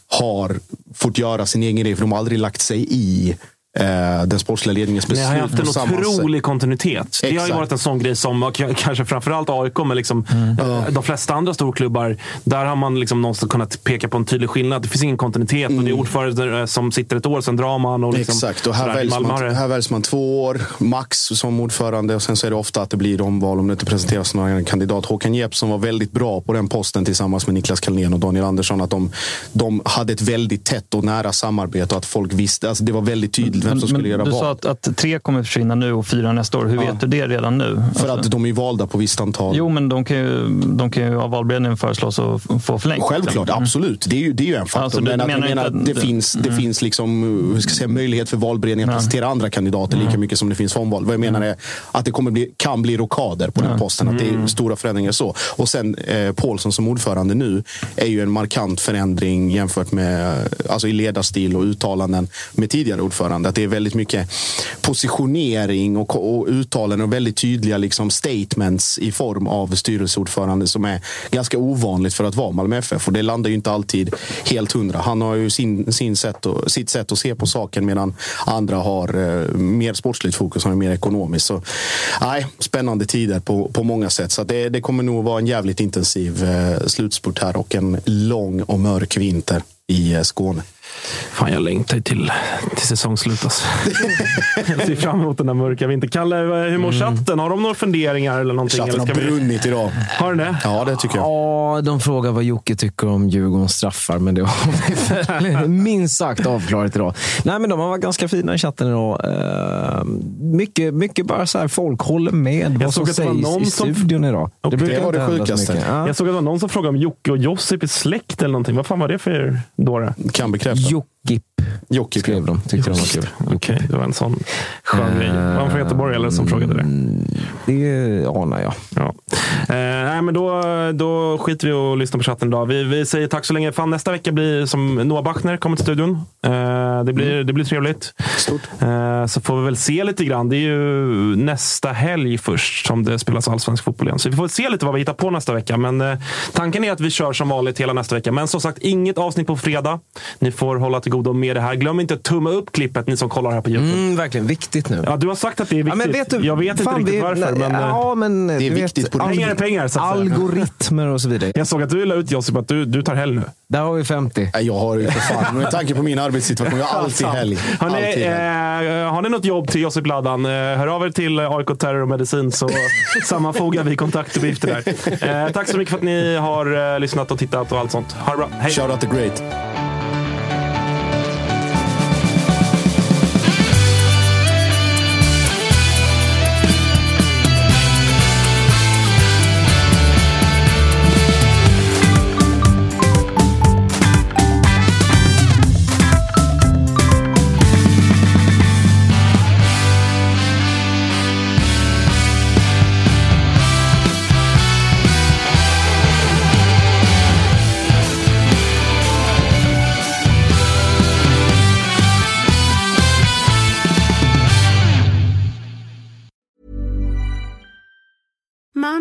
har fått göra sin egen grej. För de har aldrig lagt sig i eh, den sportsliga ledningens Ni beslut. har ju haft en otrolig kontinuitet. Det har ju Exakt. varit en sån grej som kanske framförallt AIK, men liksom, eh, de flesta andra storklubbar. Där har man liksom någonstans kunnat peka på en tydlig skillnad. Det finns ingen kontinuitet och det är ordförande eh, som sitter ett år, sen drar man. Och liksom, Exakt, och här väljs, har man, det- här väljs man två år max som ordförande och sen så är det ofta att det blir omval om det inte presenteras någon kandidat. Håkan Jeppsson var väldigt bra på den posten tillsammans med Niklas Kalnén och Daniel Andersson. Att de, de hade ett väldigt tätt och nära samarbete och att folk visste. Alltså det var väldigt tydligt vem som skulle göra du vad. sa att, att tre kommer försvinna nu och fyra nästa år. Hur vet du det redan nu? För att de är valda på visst antal. Jo, men de kan ju, de kan ju av valberedningen föreslås att få förlängt. Självklart, Mm. absolut. Det är ju, det är ju en faktor. Alltså, du men att menar jag menar, att det, det- finns, det Mm. finns liksom, hur ska jag säga, möjlighet för valberedningen att presentera andra kandidater lika mycket som det finns omval. Vad jag menar är att det kommer bli, kan bli rockader på den posten. Att det är stora förändringar så. Och sen eh, Paulsson som ordförande nu är ju en markant förändring jämfört med alltså i ledarstil och uttalanden med tidigare ordförande. Att det är väldigt mycket positionering och, och uttalanden och väldigt tydliga liksom statements i form av styrelseordförande som är ganska ovanligt för att vara Malmö FF. Och det landar ju inte alltid helt hundra. Han har ju sin, sin sätt och, sitt sätt att se på saken medan andra har eh, mer sportsligt fokus och mer ekonomiskt. Så, nej, spännande tider på, på många sätt. Så att det, det kommer nog vara en jävligt intensiv eh, slutspurt här och en lång och mörk vinter i eh, Skåne. Fan, jag längtar ju till, till säsongsslut. Alltså. [laughs] jag ser fram emot den där mörka vintern. Kalle, hur mår chatten? Har de några funderingar eller någonting? Chatten eller har ska vi- brunnit idag. Har den det? Ja, det tycker jag. Ja, de frågar vad Jocke tycker om Djurgårdens straffar, men det har vi [laughs] minst sagt avklarat idag. Nej, men de har varit ganska fina i chatten idag. Eh, mycket, mycket bara så här, folk håller med vad som såg att det var sägs någon i som- studion idag. Och brukar hända så mycket. Ja. Jag såg att det var någon som frågade om Jocke och Josip är släkt eller någonting. Vad fan var det för dåre? Kan bekräfta. Jocke Jockip Jockip skrev de. Tyckte de var kul. Okej, det var en sån skön grej. Var han från Göteborg eller som frågade det? Det anar jag. Ja. Eh, nej, men då, då skiter vi och lyssnar på chatten idag. Vi, vi säger tack så länge. Fan, nästa vecka blir som Noah Bachner kommer till studion. Eh, det, blir, det blir trevligt. Stort. Eh, så får vi väl se lite grann. Det är ju nästa helg först som det spelas allsvensk fotboll igen. Så vi får väl se lite vad vi hittar på nästa vecka. Men eh, tanken är att vi kör som vanligt hela nästa vecka. Men som sagt, inget avsnitt på fredag. Ni får hålla till godo med det här. Glöm inte att tumma upp klippet, ni som kollar här på YouTube. Mm, verkligen viktigt nu. Ja, du har sagt att det är viktigt. Ja, men vet du, jag vet fan, inte riktigt vi- varför. nej, men, eh, ja, men Det är viktigt vet, på Pengar är pengar, så att. Algoritmer och så vidare. Jag såg att du la ut Josip att du, du tar helg nu. Där har vi 50. Nej, Jag har ju för fan, med tanke på min arbetssituation, jag har alltid helg. Har ni, Alltid helg. eh, har ni något jobb till Josip Laddan? Eh, hör av er till AIK Terror och Medicin så [laughs] sammanfogar vi kontaktuppgifter där. Eh, tack så mycket för att ni har eh, lyssnat och tittat och allt sånt. Ha det bra. Hej! Shout out the great.